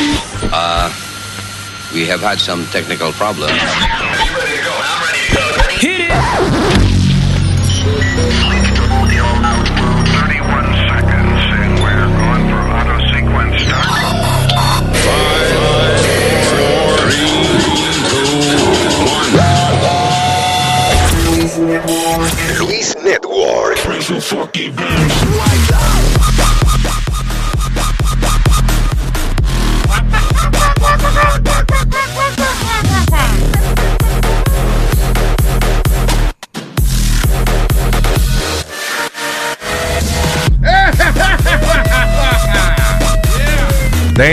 Uh, we have had some technical problems. Hit it! Luis Network. Damn.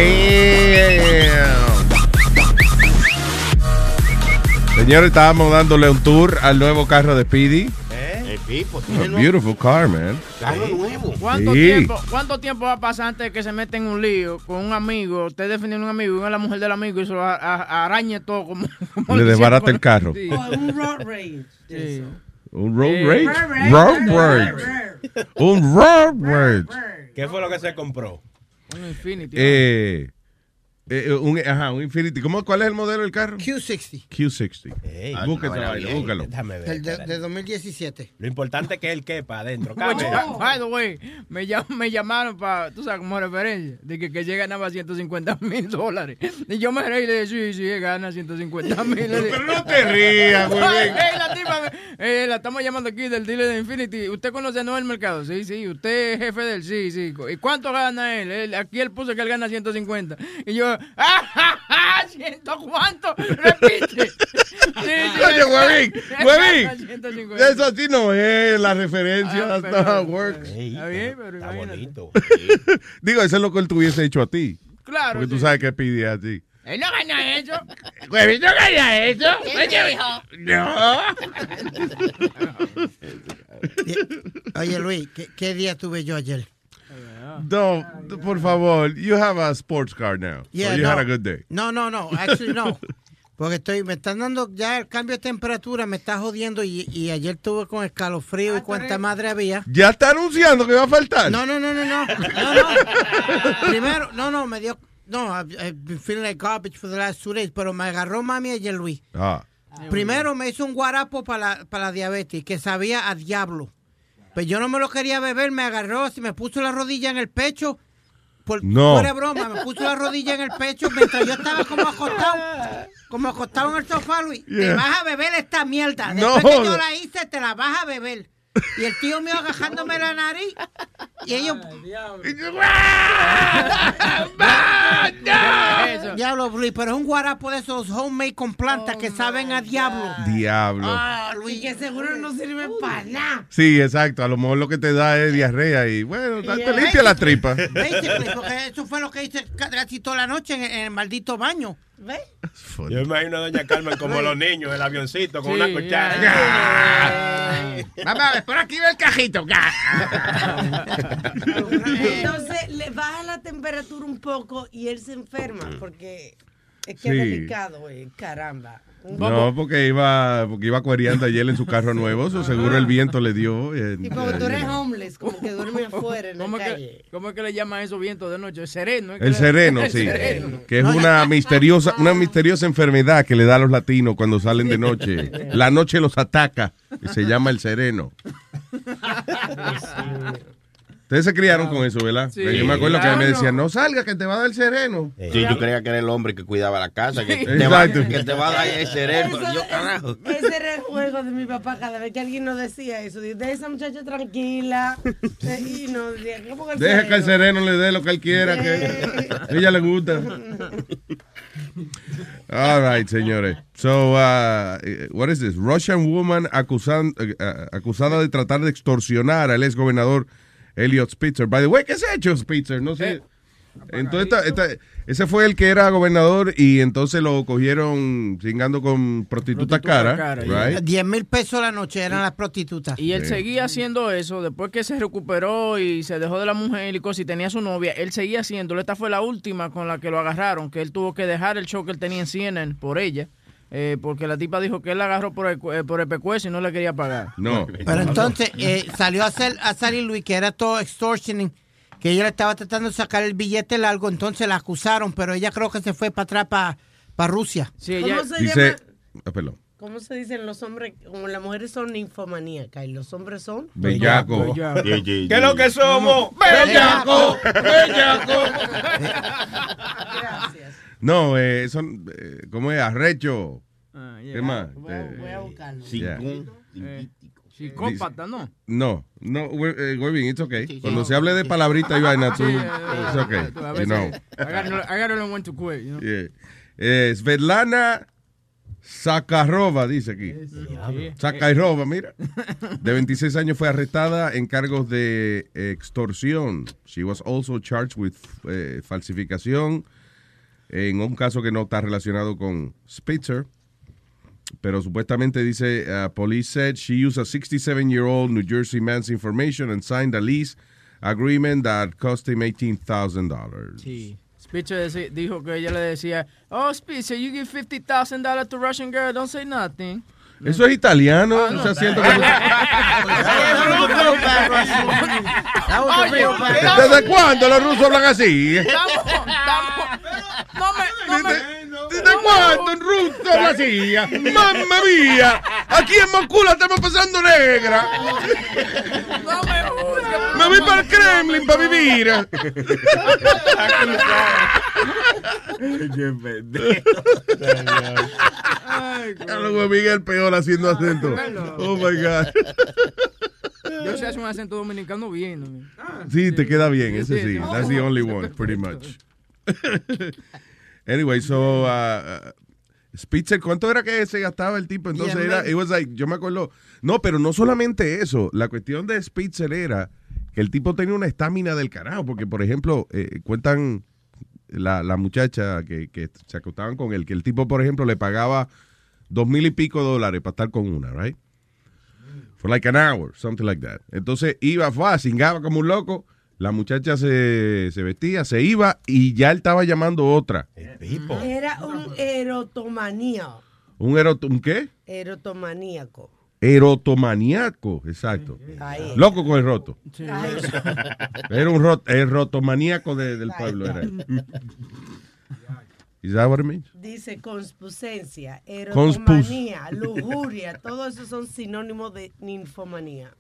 Señores, estábamos dándole un tour al nuevo carro de Speedy. El Pipo, A beautiful car, man. carro nuevo. ¿Cuánto, Sí. tiempo, ¿Cuánto tiempo va a pasar antes de que se meta en un lío con un amigo? Usted defendiendo a un amigo y venga la mujer del amigo y se lo a- a- arañe todo como. como Le desbarata el carro. Sí. O un road rage. Sí. Un road Eh, rage. Road rage. Un road rage. ¿Qué fue lo que se compró? Un Infinity. Eh, eh, un, ajá, un Infinity. ¿Cómo, ¿Cuál es el modelo del carro? Q60, Q60. Ey, Busca no, búscalo. Déjame ver. el de, espérate. de 2017. Lo importante es que él quepa adentro. By the way, me, llam- me llamaron para, tú sabes, como referencia, de que, que ella ganaba 150 mil dólares. Y yo me reí y le dije, sí, sí, él gana 150 mil. Pero no te rías, güey. Ay, ey, la tipa, eh, la estamos llamando aquí del dealer de Infinity. ¿Usted conoce a Noel Mercado? Sí, sí. ¿Usted es jefe de él? Sí, sí. ¿Y cuánto gana él? Él- Aquí él puso que él gana 150. Y yo. ¿Ciento cuánto? Repite. Sí, sí, Oye, huevín, huevín. gana 150. Eso así no es la referencia. Ah, how it works. Está bien, pero está bonito. Digo, eso es lo que él te hubiese hecho a ti. Claro. Porque tú sí. sabes que pide a ti. Él no gana eso. Huevín, ¿no gana eso? No. Oye, Luis, ¿qué, qué día tuve yo ayer? No, por favor. You have a sports car now. Yeah, so you no. had a good day. No, no, no, actually no. Porque estoy, me están dando ya el cambio de temperatura, me está jodiendo y, y ayer tuve con escalofrío y cuánta madre había. Ya está anunciando que va a faltar. No, no, no, no, no. No, no. Primero, no, no, me dio. No, I've, I've been feeling like garbage for the last two days, pero me agarró mami ayer, Luis. Ah. Primero me hizo un guarapo para la, para la diabetes que sabía a diablo. Pues yo no me lo quería beber, me agarró, se me puso la rodilla en el pecho. Por, No. De broma, me puso la rodilla en el pecho mientras yo estaba como acostado. Como acostado en el sofá, Luis. Te vas a beber esta mierda. No Después que yo la hice, te la vas a beber. Y el tío mío agajándome la nariz. Y ellos. Eso. Diablo, Luis, pero es un guarapo de esos homemade con plantas que saben a diablo. Diablo. Ah, Y Luis. que seguro no sirve para nada. Sí, exacto. A lo mejor lo que te da es diarrea y bueno, te Yeah. limpia la tripa. Porque eso fue lo que hice ca- casi toda la noche en, en el maldito baño. ¿Ves? Yo imagino a Doña Carmen como los niños, el avioncito con Sí, una cuchara. Mamá, por aquí ve el cajito. Entonces le baja la temperatura un poco y él se enferma porque es que Sí. es delicado, güey. Caramba. No, porque iba, porque iba cuereando ayer en su carro nuevo, so seguro el viento le dio. eh, Y como tú eres homeless, como que duerme afuera en la ¿Cómo es, calle. que, ¿Cómo es que le llaman esos vientos de noche? Sereno. ¿es que El le- sereno, el sí. sereno. Que es una misteriosa, una misteriosa enfermedad que le da a los latinos cuando salen de noche. La noche los ataca, que se llama el sereno. Ustedes se criaron con eso, ¿verdad? Sí. Yo me acuerdo que me Claro. decían, no salga, que te va a dar el sereno. Sí, yo creía que era el hombre que cuidaba la casa, que, te va, Exacto. que te va a dar el cerebro. Eso- Yo, carajo. Ese era el juego de mi papá cada vez que alguien nos decía eso. de "Deja a esa muchacha tranquila. Eh, y nos decía, ¿cómo que el Deja que el sereno? sereno le dé lo que él quiera, que a ella le gusta. All right, señores. So, uh, what is this? Russian woman acusan- eh, eh, acusada de tratar de extorsionar al ex gobernador Elliot Spitzer. By the way, ¿qué se ha hecho Spitzer? No sé. Eh, Entonces, esta- esta- ese fue el que era gobernador y entonces lo cogieron chingando con prostituta Prostituta cara, cara, right? 10 mil pesos la noche eran las prostitutas. Y él seguía haciendo eso después que se recuperó y se dejó de la mujer y cosas y tenía su novia. Él seguía haciéndolo. Esta fue la última con la que lo agarraron, que él tuvo que dejar el show que él tenía en CNN por ella. Eh, porque la tipa dijo que él la agarró por el, eh, por el pecuezo y no le quería pagar. No. Pero entonces eh, salió a, hacer, a salir Luis, que era todo extortioning. que ella le estaba tratando de sacar el billete largo, entonces la acusaron, pero ella creo que se fue para atrás para para Rusia. Sí, ¿Cómo se Dice, llama? ah, perdón, ¿Cómo se dicen los hombres? Como las mujeres son ninfomaníacas y los hombres son. bellaco. ¿Qué es lo que somos? Bellaco, bellaco. No, eh, son, eh, ¿cómo es? Arrecho. ¿Qué más? Voy a, Eh, voy a buscarlo. yeah. Eh, psicópata, ¿no? No, no, eh, muy bien, it's okay. Cuando se hable de palabrita y vaina, tú, it's okay, you know. I gotta when to quit, you know? Yeah. Eh, Svetlana dice aquí. Sí. Mira. De 26 años fue arrestada en cargos de extorsión. She was also charged with eh, falsificación en un caso que no está relacionado con Spitzer. Pero supuestamente dice, uh, police said she used a 67-year-old New Jersey man's information and signed a lease agreement that cost him $18,000. Sí. Spitzer deci- dijo que ella le decía, oh, Spitzer, you give $50,000 to Russian girl, don't say nothing. Eso es italiano. Ah, no. o sea, siento que- ¿Desde cuándo los rusos hablan así? Estamos, estamos, no me, no me, ¿Desde cuándo en hablan así? ¡Mamma mía! Aquí en Moscú la estamos pasando negra. no me. Me voy para el Kremlin para vivir. Carlos Miguel peor haciendo acento. Oh my God. Yo sé hacer un acento dominicano bien. ¿no? Sí, te queda bien, ese sí. That's the only one, pretty much. anyway, so uh, Spitzer, ¿cuánto era que se gastaba el tipo? Entonces Yeah, era, it was like, yo me acuerdo. No, pero no solamente eso. La cuestión de Spitzer era que el tipo tenía una estamina del carajo, porque por ejemplo, eh, cuentan la, la muchacha que, que se acostaban con él, que el tipo, por ejemplo, le pagaba dos mil y pico dólares para estar con una, right? For like an hour, something like that. Entonces iba, fue, cingaba como un loco. La muchacha se, se vestía, se iba y ya él estaba llamando otra. Era un erotomanía. ¿Un, erot ¿un qué? Erotomaníaco. Erotomaniaco, exacto. Ahí. Loco con el roto. Era un rot, erotomaníaco de- del pueblo. Era. él. Is that what it means? Dice conspusencia, Conspus- erotomanía, lujuria, todo eso son sinónimos de ninfomanía.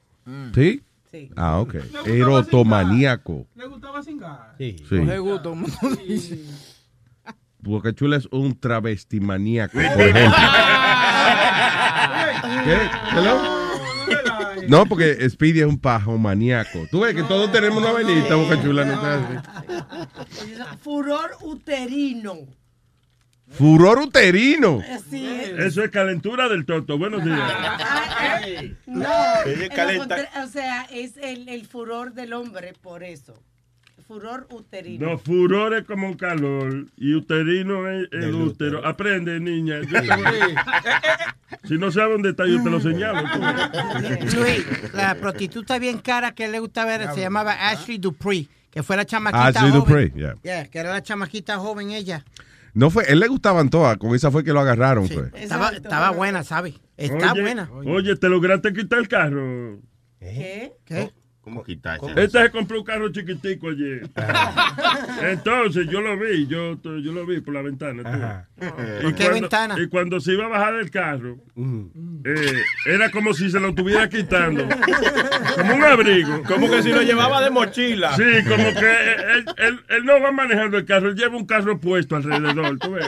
¿Sí? Sí. Ah, ok. Erotomaníaco. Le gustaba cingar. Sí. Coge gusto, como tú dices. Boca Chula es un travestimaníaco, por ejemplo. ¿Qué? ¿Hello? No, porque Speedy es un pajomaníaco. Tú ves que todos tenemos una velita, Boca Chula. No está así. Furor uterino. Furor uterino. Eso es calentura del toto. Buenos días. No, o sea, es el, el furor del hombre por eso. Furor uterino. No, furor es como un calor y uterino es el útero. Aprende, niña. Yo te voy- si no sabes dónde está, yo te lo señalo. Luis, la prostituta bien cara que le gustaba era, se llamaba Ashley Dupree, que fue la chamaquita Ashley joven. Dupree, yeah. Yeah, que era la chamaquita joven ella. No fue, él le gustaban todas, con esa fue que lo agarraron, Sí, fue. estaba, estaba buena, ¿sabes? Está Oye, buena. Oye, te lograste quitar el carro. ¿Qué? ¿Qué? ¿Cómo quitarse? Este se compró un carro chiquitico ayer. Entonces yo lo vi, yo, yo lo vi por la ventana. tú. Y ¿Por qué cuando- ventana? Y cuando se iba a bajar del carro, eh, era como si se lo estuviera quitando. Como un abrigo. Como que si lo llevaba de mochila. Sí, como que él, él- él no va manejando el carro, él lleva un carro puesto alrededor. ¿tú ves?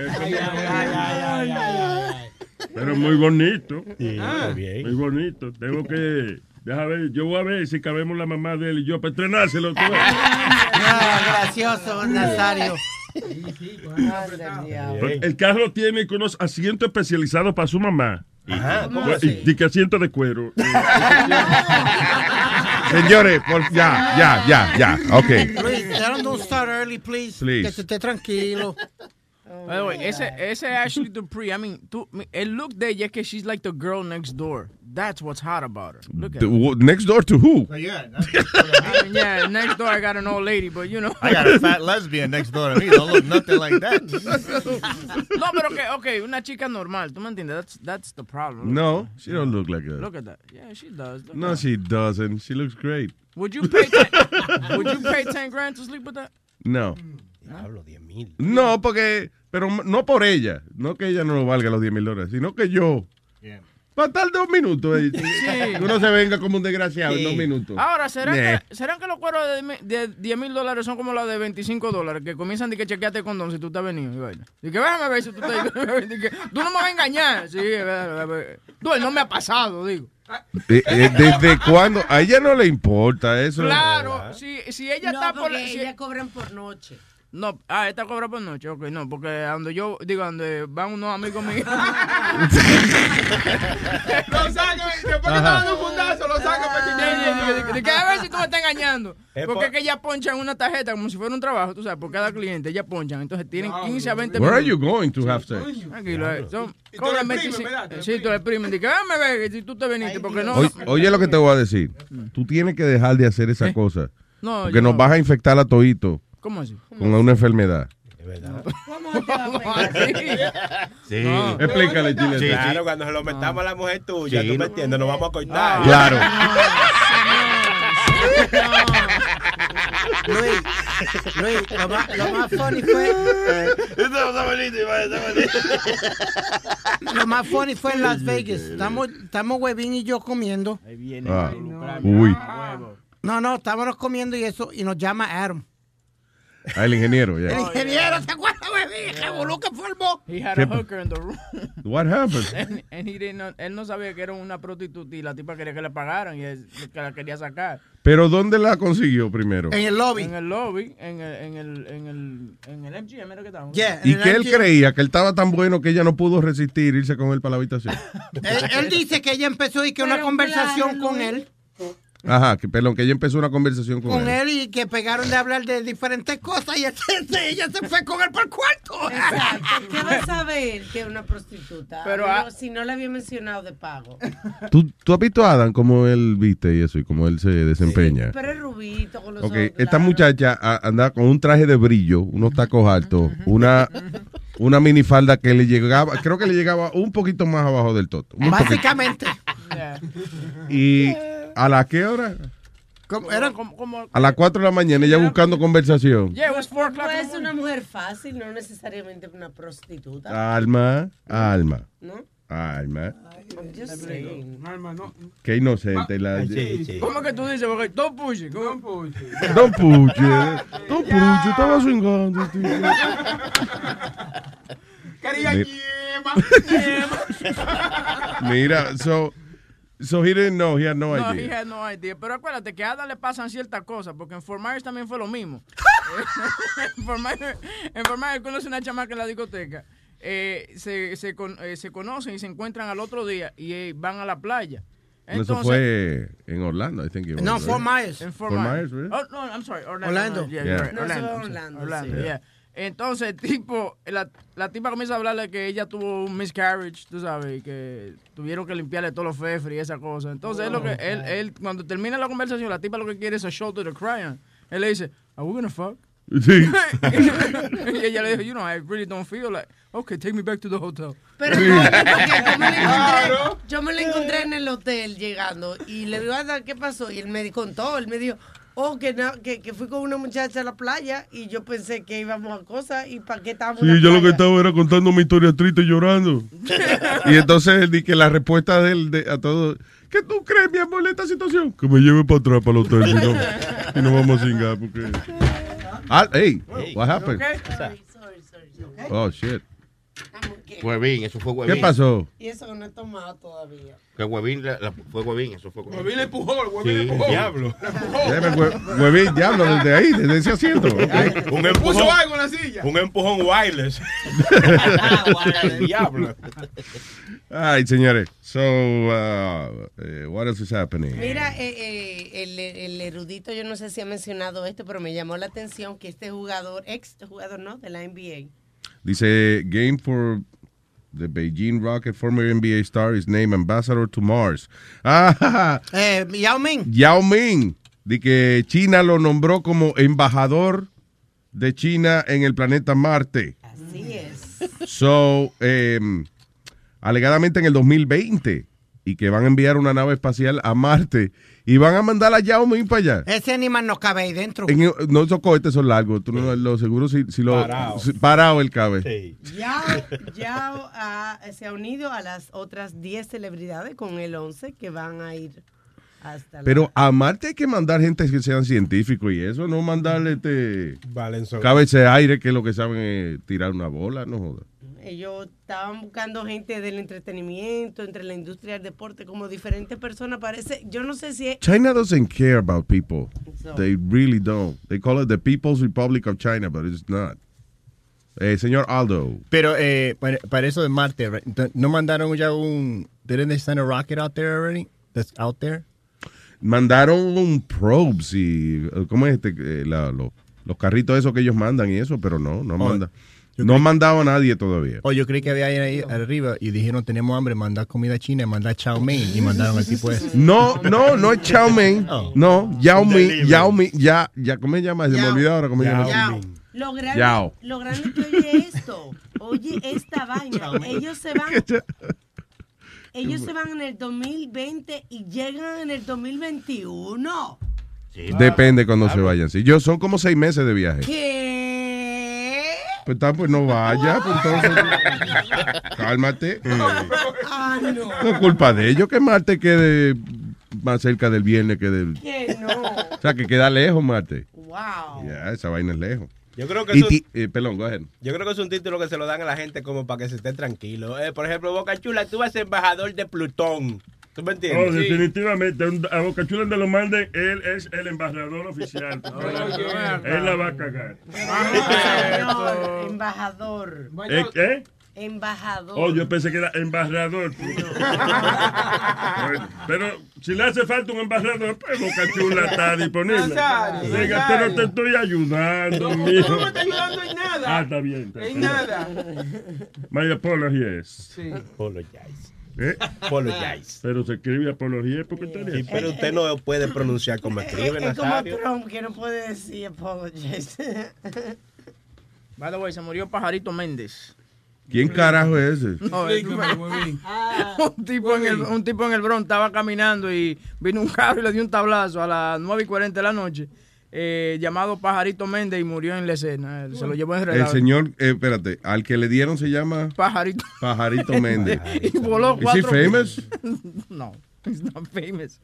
Pero muy bonito. Muy bonito. Tengo que. Deja ver, yo voy a ver si cabemos la mamá de él y yo para estrenárselo. ¿tú? Ah, gracioso, Nazario. El carro tiene unos asientos especializados para su mamá. Ajá, ¿cómo Y así? y que asiento de cuero. Señores, por- ya, ya, ya, ya. Ok. Luis, don't start early, please. Please. Que se esté tranquilo. Oh, By the way, ese, ese Ashley Dupree, I mean, tú, el look de ella es que she's like the girl next door. That's what's hot about her. Look at The- her. Next door to who? I mean, yeah, next door I got an old lady, but you know. I got a fat lesbian next door to me. Don't look nothing like that. No, pero que, okay, una chica normal, ¿tú me entiendes? That's, that's the problem. No, she don't look like a. Look at that. Yeah, she does. Look No, she doesn't. She looks great. Would you pay? ten- Would you pay 10 grand to sleep with that? No. Mm. Diablo, 10 mil. No, porque, pero no por ella, no que ella no lo valga los 10 mil dólares, sino que yo. Para estar dos minutos. eh, que Uno se venga como un desgraciado en dos minutos. Ahora, ¿serán, Nah. que, ¿serán que los cueros de, de 10 mil dólares son como los de 25 dólares? Que comienzan de que chequeate el condón si tú estás venido. Y vaina. Y que déjame ver si tú estás. Que, tú no me vas a engañar. Sí, a ver, a ver. Tú, no me ha pasado, digo. Eh, eh, ¿Desde cuándo? A ella no le importa eso. Claro, si, si ella no, está por. si- ellas cobran por noche. No, ah, esta cobra por noche, ok, no, porque a donde yo, digo, a donde van unos amigos míos. Lo sacan, después que te dan un fundazo, lo sacan para De, de que a ver si tú me estás engañando. Porque por- es que ella ponchan una tarjeta como si fuera un trabajo, tú sabes, por cada cliente, ella ponchan. Entonces tienen 15 a 20 Where are you minutos. going to have sex? Tranquilo, eh. Son, Y tú cobran le exprimes, 25. ¿verdad? Te Sí, tú le exprimes. Dice, déjame ver que si tú te viniste, porque no. Oye, lo que te voy a decir. Tú tienes que dejar de hacer esa cosa. No, Porque nos no. vas a infectar a todito ¿Cómo así? con una enfermedad. ¿Cómo a pegar? Sí. No. Explícale, Chile. Sí, Claro, cuando se lo metamos a la mujer tuya, Sí, tú no. me entiendes, nos vamos a cortar. Claro. Luis, Luis, lo más, lo más funny fue, lo más funny fue en Las Vegas. Estamos, estamos Webin y yo comiendo. Ah, Uy. No, no, estábamos comiendo y eso, y nos llama Adam. Ah, el ingeniero, El ya. ingeniero, ¿se acuerda, Webin? ¡Qué boludo que formó! He had ¿Qué a hooker in the room. What happened? And, and he didn't know- él no sabía que era una prostituta y la tipa quería que le pagaran y él, que la quería sacar. Pero ¿dónde la consiguió primero? En el lobby. En el lobby, en el, en el, en el, en el MGM, era que estábamos. Yeah, Y que el él MGM. creía que él estaba tan bueno que ella no pudo resistir irse con él para la habitación. Él, él dice que ella empezó y que una conversación claro, con Luis. él, Ajá, que perdón, que ella empezó una conversación con, con él. él y que pegaron de hablar de diferentes cosas y ese- ella se fue con él por el cuarto. Exacto. ¿Qué vas a ver que es una prostituta? Pero, No, si no la había mencionado de pago. ¿Tú, tú has visto a Adam cómo él viste y eso y cómo él se desempeña. Pero es rubito con los Ok, ojos esta claros. muchacha a- anda con un traje de brillo, unos tacos altos, una, una minifalda que le llegaba, creo que le llegaba un poquito más abajo del toto. Básicamente. Yeah. Y a la qué hora? Como- era- Como, como, A las 4 de la mañana, ella buscando conversación. yeah, it was four morning. una mujer fácil, no necesariamente una prostituta. Alma, alma, ¿No? alma. Qué inocente la. Sí, sí. ¿Cómo que tú dices? Porque it. ¿cómo? Don Puche, Don Puche, estaba swingando. Quería yema, Mira, so, so he didn't know, he had no No, he idea. had no idea. Pero acuérdate que a Ada le pasan ciertas cosas, porque en Fort Myers también fue lo mismo. en Fort Myers, en Fort Myers conoce una chamaca en la discoteca. Eh, se, se, con- eh, se conocen y se encuentran al otro día y eh, van a la playa. Eso fue en Orlando, I think. it was, no, right? Fort Myers. En Fort, Fort Myers. Myers, really? Oh, no, I'm sorry. Orlando. Orlando. Yeah, Yeah. you're right. No, Orlando. yeah. Entonces, tipo, la, la tipa comienza a hablarle que ella tuvo un miscarriage, tú sabes, y que tuvieron que limpiarle todos los fefres y esa cosa. Entonces, él lo que, él, él, cuando termina la conversación, la tipa lo que quiere es a shoulder to cry on. Él le dice, ¿Are we gonna fuck? Sí. y ella le dijo, you know, I really don't feel like, okay, take me back to the hotel. Pero no, porque yo me, la encontré, yo me la encontré en el hotel llegando y le digo, "Ada, ¿qué pasó? Y él me contó, él me dijo, oh, que, no, que, que fui con una muchacha a la playa y yo pensé que íbamos a cosas y para qué estábamos en Sí, la yo lo que playa?" estaba era contando mi historia triste y llorando. y entonces él di que la respuesta de él de- a todo, ¿qué tú crees, mi amor, en esta situación? Que me lleve para atrás, para el hotel, y no, y no vamos a cingar, porque... Ah, hey, what happened? Okay? Sorry, sorry, sorry, sorry. Oh, shit. Huevín, eso fue ¿Qué Huevín. pasó? Y eso que no he tomado todavía. Que Huevín la- la- fue Huevín, eso fue Huevín. Huevín le empujó, el Huevín le empujó. Diablo. Hue- huevín, diablo, desde ahí, desde ese asiento. ok. Un Puso empujón. algo en la silla. Un empujón wireless. Diablo. Ay, señores. So, uh, eh, what else is happening? Mira, eh, eh, el, el erudito, yo no sé si ha mencionado esto, pero me llamó la atención que este jugador, ex jugador, ¿no? De la NBA. Dice, game for the Beijing Rocket, former NBA star, is named ambassador to Mars. Ah, Eh, Yao Ming. Yao Ming, de que China lo nombró como embajador de China en el planeta Marte. Así es. So, em, alegadamente en el 2020, y que van a enviar una nave espacial a Marte y van a mandar a Yao Ming para allá. Ese animal no cabe ahí dentro. En no, esos cohetes son largos. Tú no lo seguro si, si lo. Parado. si- parado el cabe. Yao, Yao ha- se ha unido a las otras 10 celebridades con el 11 que van a ir hasta la... Pero a Marte hay que mandar gente que sean científicos y eso, no mandarle este. Valenzuela. Cabeza de aire que lo que saben es tirar una bola, no joda. Ellos estaban buscando gente del entretenimiento, entre la industria del deporte, como diferentes personas. Parece, yo no sé si es... China doesn't care about people. So- They really don't. They call it the People's Republic of China, but it's not. Eh, señor Aldo. Pero eh, para, para eso de Marte, ¿no mandaron ya un... Didn't they send a rocket out there already? That's out there? Mandaron un probes y. ¿Cómo es este? Eh, la- lo- los carritos esos que ellos mandan y eso, pero no, no Oh, No han mandado a nadie todavía. O yo creí que había ahí, ahí arriba y dijeron tenemos hambre, mandar comida china, mandar chow mein y mandaron al tipo ese. No, no, no es Chow Mein. Oh. No, Yao delivery. Yao Ming, ya, ya, ¿cómo se llama? Se me olvidó ahora cómo se llama. Yao. Lo grande, Yao. lo grande que oye esto. Oye esta vaina. Ellos se van... Ellos se van en el 2020 y llegan en el 2021. Depende cuando se vayan. Sí, yo son como seis meses de viaje. ¿Qué? Pues está, pues no vaya, pues entonces. Cálmate. Ah, no. No es culpa de ellos que Marte quede más cerca del viernes que del. Que no. O sea, que queda lejos Marte. Wow. Ya, esa vaina es lejos. Yo creo que eso- ti- eh, perdón, go ahead. Yo creo que es un título que se lo dan a la gente como para que se esté tranquilo. Eh, por ejemplo, Boca Chula, tú vas a ser embajador de Plutón. ¿Tú me Oh, entiendes? definitivamente, un- a Boca Chula donde lo manden, él es el embajador oficial. él la va a cagar. Señor, embajador. ¿Eh, ¿Qué? Embajador. Oh, yo pensé que era embajador. Pero si le hace falta un embajador, pues Boca Chula está disponible. Nazario, Diga, pero te estoy ayudando, No, mijo. no me estás ayudando en nada. Ah, está bien. está En bien. nada. My apology is. Sí. Apologize. ¿Eh? Apologize. Pero se escribe apología porque está Sí, pero usted no puede pronunciar como escribe, Es como. Trump que no puede decir apologize. By the way, se murió Pajarito Méndez. ¿Quién carajo es ese? No, es- un, tipo en el, un tipo en el Bronx estaba caminando y vino un carro y le dio un tablazo a las 9 y 40 de la noche. Eh, llamado Pajarito Méndez y murió en la escena. Él Se lo llevó El enredado. señor, eh, espérate, al que le dieron se llama Pajarito. Pajarito Méndez. y voló cuatro famous? no, he's not famous.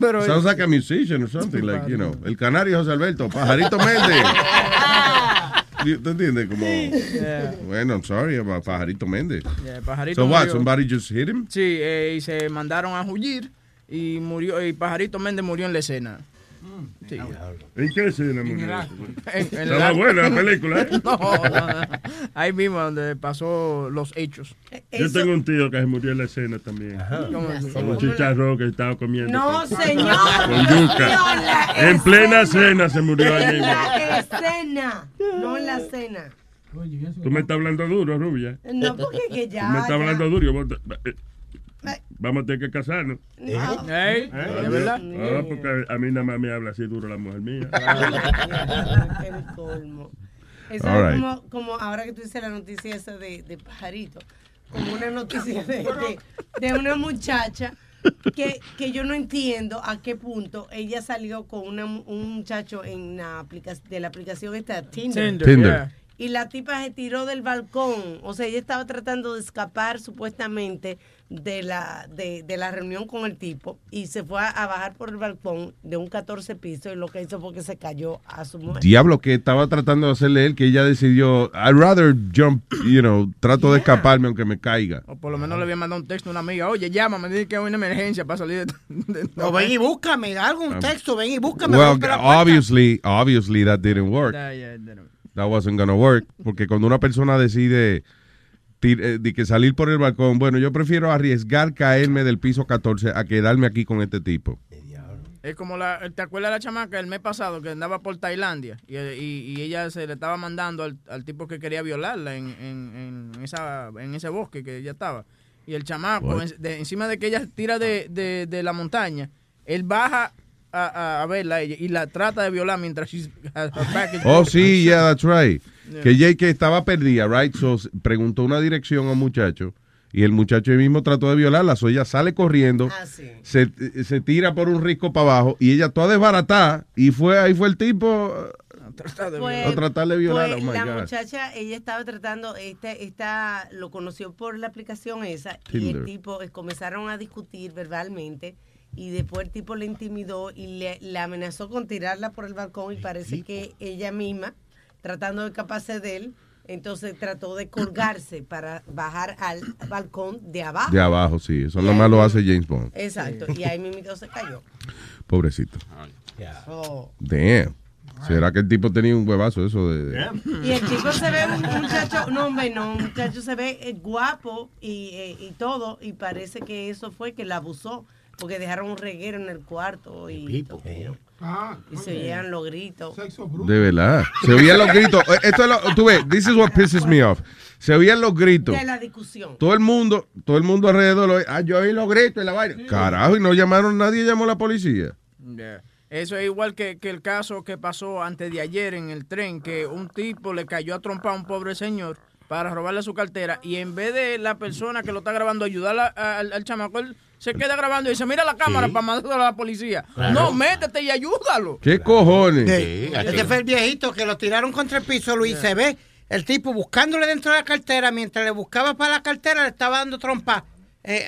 Pero Sounds like a musician or something, like, you know. El canario José Alberto, Pajarito Méndez. ¿Tú entiendes? Como, Yeah. bueno, I'm sorry about Pajarito Méndez. Yeah, Pajarito So what, murió. somebody just hit him? Sí, eh, y se mandaron a huir y murió y Pajarito Méndez murió en la escena. Sí. ¿En qué escena murió? En- en Estaba la- buena la película, ¿eh? no, ahí mismo donde pasó los hechos. Yo tengo un tío que se murió en la escena también. Como un chicharrón que estaba comiendo. No, con- señor. Con yuca. No, En plena escena. cena se murió ahí En mismo. la escena, no en la cena. Tú me estás hablando duro, rubia. No, porque que ya. Tú me estás ya. hablando duro. Vamos a tener que casarnos. No. Ah, ¿De verdad? Ah, porque a mí nada más me habla así duro la mujer mía. El colmo. Eso All es right. como, como ahora que tú dices la noticia esa de, de pajarito, como una noticia de, de, de una muchacha que, que yo no entiendo a qué punto ella salió con una, un muchacho en la aplica, de la aplicación esta Tinder. Tinder, Tinder. yeah. Y la tipa se tiró del balcón. O sea, ella estaba tratando de escapar supuestamente de la, de, de la reunión con el tipo y se fue a, a bajar por el balcón de un 14 piso y lo que hizo fue que se cayó a su muerte. Diablo, que estaba tratando de hacerle él, que ella decidió, I'd rather jump, you know, trato de escaparme aunque me caiga. O por lo menos le había mandado un texto a una amiga. Oye, llámame, dile que hay una emergencia para salir de... de- O ven y búscame, algo, un texto, ven y búscame. Well, obviously, obviously that didn't work. That wasn't gonna work. Porque cuando una persona decide de que salir por el balcón, bueno, yo prefiero arriesgar caerme del piso 14 a quedarme aquí con este tipo. Es como la, ¿te acuerdas de la chamaca el mes pasado que andaba por Tailandia y, y- y ella se le estaba mandando al, al tipo que quería violarla en, en, en esa, en ese bosque que ella estaba? Y el chamaco, What? en- de- encima de que ella tira de, de, de la montaña, él baja a, a, a verla ella y la trata de violar mientras she's, her back is Oh, sí, yeah, that's right. Yeah. Que Jake estaba perdida, right? So preguntó una dirección a un muchacho y el muchacho ahí mismo trató de violarla, so ella sale corriendo, Ah, sí. se, se tira por un risco para abajo y ella toda desbaratada y fue ahí fue el tipo Pues- a tratar de violar. pues oh my la God. muchacha, ella estaba tratando, esta, esta lo conoció por la aplicación esa y el tipo eh, comenzaron a discutir verbalmente y después el tipo le intimidó y le, le amenazó con tirarla por el balcón y parece que ella misma, tratando de escaparse de él, entonces trató de colgarse para bajar al balcón de abajo. De abajo, sí, eso nomás lo hace James Bond. Exacto, y ahí mismo se cayó. Pobrecito. Oh. Damn. ¿Será que el tipo tenía un huevazo eso de... de- Y el chico se ve un muchacho, no hombre, no, un muchacho se ve eh, guapo y, eh, y todo, y parece que eso fue que la abusó, porque dejaron un reguero en el cuarto y, Ah, y se oían los gritos. De verdad. Se oían los gritos. Eh, Esto es lo, tú ves, this is what pisses me off. Se oían los gritos. De la discusión. Todo el mundo, todo el mundo alrededor, lo, ah, yo oí los gritos y la vaina. Carajo, y no llamaron, nadie llamó a la policía. Yeah. Eso es igual que, que el caso que pasó antes de ayer en el tren, que un tipo le cayó a trompar a un pobre señor para robarle su cartera y en vez de la persona que lo está grabando ayudar a- a- al, al chamaco, él se queda grabando y dice, mira la cámara Sí. para mandarlo a la policía. Claro. No, métete y ayúdalo. ¿Qué cojones? Este fue el viejito que lo tiraron contra el piso, Luis. Se ve el tipo buscándole dentro de la cartera. Mientras le buscaba para la cartera, le estaba dando trompa. Eh,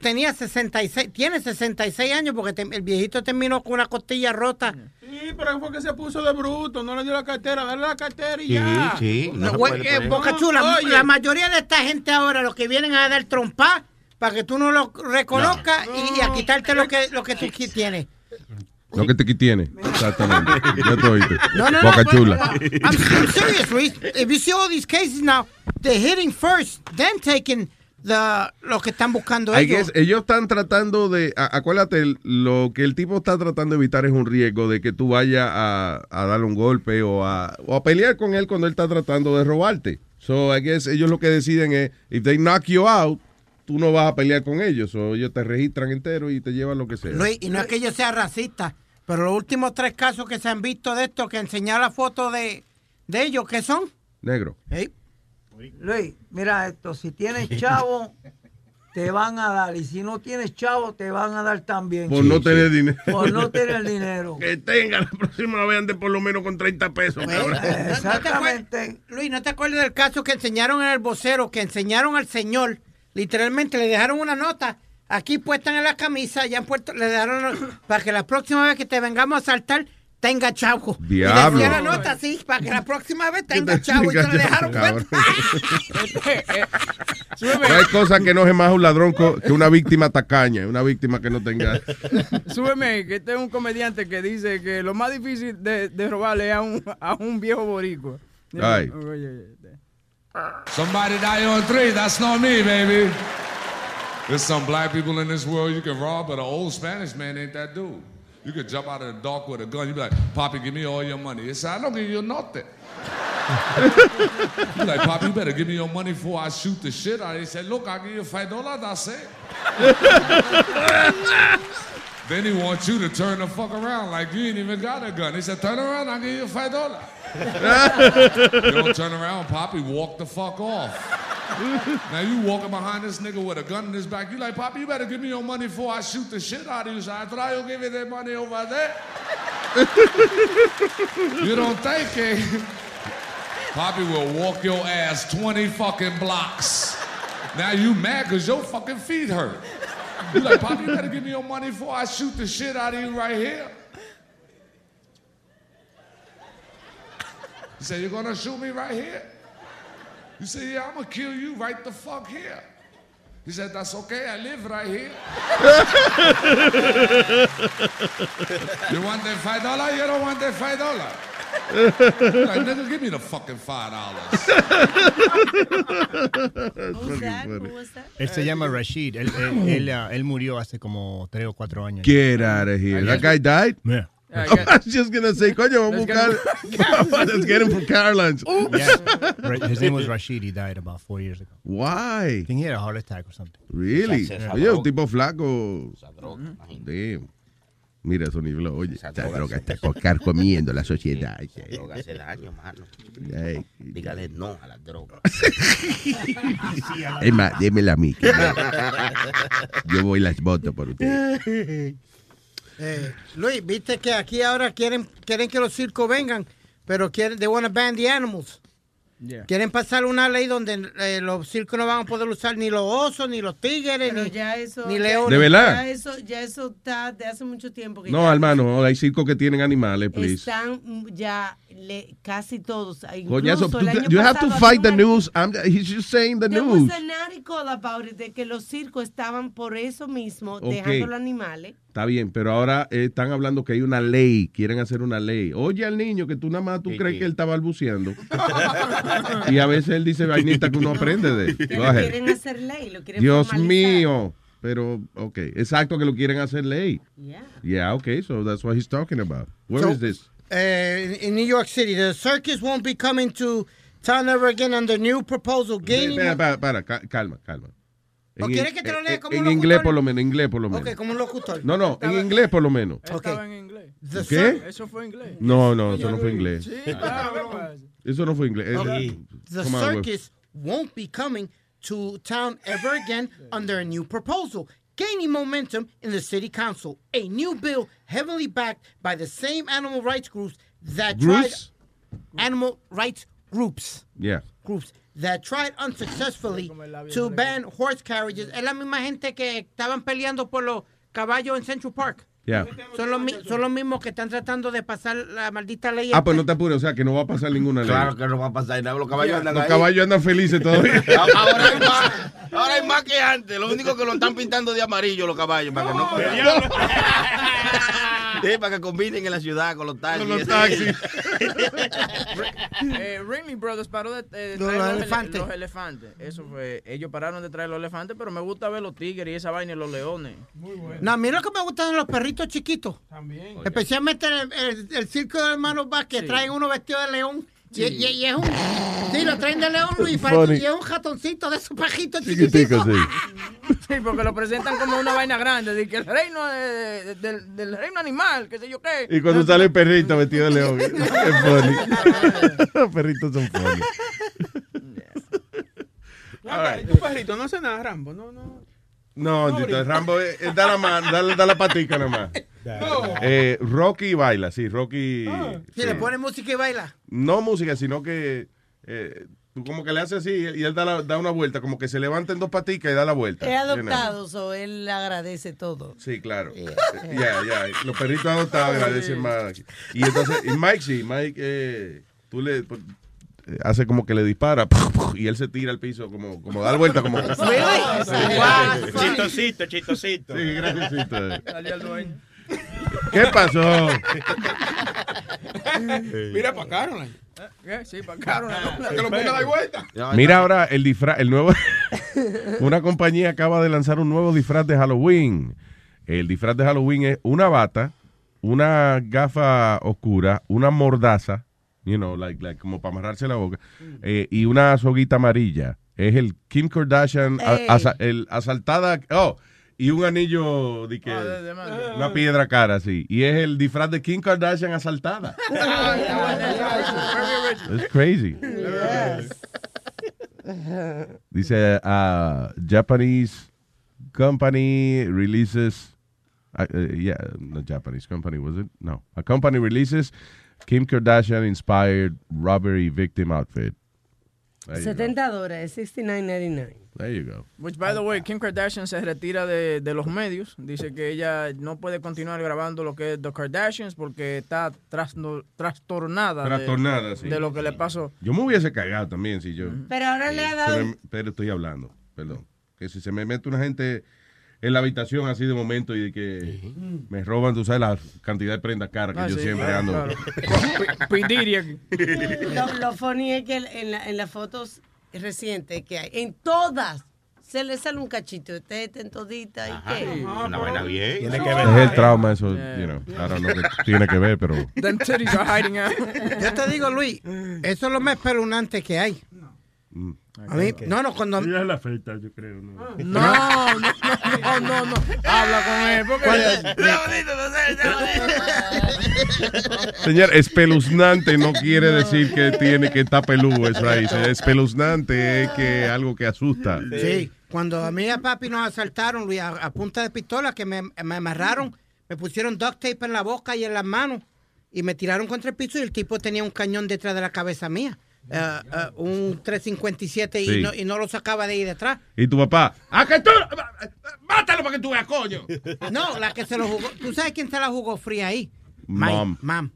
tenía 66, tiene 66 años porque te- el viejito terminó con una costilla rota. Sí, pero fue que se puso de bruto, no le dio la cartera, dale la cartera y ya. No, güey, eh, Boca Chula, la mayoría de esta gente ahora lo que vienen a dar trompa para que tú no lo reconozcas y, y a quitarte lo que, lo que tú tienes. Lo que te tiene. Exactamente. Ya te oíste. No, no, no. Boca but- chula. but I'm, I'm serious, Luis. If you see all these cases now, they're hitting first, then taking the, lo que están buscando I ellos. guess ellos están tratando de, a- acuérdate, lo que el tipo está tratando de evitar es un riesgo de que tú vayas a, a darle un golpe o a, o a pelear con él cuando él está tratando de robarte. So, I guess ellos lo que deciden es, if they knock you out, tú no vas a pelear con ellos. O ellos te registran entero y te llevan lo que sea. Luis, y no es que yo sea racista, pero los últimos tres casos que se han visto de esto, que enseñar la foto de, de ellos, ¿qué son? Negro. Luis, mira esto, si tienes chavo, te van a dar, y si no tienes chavo, te van a dar también. Por no tener dinero. Por no tener dinero. Que tenga, la próxima vez ande por lo menos con 30 pesos. Exactamente. Luis, ¿no te acuerdas del caso que enseñaron en el vocero, que enseñaron al señor, literalmente le dejaron una nota aquí puesta en la camisa, ya en Puerto, le dejaron para que la próxima vez que te vengamos a saltar tenga chavo. Diablo. Y decía la nota así, para que la próxima vez tenga chavo. Y te lo dejaron. No hay cosa que enoje más a un ladrón que una víctima tacaña, una víctima que no tenga. Súbeme, que este es un comediante que dice que lo más difícil de, de robarle es a un, a un viejo boricua. Ay. Oye, Somebody die on three. That's not me, baby. There's some black people in this world you can rob, but an old Spanish man ain't that dude. You could jump out of the dark with a gun. You'd be like, Poppy, give me all your money. He said, I don't give you nothing. you like, Poppy, you better give me your money before I shoot the shit out. of you." He said, Look, I'll give you five dollars. That's it. Then he wants you to turn the fuck around like you ain't even got a gun. He said, Turn around, I'll give you five dollars. you don't turn around, Poppy, walk the fuck off. now you walking behind this nigga with a gun in his back. You like, Poppy, you better give me your money before I shoot the shit out of you. So I thought I'll give you that money over there. you don't think, eh? Poppy will walk your ass 20 fucking blocks. Now you mad because your fucking feet hurt. You like, Pop, you better give me your money before I shoot the shit out of you right here. He said, You're gonna shoot me right here? He said, Yeah, I'm gonna kill you right the fuck here. He said, That's okay, I live right here. you want that five dollar? You don't want that five dollar. Like, nigga, give me the fucking five dollars. Él se llama Rashid. Él, él, él, ah, él murió hace como tres o cuatro años. Get out of here. That guy died? Yeah. I was just gonna say, coño, vamos a buscar. Let's get him from Caroline's. Yeah. His name was Rashid. He died about four years ago. Why? I think he had a heart attack or something. Really? Oye, un tipo flaco. Damn. Mira, Sony Flow, oye, esa droga está carcomiendo la sociedad. Esa droga hace daño, mano. Ay. Dígale no a la droga. Es más, démela a mí. que yo- Yo voy y las voto por usted. Eh, Luis, viste que aquí ahora quieren, quieren que los circos vengan, pero quieren, they want to ban the animals. Quieren pasar una ley donde eh, los circos no van a poder usar ni los osos, ni los tigres, ni, ya eso, ni leones. ¿De verdad? Ya eso, ya eso está de hace mucho tiempo. Que No, hermano, hay circos que tienen animales, please. Están ya le- casi todos. Coñazo, Incluso tú- el año you have to fight the news. I'm, he's just saying the There news. was an article about it, de que los circos estaban por eso mismo, Ok. dejando los animales. Está bien, pero ahora eh, están hablando que hay una ley, quieren hacer una ley. Oye al niño que tú nada más tú crees que él está balbuceando. y a veces él dice vainita que uno aprende de. Que Go lo ahead. quieren hacer ley, lo quieren Dios formalizar. mío. Pero, ok, exacto que lo quieren hacer ley. Yeah. Yeah, okay, so that's what he's talking about. Where So, is this? eh, in New York City, the circus won't be coming to town ever again under new proposal. Gaining para, para, ca- calma, calma. ¿O En- quieres que te lo lea en- como En un inglés por lo menos, en inglés por lo menos. Ok, como un locutor. No, no, en inglés por lo menos. Estaba en inglés. ¿Qué? Eso fue inglés. No, no, eso no fue inglés. Sí, claro. Eso no fue inglés. Okay. The circus won't be coming to town ever again under a new proposal, gaining momentum in the city council. A new bill heavily backed by the same animal rights groups that Groups? tried animal rights groups Yeah. groups that tried unsuccessfully to ban horse carriages. Es la misma gente que estaban peleando por los caballos en Central Park. Yeah. Son los, mi- son los mismos que están tratando de pasar la maldita ley. Ah, pues no te apures, o sea que no va a pasar ninguna ley. Claro que no va a pasar nada. Los caballos andan Los ahí. caballos andan felices todavía. Ahora hay, más, ahora hay más que antes. Lo único que lo están pintando de amarillo los caballos para que no. Sí, para que combinen en la ciudad con los taxis. Con los taxis. eh, Ringling Brothers paró de, eh, de Los traer ele- elefantes. los elefantes. Eso fue. Ellos pararon de traer los elefantes, pero me gusta ver los tigres y esa vaina y los leones. Muy bueno. No, a mí lo que me gustan los perritos chiquitos. También. Especialmente el, el- el circo de hermanos Vázquez, Sí. traen uno vestido de león. Y, Sí. y- y es un. Sí, lo traen de león, parece- funny. y es un ratoncito de esos pajitos Chiquitico, sí. Sí, porque lo presentan como una vaina grande, de que el reino de- de- del, del reino animal, qué sé yo qué. Y cuando sale el perrito vestido de león. Los perritos son funny. Ay, tu perrito no hace nada, Rambo. No, no. No, Tito, Rambo, eh, eh, da la, mano, da, da la patica nada más. Eh, Rocky baila, sí, Rocky. Si sí. le pone música y baila. No música, sino que eh, tú como que le haces así y él da, la- da una vuelta, como que se levanta en dos paticas y da la vuelta. Es you know. adoptado, so él agradece todo. Sí, claro. Ya, ya. Los perritos adoptados agradecen más. Y entonces, y Mike sí, Mike, eh, tú le pues, hace como que le dispara y él se tira al piso, como, como da la vuelta, como. Chistosito, chistosito. Sí, eh. ¿Qué pasó? Mira para Caroline. ¿Qué? Sí, para. Que lo ponga a dar vuelta. Mira ahora el disfraz, el nuevo. una compañía acaba de lanzar un nuevo disfraz de Halloween. El disfraz de Halloween es una bata, una gafa oscura, una mordaza, you know, like, like, como para amarrarse la boca, eh, y una soguita amarilla. Es el Kim Kardashian a- Ey. asa- el asaltada. Oh, y un anillo de que. Ah, de- de mano. Una piedra cara, así. Y es el disfraz de Kim Kardashian asaltada. It's crazy. Dice, uh, Japanese company releases, uh, uh, yeah, not Japanese company, was it? No. A company releases Kim Kardashian inspired robbery victim outfit. There you go. 70 dólares, 69.99. There you go. Which, by the way, Kim Kardashian se retira de, de los medios. Dice que ella no puede continuar grabando lo que es The Kardashians porque está trasno- trastornada, de- Trastornada, sí. de lo que le pasó. Yo me hubiese cagado también si yo. Pero ahora le ha Se dado... me- pero estoy hablando, perdón. Que si se me mete una gente en la habitación así de momento y de que me roban, tú sabes, la cantidad de prendas caras que Ah, yo sí, siempre claro, ando. claro. Lo, lo funny es que en, la- en las fotos recientes que hay, en todas, se le sale un cachito. Ustedes estén toditas y qué. Una vaina bien. Tiene que Es ver. el trauma, eso, you know, don't know qué tiene que ver, pero. Them titties are hiding out. Yo te digo, Luis, eso es lo más espeluznante que hay. A mí, no, no, cuando... Ella es la feita, yo creo. No, No, no, no, no, no. Habla con él. Porque... Señor, espeluznante no quiere decir que tiene que estar peludo eso ahí. Señor, Espeluznante es que algo que asusta. Sí, cuando a mí y a papi nos asaltaron, Luis, a, a punta de pistola, que me, me amarraron, me pusieron duct tape en la boca y en las manos y me tiraron contra el piso y el tipo tenía un cañón detrás de la cabeza mía. Eh, eh, un 357 y, no, y no lo sacaba de ahí detrás. Y tu papá, ¡A que tú! ¡Mátalo para que tú veas, coño! No, la que se lo jugó. ¿Tú sabes quién se la jugó fría ahí? Mom. Mam.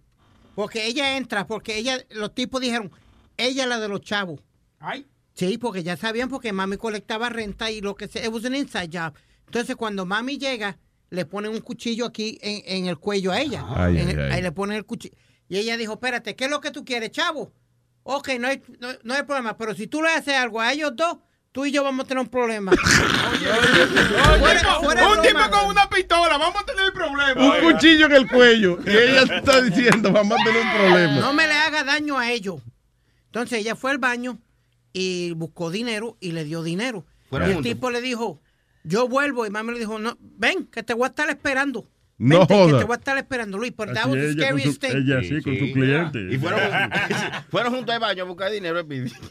Porque ella entra, porque ella, los tipos dijeron, ella es la de los chavos. Ay. Sí, porque ya sabían porque mami colectaba renta y lo que sea. It was an inside job. Entonces, cuando mami llega, le ponen un cuchillo aquí en, en el cuello a ella. Ay, En ay, el- ay. Ahí le ponen el cuchillo. Y ella dijo, espérate, ¿qué es lo que tú quieres, chavo? Ok, no hay, no, no hay problema, pero si tú le haces algo a ellos dos, tú y yo vamos a tener un problema. Fuera- fuera un tipo broma. con una pistola, vamos a tener problemas. un cuchillo en el cuello. Y ella está diciendo, vamos a tener un problema. No me le haga daño a ellos. Entonces ella fue al baño y buscó dinero y le dio dinero. Y el tipo le dijo, yo vuelvo. Y mami le dijo, no, ven, que te voy a estar esperando. No Vente, joda. Que te voy a estar esperando, Luis, por Davos Scary State. Ella sí, sí con sí, su cliente. Y fueron, fueron juntos al baño a buscar dinero.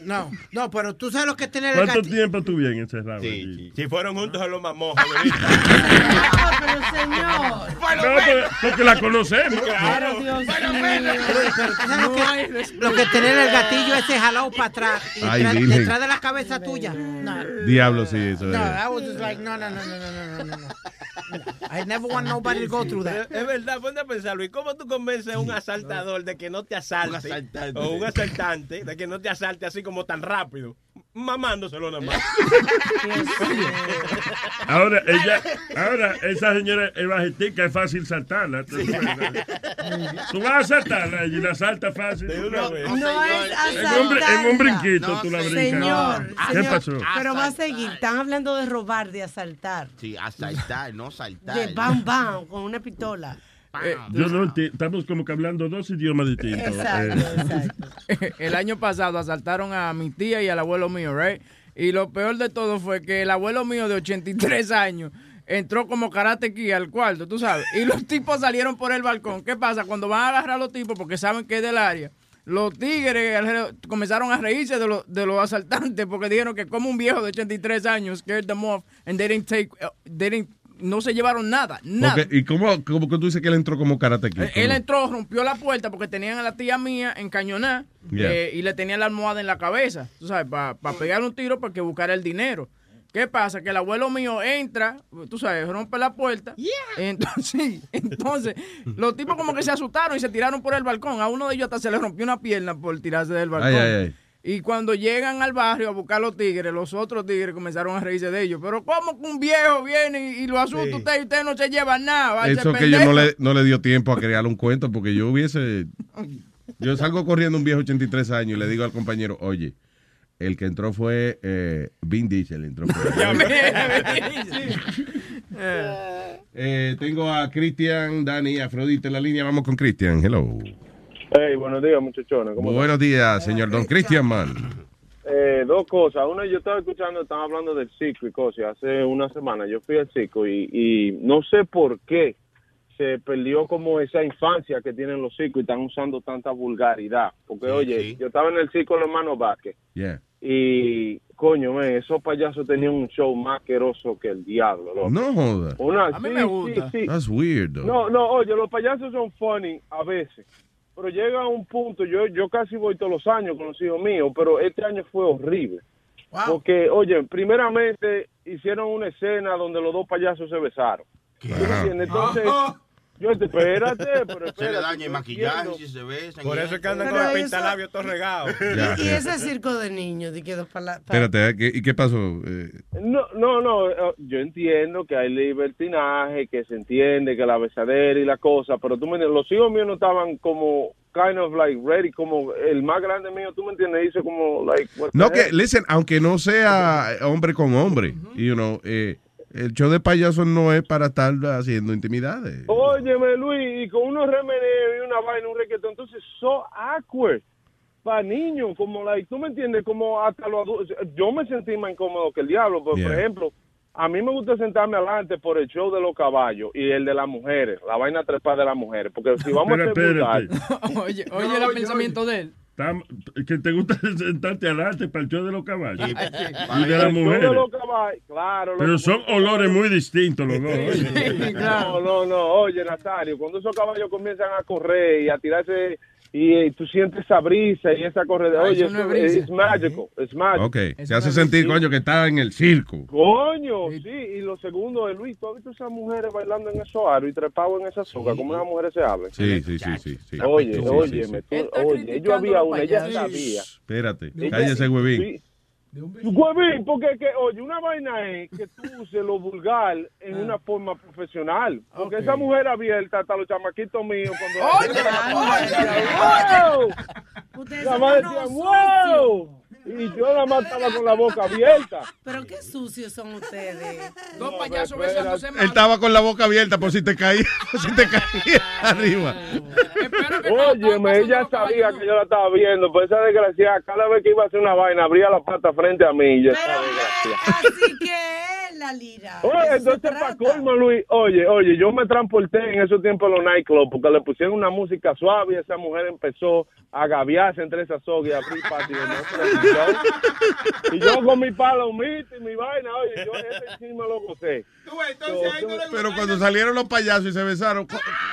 No, no, pero tú sabes lo que es tener ¿Cuánto el tiempo estuvieron encerrados? Sí, Si fueron juntos a los mamojos. no, pero señor. No, pero, porque la conocemos. Claro. Dios mío. Lo que tener el gatillo ese jalado para atrás. Y Ay, detrás, detrás, de la cabeza tuya. No. Diablo, sí, eso No, I was just like, no, no, no, no, no, no, no. I never want nobody to go es, verdad, ponte a pensar, Luis, ¿cómo tú convences a un asaltador de que no te asalte? Un. O un asaltante de que no te asalte así como tan rápido. Mamándoselo nada más. Ahora, ella, ahora, esa señora es bajetica, es fácil saltarla. Tú, tú vas a saltarla y la salta fácil. una vez. No es En un, en brinquito No, tú la brincas. Señor, ¿Qué señor, pasó? Pero va a seguir. Están hablando de robar, de asaltar. Sí, a saltar, no saltar. De bam bam con una pistola. Eh, Yo no estamos como que hablando dos idiomas distintos. Exacto, Eh, exacto. el año pasado asaltaron a mi tía y al abuelo mío, right? Y lo peor de todo fue que el abuelo mío de 83 años entró como karate al cuarto, tú sabes. Y los tipos salieron por el balcón. ¿Qué pasa? Cuando van a agarrar a los tipos porque saben que es del área, los tigres comenzaron a reírse de, los de los asaltantes porque dijeron que como un viejo de 83 años scared them off and they didn't take, uh, they didn't- no se llevaron nada, nada. ¿Y cómo, cómo que tú dices que él entró como karate kid? Él- Él entró, rompió la puerta porque tenían a la tía mía encañonada Yeah. eh, y le tenían la almohada en la cabeza, tú sabes, para pegar un tiro para que buscara el dinero. ¿Qué pasa? Que el abuelo mío entra, tú sabes, rompe la puerta. Entonces, entonces, los tipos como que se asustaron y se tiraron por el balcón. A uno de ellos hasta se le rompió una pierna por tirarse del balcón. Ay, ay, ay. Y cuando llegan al barrio a buscar los tigres, los otros tigres comenzaron a reírse de ellos. Pero ¿cómo que un viejo viene y, y lo asusta usted y usted no se lleva nada? Eso que yo no le, no le dio tiempo a crear un cuento porque yo hubiese... Yo salgo corriendo un viejo 83 años y le digo al compañero, oye, el que entró fue eh, Vin Diesel. Entró ahí". Eh, tengo a Cristian, Dani, Afrodita en la línea. Vamos con Cristian. Hello. Hey, buenos días, muchachones. ¿Cómo Buenos días, señor Don Cristian Man. Eh, dos cosas. Una, yo estaba escuchando, estaban hablando del circo y cosas. Hace una semana yo fui al circo y, y no sé por qué se perdió como esa infancia que tienen los circos y están usando tanta vulgaridad. Porque, oye, yo estaba en el circo de los hermanos Vázquez Yeah. y, coño, man, esos payasos tenían un show más asqueroso que el diablo. loco. No joda. Una, A mí me gusta. sí, sí. That's weird, though. No, no, oye, los payasos son funny a veces, pero llega un punto, yo yo casi voy todos los años con los hijos míos, pero este año fue horrible. Porque, oye, primeramente hicieron una escena donde los dos payasos se besaron. ¿Tú me entiendes? Entonces, yo te espérate, pero espérate. Se le daña el maquillaje si se besan. Por y eso es que andan con el eso- pintalabio todo regado. Y ya. ese circo de niños, de que dos pala- pa- Espérate, ¿eh? ¿qué- ¿y qué pasó? Eh, No, no, no, eh, yo entiendo que hay libertinaje, que se entiende que la besadera y la cosa, pero tú me entiendes, los hijos míos no estaban como kind of like ready, como el más grande mío, tú me entiendes, dice como like No, que, listen, aunque no sea hombre con hombre, you know, eh, el show de payasos no es para estar haciendo intimidades. Óyeme, Luis, y con unos remeneos y una vaina, un requetón, entonces so awkward. para niños, como la, tú me entiendes, como hasta los adultos. Yo me sentí más incómodo que el diablo, porque, por ejemplo, a mí me gusta sentarme adelante por el show de los caballos y el de las mujeres, la vaina trepa de las mujeres, porque si vamos Pero a vulgar- Oye, oye el pensamiento de él. Tam- que te gusta sentarte adelante para el show de los caballos. Y de las mujeres. claro. Pero son olores muy distintos los dos. No, no, no. Oye, Nazario, cuando esos caballos comienzan a correr y a tirarse y, eh, tú sientes esa brisa y esa corrida, Ah, oye, eso es brisa. es es magical. Ok, se hace sentir, coño, que está en el circo. Coño, sí, y lo segundo es, Luis, ¿tú has visto esas mujeres bailando en esos aros y trepados en esa soga? ¿Cómo esas mujeres se hablan? Sí, sí, sí, sí. sí. Oye, Sí, sí, oye, sí. me tú- oye, yo había una, ella sabía. Espérate, cállese, huevín. Sí. Huevín, porque que, oye, una vaina es que tú uses lo vulgar en una forma profesional. Porque esa mujer abierta, hasta los chamaquitos míos, cuando. ¡Wow! La madre decía, ¡wow! Y yo nada más estaba con la boca abierta. Pero qué sucios son ustedes. Dos payasos besándose Él estaba con la boca abierta por si te caía, por si te caía arriba. Óyeme, ella sabía que yo la estaba viendo, pues esa desgraciada, cada vez que iba a hacer una vaina, abría la pata frente a mí. y yo, esa desgraciada. Así que la lira. Oye, entonces para colmo, Luis, oye, oye, yo me transporté en esos tiempos a los nightclubs porque le pusieron una música suave y esa mujer empezó a gaviarse entre esas sogas y a abrir patio. ¿no? Y yo con mi palomita y mi vaina, oye, yo ese sí me lo gocé. Pero cuando salieron los payasos y se besaron.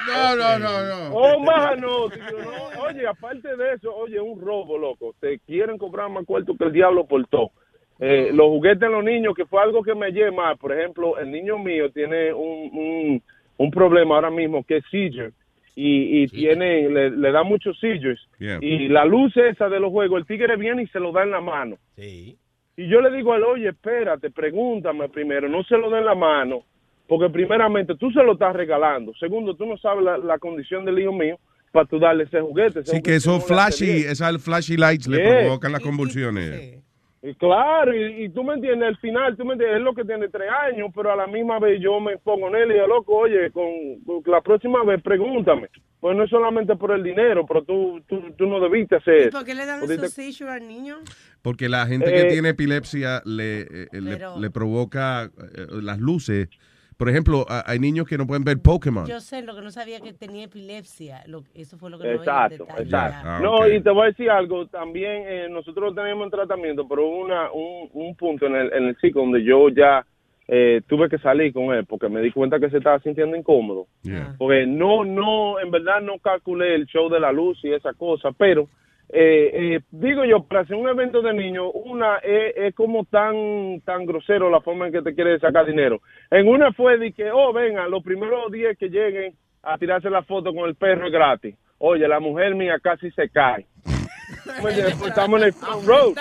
No, no, no, no. Oh, maja, no, tío, no. Oye, aparte de eso, oye, un robo, loco. Te quieren cobrar más cuarto que el diablo por todo. Eh, los juguetes de los niños, que fue algo que me lleva. Por ejemplo, el niño mío tiene un, un, un problema ahora mismo que es seizure. Y, y tiene, le, le da muchos seizures. Yeah. Y la luz esa de los juegos, el tigre viene y se lo da en la mano. Sí. Y yo le digo a él, oye, espérate, pregúntame primero, no se lo den en la mano, porque primeramente tú se lo estás regalando. Segundo, tú no sabes la, la condición del hijo mío para tú darle ese juguete. Ese Sí, que esos flashy, esas flashy lights le provocan las convulsiones. Y claro, y, y tú me entiendes, al final, tú me entiendes, es lo que tiene tres años, pero a la misma vez yo me pongo en él y digo, loco, oye, con, con la próxima vez pregúntame. Pues no es solamente por el dinero, pero tú, tú, tú no debiste hacer ¿Y eso. por qué le dan esos seizures al niño? Porque la gente que Eh, tiene epilepsia le, eh, le- Pero- le provoca eh, las luces. Por ejemplo, a- hay niños que no pueden ver Pokémon. Yo sé, lo que no sabía que tenía epilepsia. Lo- eso fue lo que no Exacto, detalle. exacto. Ah, no, y te voy a decir algo, también eh, nosotros lo tenemos en tratamiento, pero hubo una, un, un punto en el, en el ciclo donde yo ya eh, tuve que salir con él porque me di cuenta que se estaba sintiendo incómodo. Yeah. Porque no, no, en verdad no calculé el show de la luz y esa cosa, pero eh, eh, digo yo, para hacer un evento de niños, una es, es como tan tan grosero la forma en que te quiere sacar dinero. En una fue de que, oh, venga, los primeros 10 que lleguen a tirarse la foto con el perro es gratis. Oye, la mujer mía casi se cae. Pues estamos en el front row.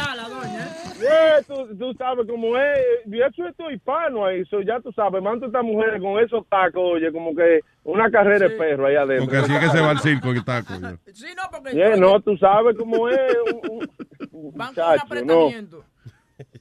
Yeah, tú, tú sabes cómo es. Y eso es todo hispano ahí. So, ya tú sabes, manda estas mujeres con esos tacos, oye, como que una carrera de perro ahí adentro. Porque así es que se va al circo y taco. Sí, no, porque Yeah, no, tú sabes cómo es. Un, un- un van con muchacho, no. apretamiento.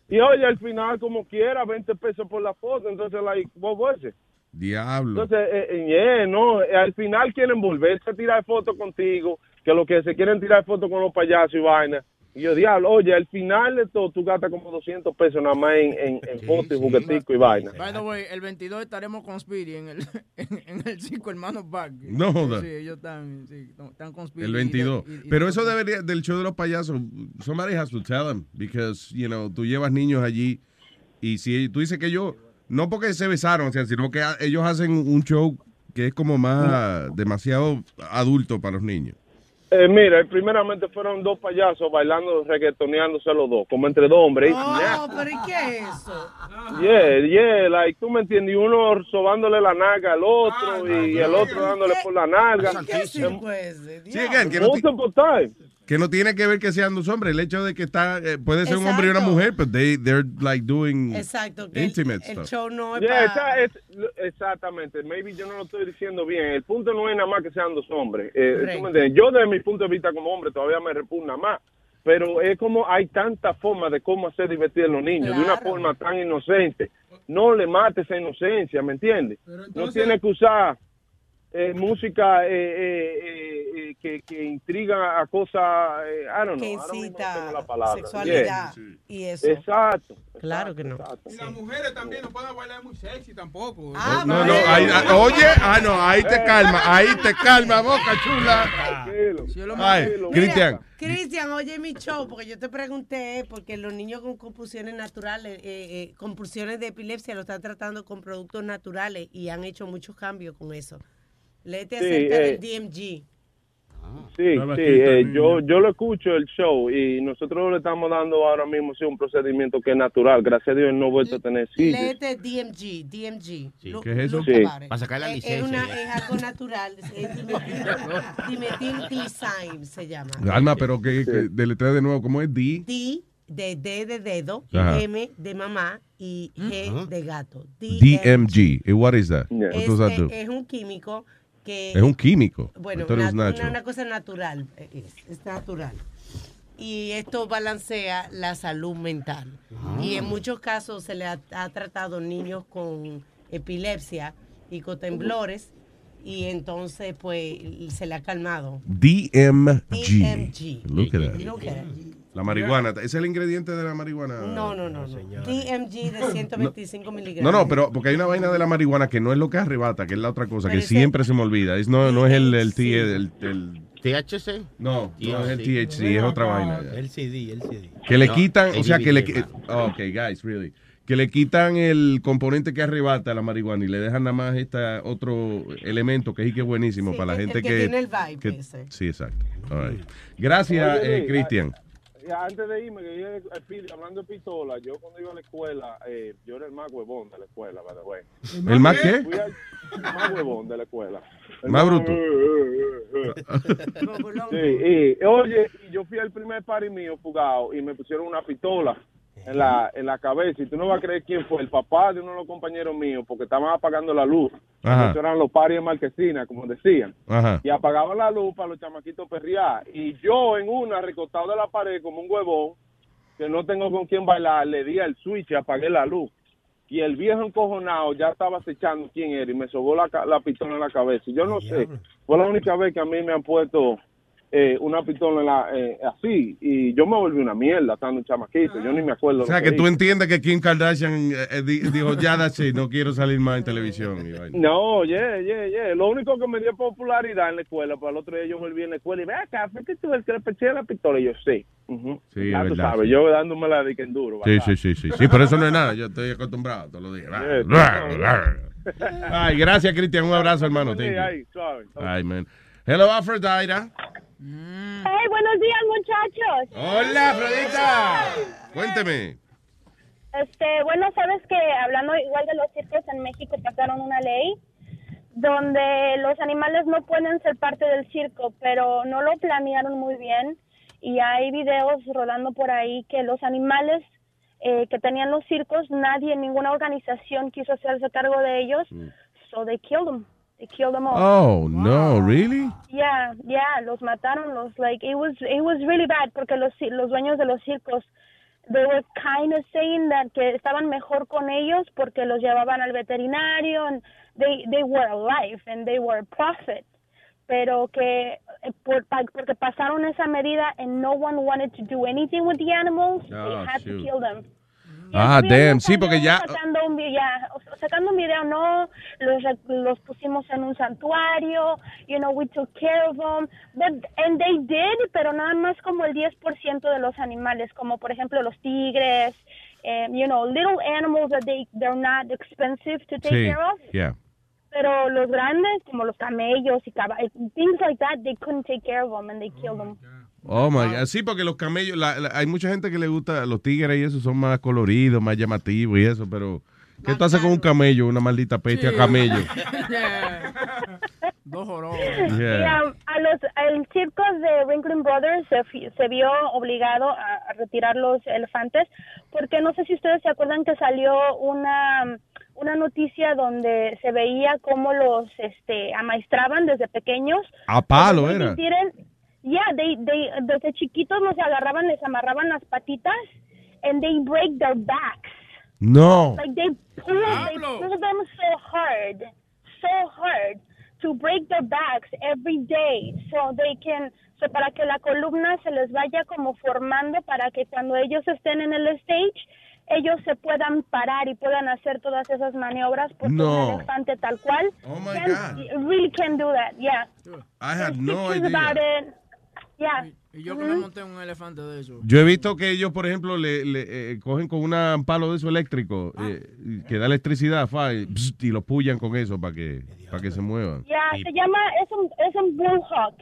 Y oye, al final, como quiera, 20 pesos por la foto. Entonces, like, was it? Diablo. Entonces, eh, eh, yeah, no, eh, al final quieren volverse a tirar fotos contigo, que lo que se quieren tirar fotos con los payasos y vaina. Y yo, diablo, oye, al final de todo, tú gastas como 200 pesos nada más en, en, en fotos y juguetico y vaina. By the way, el 22 estaremos con Speedy en el, en, en el Cinco Hermanos Park. No joda. Sí, ellos están, sí, están con Speedy. El y de- 22. y- y- Pero eso debería, del show de los payasos, somebody has to tell them, because, you know, tú llevas niños allí y si tú dices que ellos, no porque se besaron, o sea, sino que ellos hacen un show que es como más demasiado adulto para los niños. Eh, mira, primeramente fueron dos payasos bailando, reggaetoneándose los dos, como entre dos hombres. Oh, pero ¿y qué es eso? Yeah, yeah, like, tú me entiendes, y uno sobándole la nalga al otro y el otro dándole por la nalga. ¿Qué ese? Sí, no, ti- Multiple times. Que no tiene que ver que sean dos hombres, el hecho de que está, eh, puede ser un hombre y una mujer, pero they, they're like doing Exacto, que el, intimate el stuff. show no es Yeah, para... esa- es- exactamente, maybe yo no lo estoy diciendo bien. El punto no es nada más que sean dos hombres. Eh, ¿tú me entiendes? Yo, desde mi punto de vista como hombre, todavía me repugna más. Pero es como hay tantas formas de cómo hacer divertir a los niños, de una forma tan inocente. No le mates esa inocencia, ¿me entiendes? No entonces- tiene que usar. Eh, música eh, eh, eh, eh, que, que intriga a cosas, eh, I don't know, Que no incita tengo la palabra. sexualidad Yeah. y eso. Exacto. Claro que no. Y las mujeres también no pueden bailar muy sexy tampoco. Ah, No, no, ahí, ah, oye, ah, no, ahí te calma, ahí te calma, boca chula. Ay, Cristian. Cristian, oye mi show, porque yo te pregunté, porque los niños con compulsiones naturales, eh, eh, compulsiones de epilepsia, lo están tratando con productos naturales y han hecho muchos cambios con eso. Léete Sí, acerca eh, del DMG. Sí, sí, eh, yo, yo lo escucho el show y nosotros le estamos dando ahora mismo sí, un procedimiento que es natural. Gracias a Dios no he vuelto a tener seizures. Léete DMG, DMG. Lo- ¿Qué es eso? Sí. Para sacar la Es- licencia, Es, una- es algo natural. Es dimetil- se llama. Alma, pero que, que deletré de nuevo, ¿cómo es? D. D de, D de dedo, Ajá. M de mamá y G de gato. DMG. ¿Y what is that? What Es, does that es- do? es un químico que... Es un químico. Bueno, una, una- una cosa natural. eh, Es, es natural. Y esto balancea la salud mental. Ah. Y en muchos casos se le ha, ha tratado niños con epilepsia y con temblores. Y entonces, pues, se le ha calmado. DMG. DMG. Look at that. Look at it. La marihuana. ¿Es el ingrediente de la marihuana? No, no, no. no. DMG de 125 miligramos. No, no, pero porque hay una vaina de la marihuana que no es lo que arrebata, que es la otra cosa, Pero que siempre se me olvida. Es, no, no es el, el, T- el, el- THC. No, no es el THC. Es otra vaina. El CD, el CD. Que le No, quitan, o sea, que le ADBT, qui- oh, ok, guys, really. Que le quitan el componente que arrebata la marihuana y le dejan nada más este otro elemento que sí que es buenísimo Sí, para la gente el que que, tiene el vibe que- ese. Sí, exacto. All right. Gracias, eh, Cristian. Antes de irme, que yo, hablando de pistola, yo cuando iba a la escuela, eh, yo era el más huevón de la escuela, by the way. ¿El más qué? Fui al- el más huevón de la escuela. El Más bruto. Sí, y oye, yo fui al primer party mío fugado y me pusieron una pistola en la, en la cabeza y tú no vas a creer quién fue, el papá de uno de los compañeros míos, porque estaban apagando la luz. Ajá. Esos eran los paris en Marquesina, como decían. Ajá. Y apagaban la luz para los chamaquitos perrear. Y yo en una, recostado de la pared como un huevón, que no tengo con quién bailar, le di al switch y apagué la luz. Y el viejo encojonado ya estaba acechando quién era y me sobó la, ca- la pistola en la cabeza. Y yo no sé, fue la única vez que a mí me han puesto eh, una pistola en la, eh, así. Y yo me volví una mierda estando un chamaquito. Yo ni me acuerdo. O sea, lo que tú entiendes que Kim Kardashian eh, eh, di- dijo, ya, it, no quiero salir más en televisión. No, yeah, yeah, yeah. Lo único que me dio popularidad en la escuela, para el otro día yo volví en la escuela y ve acá, fue que tú el que le peché la pistola. Y yo, sí. Ujú. Sí, ya es tú verdad, sabes, sí. yo dándome la de que en duro. Sí, sí, sí, sí. Sí, pero eso no es nada. Yo estoy acostumbrado todos los días. Ay, gracias, Cristian. Un abrazo, hermano. Sí. Ay, man. Hello, Aphrodite. Hey, buenos días, muchachos. Hola, Afrodita. Cuénteme. Este, bueno, sabes que hablando igual de los circos en México pasaron una ley donde los animales no pueden ser parte del circo, pero no lo planearon muy bien y hay videos rodando por ahí que los animales eh, que tenían los circos, nadie, ninguna organización quiso hacerse cargo de ellos, so they killed them. They killed them all. Oh, no, really? Yeah, yeah, los mataron, los like it was it was really bad porque los los dueños de los circos they were kind of saying that que estaban mejor con ellos porque los llevaban al veterinario and they they were alive and they were a profit. Pero que eh, por, pa- porque pasaron esa medida and no one wanted to do anything with the animals, Oh, they had shoot. to kill them. Ah, damn. Sí, porque ya. sacando un, ya, sacando un video, no, los, los pusimos en un santuario, you know, we took care of them, but, and they did, pero nada más como el 10% de los animales, como por ejemplo los tigres, um, you know, little animals that they, they're not expensive to take Sí, care of, yeah. pero los grandes, como los camellos y caballos, things like that, they couldn't take care of them and they killed them. Oh, my God. Sí, porque los camellos, la- la- hay mucha gente que le gusta, los tigres y eso son más coloridos, más llamativos y eso, pero ¿qué tú haces con un camello, una maldita peste a camello? Dos jorobos. Yeah. A, a los el circo de Ringling Brothers se, se vio obligado a, a retirar los elefantes porque no sé si ustedes se acuerdan que salió una una noticia donde se veía cómo los este amaestraban desde pequeños. A palo era. Yeah, they, they, desde chiquitos los agarraban, les amarraban las patitas and they break their backs. No. Like they pull, they pull them so hard, so hard to break their backs every day so they can so para que la columna se les vaya como formando para que cuando ellos estén en el stage ellos se puedan parar y puedan hacer todas esas maniobras porque No. un elefante tal cual Oh, my can- God. really can do that yeah I had no idea. about it. Yeah Y yo que me monté en un elefante de eso. Yo he visto que ellos, por ejemplo, le, le, eh, cogen con un palo de eso eléctrico eh, y que da electricidad fa, y, pst, y lo pullan con eso para que, para que se muevan. Ya, se llama, es un, es un bullhawk.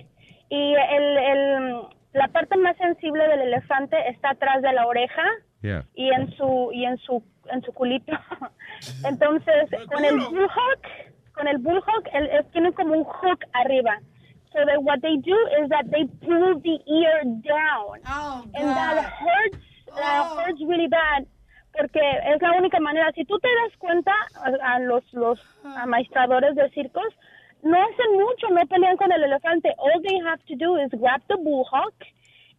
Y el, el, la parte más sensible del elefante está atrás de la oreja Yeah. y en su, y en su, en su culito. Entonces, con el bullhawk, con el bullhawk, el, el- tiene como un hook arriba. So that what they do is that they pull the ear down. and that hurts, that hurts really bad. Porque es la única manera. Si tú te das cuenta, a, a los, los amaestradores de circos, no hacen mucho, no pelean con el elefante. All they have to do is grab the bullhawk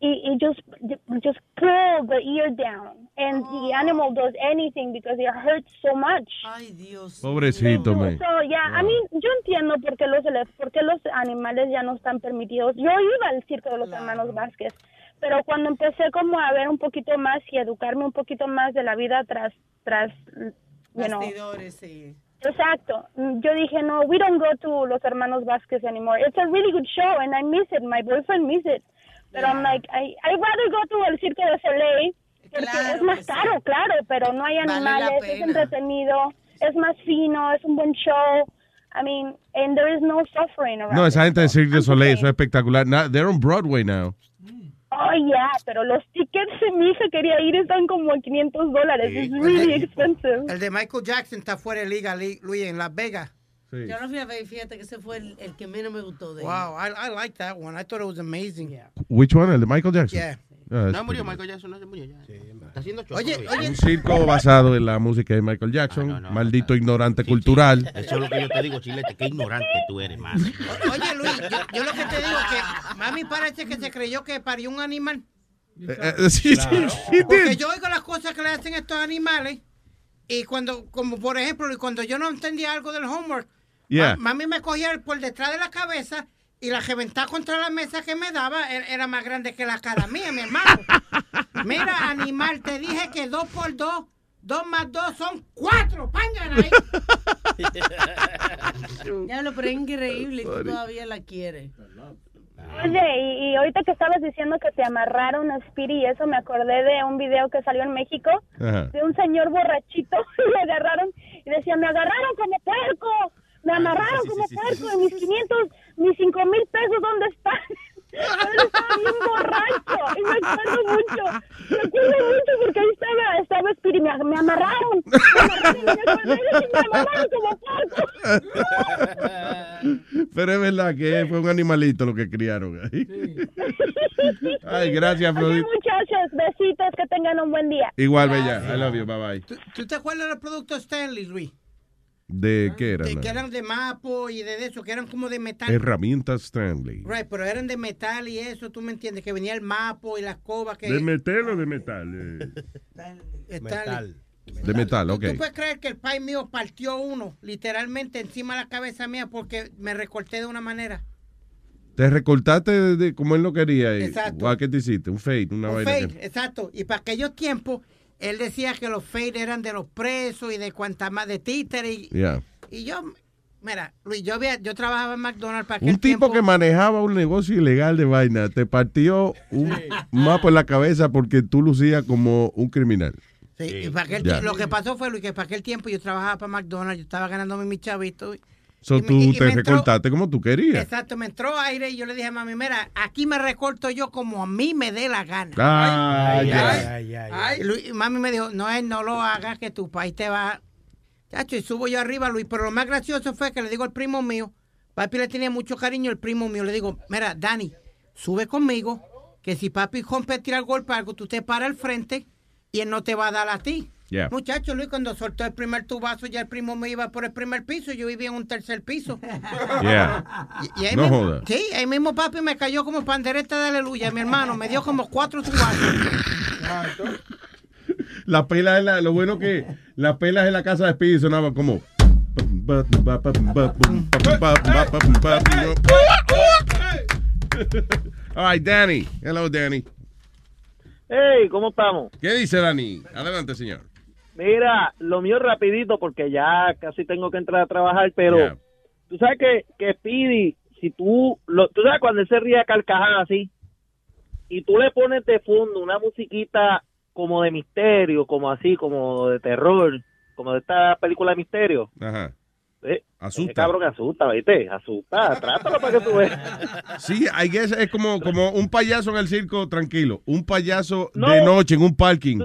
y, y just, just pull the ear down. And the animal does anything because it hurts so much. Ay, Dios. Pobrecito, man. So, yeah, I mean, yo entiendo por qué, los, ele- por qué los animales ya no están permitidos. Yo iba al circo de los hermanos Vázquez, pero cuando empecé como a ver un poquito más y educarme un poquito más de la vida tras, tras, Bastidores, sí. Exacto. Yo dije, no, we don't go to Los Hermanos Vázquez anymore. It's a really good show and I miss it. My boyfriend miss it. But I'm like, I, I'd rather go to el Circo de Soleil porque es más caro, claro, pero no hay Vale animales, es pena. entretenido, es más fino, es un buen show. I mean, and there is no suffering around No, esa gente de Cirque du Soleil, eso es espectacular. They're on Broadway now. Oh, yeah, pero los tickets, mi hija quería ir, están como a 500 dólares. It's really expensive. El de Michael Jackson está fuera de liga, Li- Luis, en Las Vegas. Yo no fui a ver, y fíjate que ese fue el, el que menos me gustó de Wow, I, I like that one. I thought it was amazing. Which one? El de Michael Jackson. Yeah. Ah, No murió Michael Jackson, no se murió ya. Está haciendo show Oye, oye. Un circo basado en la música de Michael Jackson. Maldito ignorante cultural. Eso es lo que yo te digo, Chilete, qué ignorante tú eres, man. Oye, Luis, yo, yo lo que te digo es que mami parece que se creyó que parió un animal. Eh, eh, sí, sí, sí, Porque yo oigo las cosas que le hacen a estos animales y cuando, como por ejemplo, y cuando yo no entendía algo del homework, Yeah. ma- mami me cogía por detrás de la cabeza y la reventaba contra la mesa que me daba era, era más grande que la cara mía, mi hermano. Mira, animal, te dije que dos por dos, dos más dos son cuatro. Pángana ahí. Ya lo pero es increíble y tú todavía la quieres. Oye, y, y ahorita que estabas diciendo que te amarraron a Speedy y eso, me acordé de un video que salió en México Ajá. de un señor borrachito y le agarraron y decía, me agarraron como puerco, me amarraron como puerco y mis 500, mis 5 mil pesos, ¿dónde están? Él estaba bien borracho y me acuerdo mucho, me acuerdo mucho porque ahí estaba, estaba Speedy, me, me amarraron, me amarraron, me amarraron como puerco. Pero es verdad que fue un animalito lo que criaron ahí. Ay, gracias, Oye, Florida. muchachos, besitos, que tengan un buen día. Igual, Bella. I love you. Bye bye. ¿Tú, tú te acuerdas de los productos Stanley, Luis? ¿De qué era? De- que eran de mapo y de eso, que eran como de metal. Herramientas Stanley. Right, pero eran de metal y eso, tú me entiendes, que venía el mapo y la escoba que... ¿De metal o de metal? Eh, Stanley. De metal, ok. ¿Tú puedes creer que el pai mío partió uno, literalmente encima de la cabeza mía, porque me recorté de una manera? Te recortaste de, de como él lo quería. Y, Exacto. ¿Qué te hiciste? Un fade, una Un vaina. fade, que- exacto. Y para aquellos tiempos, él decía que los fade eran de los presos y de cuanta más de títere. Y, Yeah. y yo, mira, Luis, yo, había- yo trabajaba en McDonald's para Un aquel tipo tiempo. que manejaba un negocio ilegal de vaina te partió un mapa en la cabeza porque tú lucías como un criminal. Sí, y para aquel tie- lo que pasó fue Luis, que para aquel tiempo yo trabajaba para McDonald's, yo estaba ganándome mi chavito. y- So y tú y- te entró- recortaste como tú querías. Exacto, me entró aire y yo le dije a mami, mira, aquí me recorto yo como a mí me dé la gana. Ay, Ay, ay. Y Luis- y mami me dijo, no, no lo hagas, que tu país te va... Chacho, y subo yo arriba, Luis, pero lo más gracioso fue que le digo al primo mío, papi le tenía mucho cariño, el primo mío, le digo, mira, Dani, sube conmigo, que si papi rompe tira el golpe algo, tú te paras al frente y él no te va a dar a ti. Yeah. Muchacho, Luis, cuando soltó el primer tubazo, ya el primo me iba por el primer piso y yo vivía en un tercer piso. Yeah. Y, y ahí No mismo, joda. Sí, ahí mismo papi me cayó como pandereta de aleluya, mi hermano. Me dio como cuatro tubazos. La pela es la, lo bueno que las pelas en la casa de Speedy sonaban como. All right, Danny. Hello, Danny. Hey, ¿cómo estamos? ¿Qué dice Danny? Adelante, señor. Mira, lo mío rapidito porque ya casi tengo que entrar a trabajar, pero Yeah. tú sabes que, que Speedy, si tú, lo, tú sabes cuando él se ríe a carcajadas así, y tú le pones de fondo una musiquita como de misterio, como así, como de terror, como de esta película de misterio, Ajá. ¿Eh? Asusta. Ese cabrón asusta, ¿viste? Asusta, trátalo para que tú veas. Sí, I guess es como, como un payaso en el circo tranquilo. Un payaso No. de noche en un parking.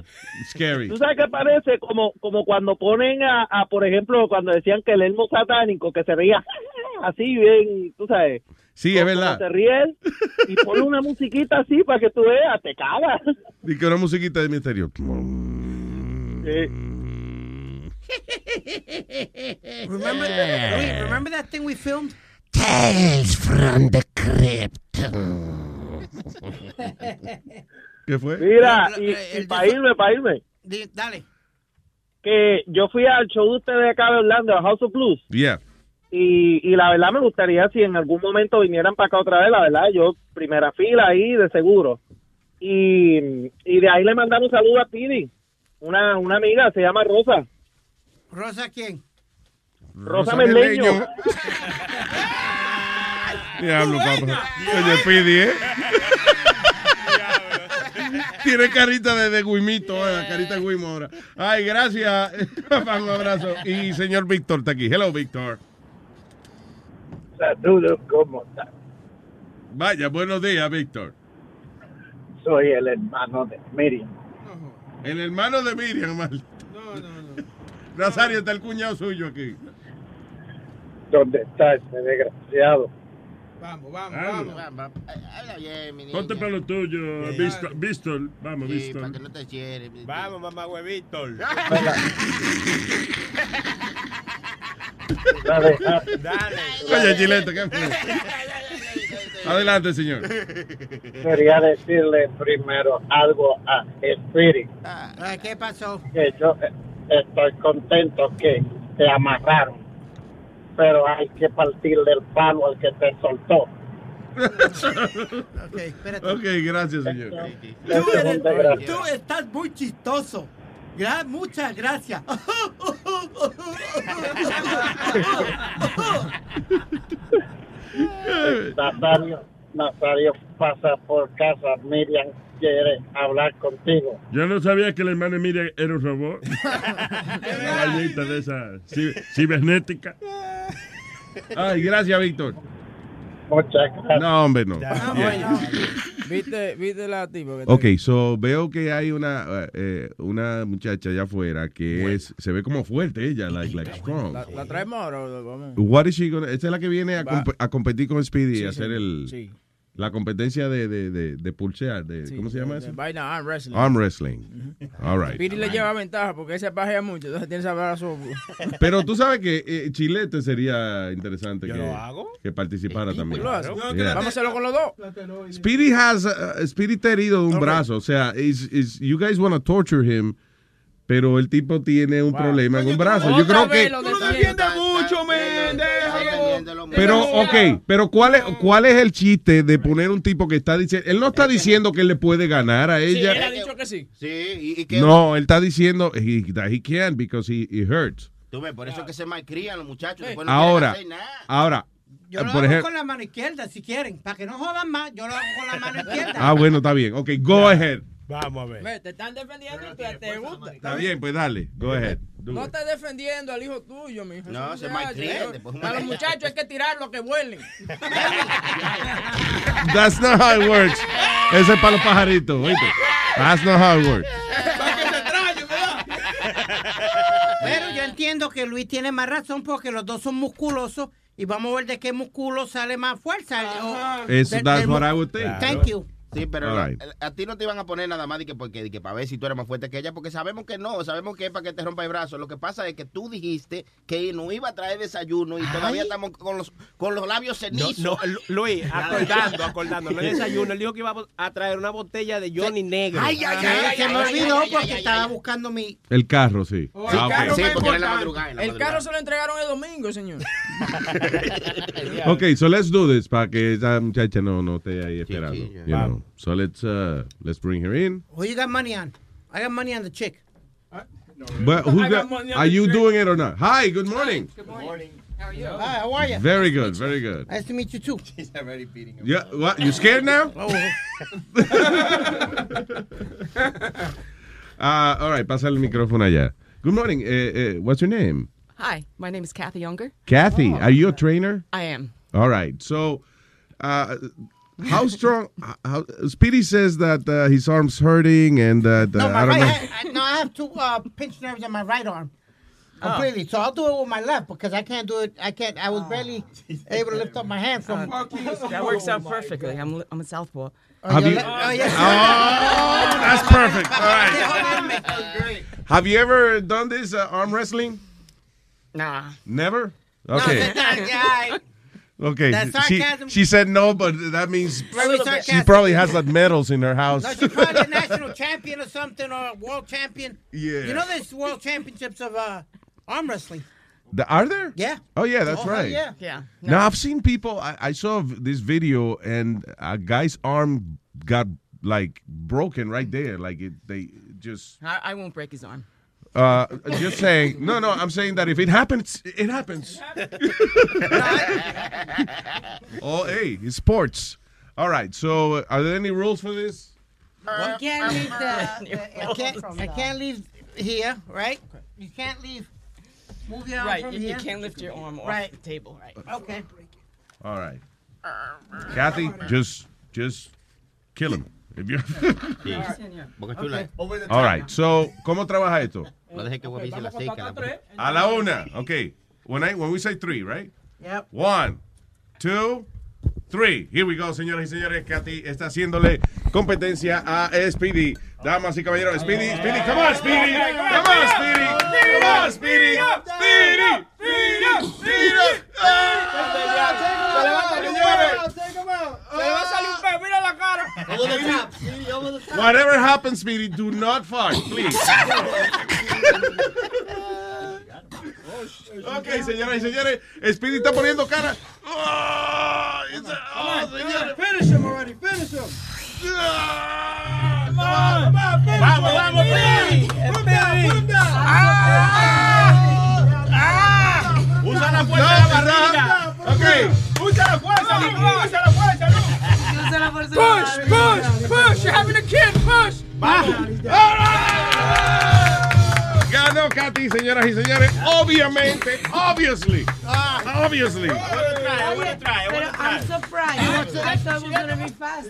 Scary. ¿Tú sabes qué parece? Como, como cuando ponen a, a, por ejemplo, cuando decían que el elmo satánico, que se reía así bien, tú sabes. Sí, es verdad. Se ríe él, y pone una musiquita así para que tú veas, te cagas. Y que una musiquita de misterio. Remember, Luis, remember that thing we filmed? Tales from the crypt. ¿Qué fue? Mira, y, para irme, para irme, Dale. que yo fui al show de ustedes acá de Orlando, a House of Blues, Yeah. y, y la verdad me gustaría si en algún momento vinieran para acá otra vez, la verdad, yo primera fila ahí de seguro. Y, y de ahí le mandamos un saludo a Pidi, una, una amiga, se llama Rosa. ¿Rosa quién? Rosa Merleño. Diablo, papá. Oye, Pidi, ¿eh? Tiene carita de, de Guimito, eh, la carita de Guimo ahora. Ay, gracias. Un abrazo. Y señor Víctor está aquí. Hello, Víctor. Saludos, ¿cómo estás? Vaya, buenos días, Víctor. Soy el hermano de Miriam. El hermano de Miriam, mal. Nazario está el cuñado suyo aquí. ¿Dónde está ese desgraciado? Vamos, vamos, vamos. Habla bien, mi niño. Ponte para lo tuyo, Víctor. Víctor. Vamos, Sí, Víctor. para que no te cierres. Vamos, mamá huevito. Dale, Dale. Oye, Chilete, ¿qué fue? Adelante, señor. Quería decirle primero algo a Spirit, Ah, ¿Qué pasó? que yo estoy contento que te amarraron, pero hay que partirle el palo al que te soltó. Ok, espérate. Ok, gracias, señor. Tú, eres- tú estás muy chistoso. Gra- muchas gracias. Nazario, Nazario pasa por casa, Miriam quiere hablar contigo. Yo no sabía que el hermano de Miriam era un robot. Una de esa ci- cibernética. Ay, gracias, Víctor. Muchas gracias. No, hombre, no. Yeah. ¿Viste, ¿Viste la tipa que Ok, so veo que hay una eh, una muchacha allá afuera que es se ve como fuerte ella, like, like strong. ¿La, la traemos ahora? o Vamos. What is she gonna- Esta es la que viene a, comp- a competir con Speedy Sí, y hacer sí, el sí. La competencia de, de, de, de pulsear, de, Sí, ¿cómo se llama de- eso? Vaina arm wrestling. Arm wrestling. All right. Piri le lleva ventaja porque ese pajea mucho, entonces tiene ese abrazo. Pero tú sabes que eh, Chilete sería interesante que, hago. que participara también. Lo hace. Yeah. Vamos a hacerlo con los dos. Speedy has uh, Speedy está herido de un brazo, o sea, is, is, you guys want to torture him, pero el tipo tiene un problema en un brazo. Yo creo que Pero, ok, pero ¿cuál es, ¿cuál es el chiste de poner un tipo que está diciendo, él no está diciendo que él le puede ganar a Sí, ella? él ha dicho que sí. Sí, y, y que. No, él está diciendo he, that he can because he, he hurts. Tú ves, por eso es que se malcrían los muchachos. no Ahora, hacer nada. ahora, Yo lo por hago ejemplo, con la mano izquierda, si quieren. Para que no jodan más, yo lo hago con la mano izquierda. ah, bueno, está bien, ok, go ahead. Vamos a ver. Ve, Te están defendiendo y te, te gusta. Está bien, pues dale, go ahead. do No it. estés defendiendo al hijo tuyo, mi hijo. No, se después un A los mal- muchachos hay que tirarlos que vuelen. That's not how it works. Ese es para los pajaritos, ¿oíste? That's not how it works. Pero yo entiendo que Luis tiene más razón porque los dos son musculosos y vamos a ver de qué músculo sale más fuerza. Eso, that's what I would think. Thank you. Sí, pero All la- right. a ti no te iban a poner nada más de que, porque, de que para ver si tú eres más fuerte que ella, porque sabemos que no, sabemos que es para que te rompa el brazo. Lo que pasa es que tú dijiste que no iba a traer desayuno y todavía estamos con los, con los labios cenizos. no, Luis, acordando, acordando, no es desayuno. Él dijo que iba a traer una botella de Johnny Negro. Ay, ay, ay, se me olvidó porque estaba buscando mi. El carro, sí. Ah, ok. carro Sí, porque era la madrugada. la El madrugada. carro se lo entregaron el domingo, señor. Okay, so let's do this para que esa muchacha no, no esté ahí esperando. Chiquilla. you know. So let's uh, let's bring her in. Who you got money on? I got money on the chick. But who's I got got, money are you trick. doing it or not? Hi, good morning. Good morning. How are you? Hi, how are you? Very good, very good. Nice to meet you too. She's already beating him. Yeah, what? You scared now? Uh, all right, pasa el micrófono allá. Good morning. Uh, uh, what's your name? Hi, my name is Kathy Younger. Kathy. Are you a trainer? I am. All right. So, uh, how strong? How, Speedy says that uh, his arm's hurting and that uh, No, my I don't right know. hand, I, no, I have two uh, pinched nerves in my right arm. Completely. So I'll do it with my left because I can't do it. I can't. I was barely able to lift up my hand from. That works out perfectly. I'm, I'm a southpaw. Have you? Oh, yes. Oh, that's perfect. All right. Have you ever done this uh, arm wrestling? Nah. Never. Okay. Yeah, Okay. That's She, sarcasm. she said no, but that means she probably has like medals in her house. No, she's probably a national champion or something, or a world champion. Yeah. You know, there's world championships of uh, arm wrestling. The- are there? Yeah. Oh yeah, that's Oh, right. yeah. Yeah. Now I've seen people. I, I saw this video, and a guy's arm got like broken right there. Like it, they just. I, I won't break his arm. Uh, just saying. No, no. I'm saying that if it happens, it happens. oh, hey, it's sports. All right. So, uh, are there any rules for this? You can't leave the- the I can't, I can't leave here, right? You can't leave. Move your arm Right, from you, here. you can't lift your arm off Right. the table. Right. Okay. All right. Kathy, just, just kill him. If you. Boca All right. So, ¿cómo trabaja esto? No deje que Webby se la seca. la- A la una. Okay. When I when we say three, right? Yep. One, two, three. Here we go, señoras y señores. Kathy está haciéndole competencia a Speedy. Damas y caballeros. Speedy, Speedy, come on, Speedy. Come on, Speedy. Come on, Speedy. Speedy. Speedy. Speedy. Se le va a salir un peo. Se le va a salir un peo. Mira la cara. Over the top. See, over the top. Whatever happens, Speedy, do not fart, please. Ok, señoras y señores, Speedy está poniendo cara. Oh, it's a- oh, señores. Finish him already. Finish him. Come on, come on, finish Vamos, vamos, Speedy. Put him down, put him down. Usa la fuerza de la barriga. Ok. Usa la fuerza, usa la fuerza, Push, la push, push. You're having a kid. Push. Ganó Katy, señoras y señores. Obviamente, obviously. Obviously. Oye, pero I'm surprised. I thought it was gonna be fast.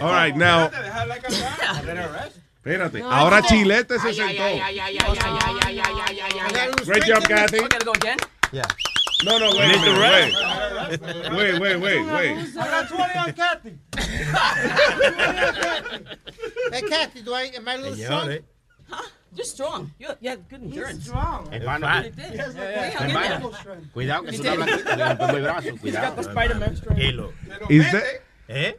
All right, now. Espérate. Ahora Chilete se sentó. Great job, Kathy. I gotta go again? Yeah. No, no, wait, a minute, wait. Wait, wait, wait, wait. I got 20 on Kathy. Hey, Kathy, do I, am I a little strong? You're strong. You you have good endurance. Strong. Hermano, You did. Yes, Yeah, yeah, hang in cuidado que You es did. una blanquita. Le rompemos brazo. He's got Cuidado. the Spider-Man strength. Kilo. Is that, ¿Eh?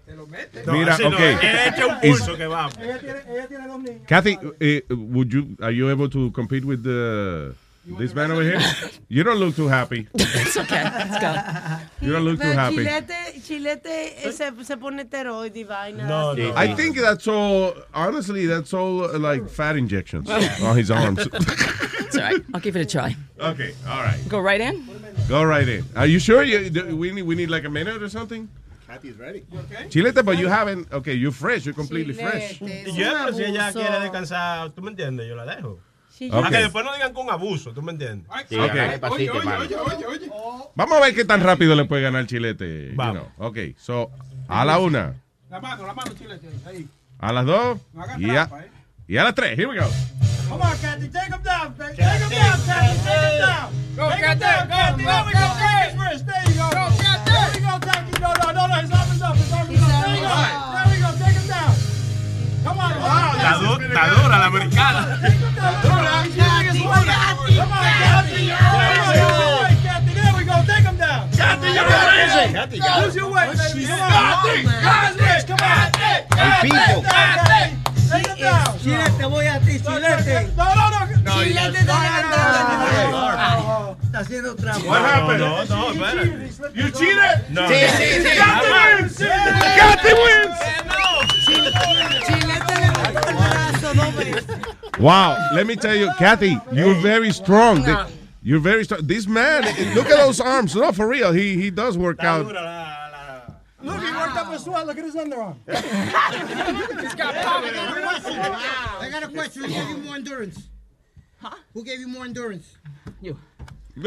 Mira, así no, okay. Echa un Is- pulso que vamos. Ella tiene, ella tiene dos niños. Kathy, uh, would you are you able to compete with the this man over here? You don't look too happy. It's okay. Let's go. You don't look too happy. Chilete, Chilete eh, se, se pone esteroide y vaina. No, no. I think that's all. Honestly, that's all uh, like fat injections on his arms. It's all right. I'll give it a try. okay, all right. Go right in. Go right in. Are you sure? You, do- we need we need like a minute or something. Kathy's ready. Okay. Chilete, but you haven't. Okay, you're fresh. You're completely fresh. Chilete, Y es yo, pero si ella abuso. quiere descansar, ¿tú me entiendes? Yo la dejo. Sí, Ok. Para que después no digan con abuso, ¿tú me entiendes? Sí, Ok. agarra Oye, oye, oye, oye, oye. Vamos a ver qué tan rápido le puede ganar Chilete. you Vamos. know. Okay, so a la una, La mano, la mano, chilete. Ahí. a las dos No haga y a, trampa, eh. y a las tres. Here we go. Come on, Kathy, take him down, baby. Take him down, Kathy, take him down. Go, Take him down, Kathy. There we go, go. Kathy. Take his wrist. There you go. Go, Kathy. There we go, Kathy. No, no, no, no. Americana. Use your weight, baby. Come on. Guys, come on. El piso. Take him down. Chilete, voy a ti, chilete. No, no, no. Está. Oh, Está haciendo trampa. What happened? No, no. You cheated? No. Sí, sí, sí. Cathy wins. Cathy wins. Chilete Wow, let me tell you, Kathy, you're very strong. The- You're very strong. This man, look at those arms. No, for real, he he does work out. Look, he worked up a sweat. Look at his underarm. He's got power. I got a question. Who gave you more endurance? Huh? Who gave you more endurance? You.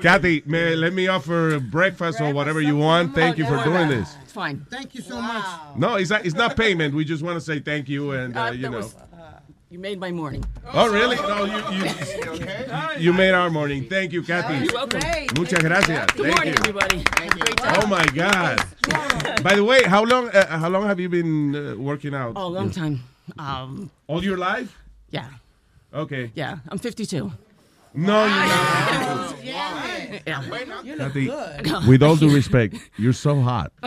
Kathy, may, let me offer breakfast or whatever you want. Thank you for doing this. It's fine. Thank you so much. No, it's not. It's not payment. We just want to say thank you and uh, you know. was, uh, you made my morning. Oh, really? No, you you, you made our morning. Thank you, Kathy. You're welcome. Muchas gracias. Good Thank morning, you. everybody. Great job. Oh my God! By the way, how long uh, how long have you been uh, working out? Oh, a long time. Um, All your life? yeah, Okay. yeah. I'm 52. No, you're not. Yeah. Kathy, with all due respect, you're so hot.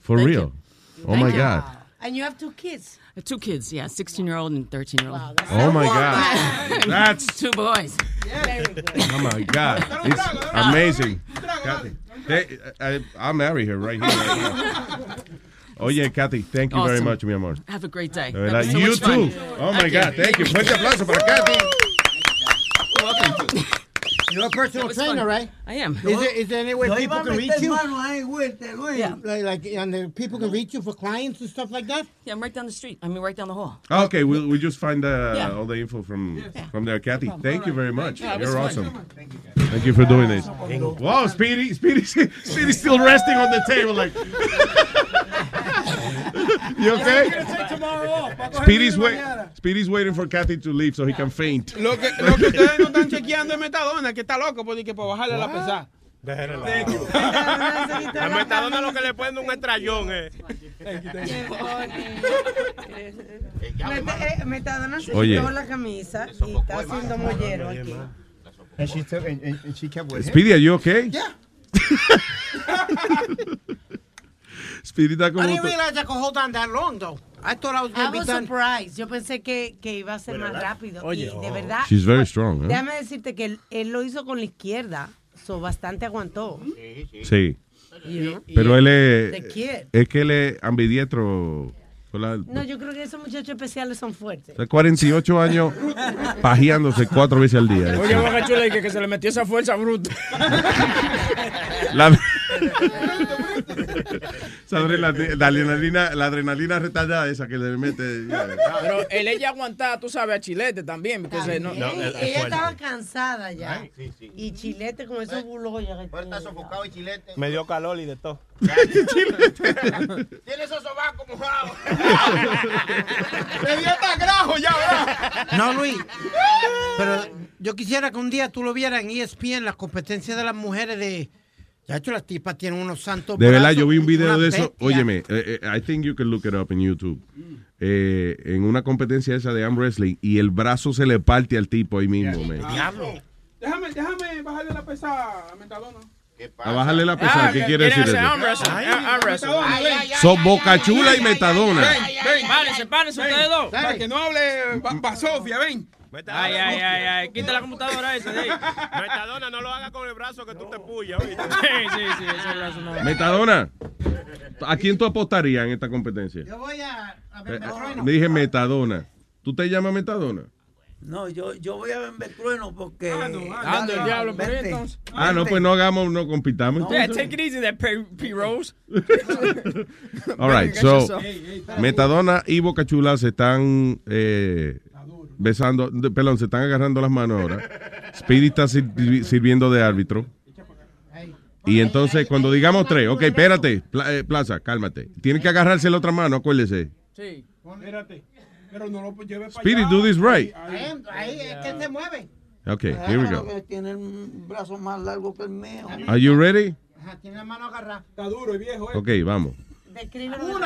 For Thank real. you. Oh my you. God. And you have two kids. Two kids, yeah, 16 year old and 13 year old. Oh my God. That's two boys. oh my God. It's amazing. Kathy, they, I, I'll marry her right here. Right here. Oh yeah, Kathy, thank you very much, mi amor. Have a great day. That verdad, so you much fun. too. Oh my God, thank you. Fuerte aplauso para Kathy. You're a personal trainer, fun. right? I am. Is there, is there any way Yo people can reach you? mano ahí, güey, Luis. Yeah. Like, like, and the people can reach you for clients and stuff like that? Yeah, I'm right down the street. I mean, right down the hall. Okay, we'll we just find uh, Yeah. all the info from from there, Kathy. Thank you very much. Yeah, You're fun. awesome. Thank you for doing this. Wow, Speedy, Speedy, Speedy's still resting on the table like. you okay? Speedy's wait. Speedy's waiting for Kathy to leave so he can faint. Lo que, lo que ustedes no están chequeando es Metadona, que está loco por, que por bajarle la pesada. A Metadona lo que le ponen un estrellón, eh. Mete- eh, Metadona se quitó la camisa y está haciendo mollero aquí. And she took and, and, and she kept with him. Speedy, are you okay? Yeah. Speedy está I como. didn't realize I could hold on that long, though. I thought I was I going to be was done. surprised. Yo pensé que, que iba a ser más rápido. Oye, y de oh. verdad. She's very strong, ¿eh? Déjame decirte que él, él lo hizo con la izquierda. So bastante aguantó. Sí. You know? Pero él es. Es que él es ambidiestro. la- No, yo creo que esos muchachos especiales son fuertes. de 48 años pajeándose cuatro veces al día. Oye, Boca Chula, y que, que se le metió esa fuerza bruta. La, esa adrenalina, la adrenalina, la adrenalina retardada esa que le mete. Pero él ella aguantaba, tú sabes, a Chilete también. Porque se- no- ella estaba cansada ya. Y Chilete con esos bulos ya. Está sofocado y chilete. Me dio calor y de todo. Tiene esos sobacos mojados. Me dio hasta grajo ya, ¿verdad? No, Luis. Pero yo quisiera que un día tú lo vieras en ESPN, la competencia de las mujeres de... Ya hecho, las tipas tienen unos santos De verdad, yo vi un video de eso. bestia. Óyeme, eh, eh, I think you can look it up en YouTube. Eh, en una competencia esa de arm wrestling y el brazo se le parte al tipo ahí mismo, man. Déjame, déjame bajarle la pesada a Metadona. A bajarle la pesada, Ah, ¿qué quiere decir eso? arm wrestling, arm- arm wrestling. Son Boca Chula y Metadona. Ven, ven. Párense, párense ustedes dos. Para que no hable Ba- Basofia, ven. Ay, ay, ay, ay. Quita la computadora esa de ahí. Metadona, no lo hagas con el brazo que tú te puyas. Sí, sí, sí, ese brazo no. Metadona, ¿a quién tú apostarías en esta competencia? Yo voy a... a ver, eh, me dije Metadona. ¿Tú te llamas Metadona? No, yo, yo voy a ver trueno porque. Ando el diablo por ahí Vente. entonces. Ah, no, pues no hagamos, no compitamos. Yeah, entonces. take it easy there, P. P. Rose. All right, so Metadona y Boca Chula se están eh, besando, de- perdón, se están agarrando las manos ahora. Speedy está sir- sirviendo de árbitro. Y entonces, cuando digamos tres, ok, espérate, eh, Plaza, cálmate. Tiene que agarrarse la otra mano, acuérdese. Sí. Espérate. Pero no lo lleve para Speedy, allá. do this right. Ahí, ahí es que se mueve. Ok, here we go. Tiene un brazo más largo que el mío. Are you ready? Ajá, tiene la mano agarrada. Está duro y viejo, eh. Ok, vamos.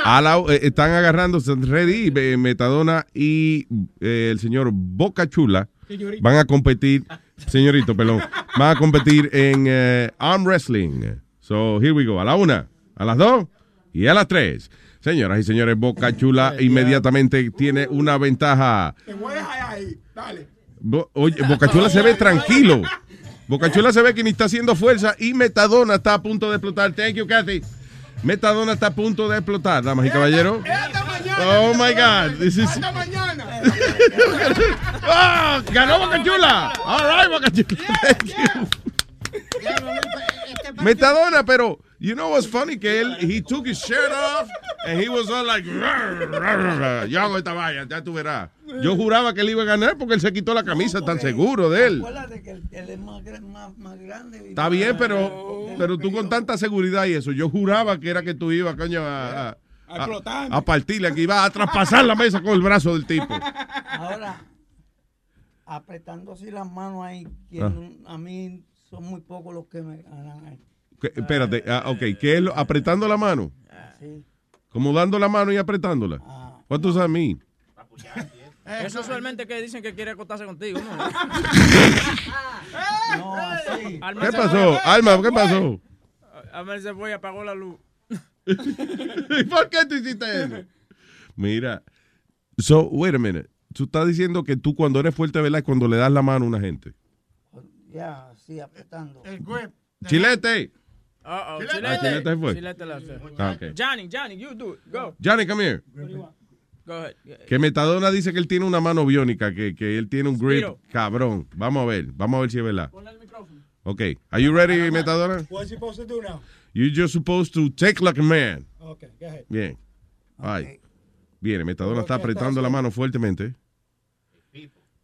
A la- eh, están agarrando, ready, eh, Metadona y eh, el señor Boca Chula Señorito. van a competir, señorito, perdón, van a competir en eh, arm wrestling. So, here we go. A la una, a las dos y a las tres. Señoras y señores, Boca Chula inmediatamente tiene una ventaja. Te voy a dejar ahí. Dale. Bo- Oye, Bocachula se ve tranquilo. Bocachula se ve que ni está haciendo fuerza y Metadona está a punto de explotar. Thank you, Kathy. Metadona está a punto de explotar, damas y caballeros. Oh my God. This is... ¡Ah! ¡Ganó Bocachula! All right, Bocachula. Thank you. Metadona, pero you know what's funny que él he took his shirt off and he was all like yo hago esta valla, ya tú verás. Yo juraba que él iba a ganar porque él se quitó la camisa tan seguro de él. Acuérdate que él, él es más, gra- más, más grande. y Está más- bien, pero pero tú con tanta seguridad y eso, yo juraba que era que tú ibas, coño, a, a, A explotarme. a partirle, que ibas a traspasar la mesa con el brazo del tipo. Ahora, apretando así las manos ahí, que Ah. no- a mí son muy pocos los que me ganan ahí. Que- espérate, ah, ok, ¿qué es lo? ¿Apretando la mano? Sí. ¿Como dando la mano y apretándola? What does that mean? Eso usualmente que dicen que quiere acostarse contigo, ¿no? No, así. Alma ¿Qué pasó? Alma, ¿qué pasó? Alma se fue y apagó la luz. ¿Y por qué tú hiciste eso? Mira, so, wait a minute. Tú estás diciendo que tú cuando eres fuerte, ¿verdad? Es cuando le das la mano a una gente. Ya, sí, apretando. El grip. Chilete. Uh oh, Chilete. Chilete. Ah, Chilete fue. Chilete la hace. Ah, ok. Johnny, Johnny, you do it. Go. Johnny, come here. Go ahead. Que Metadona dice que él tiene una mano biónica, que, que él tiene un grip Spiro. cabrón. Vamos a ver, vamos a ver si es verdad. Ok, are you ready, Metadona? What's he supposed to do now? You're just supposed to take like a man. Okay, go ahead. Bien. Ay. Bien, Metadona está apretando está la mano fuertemente.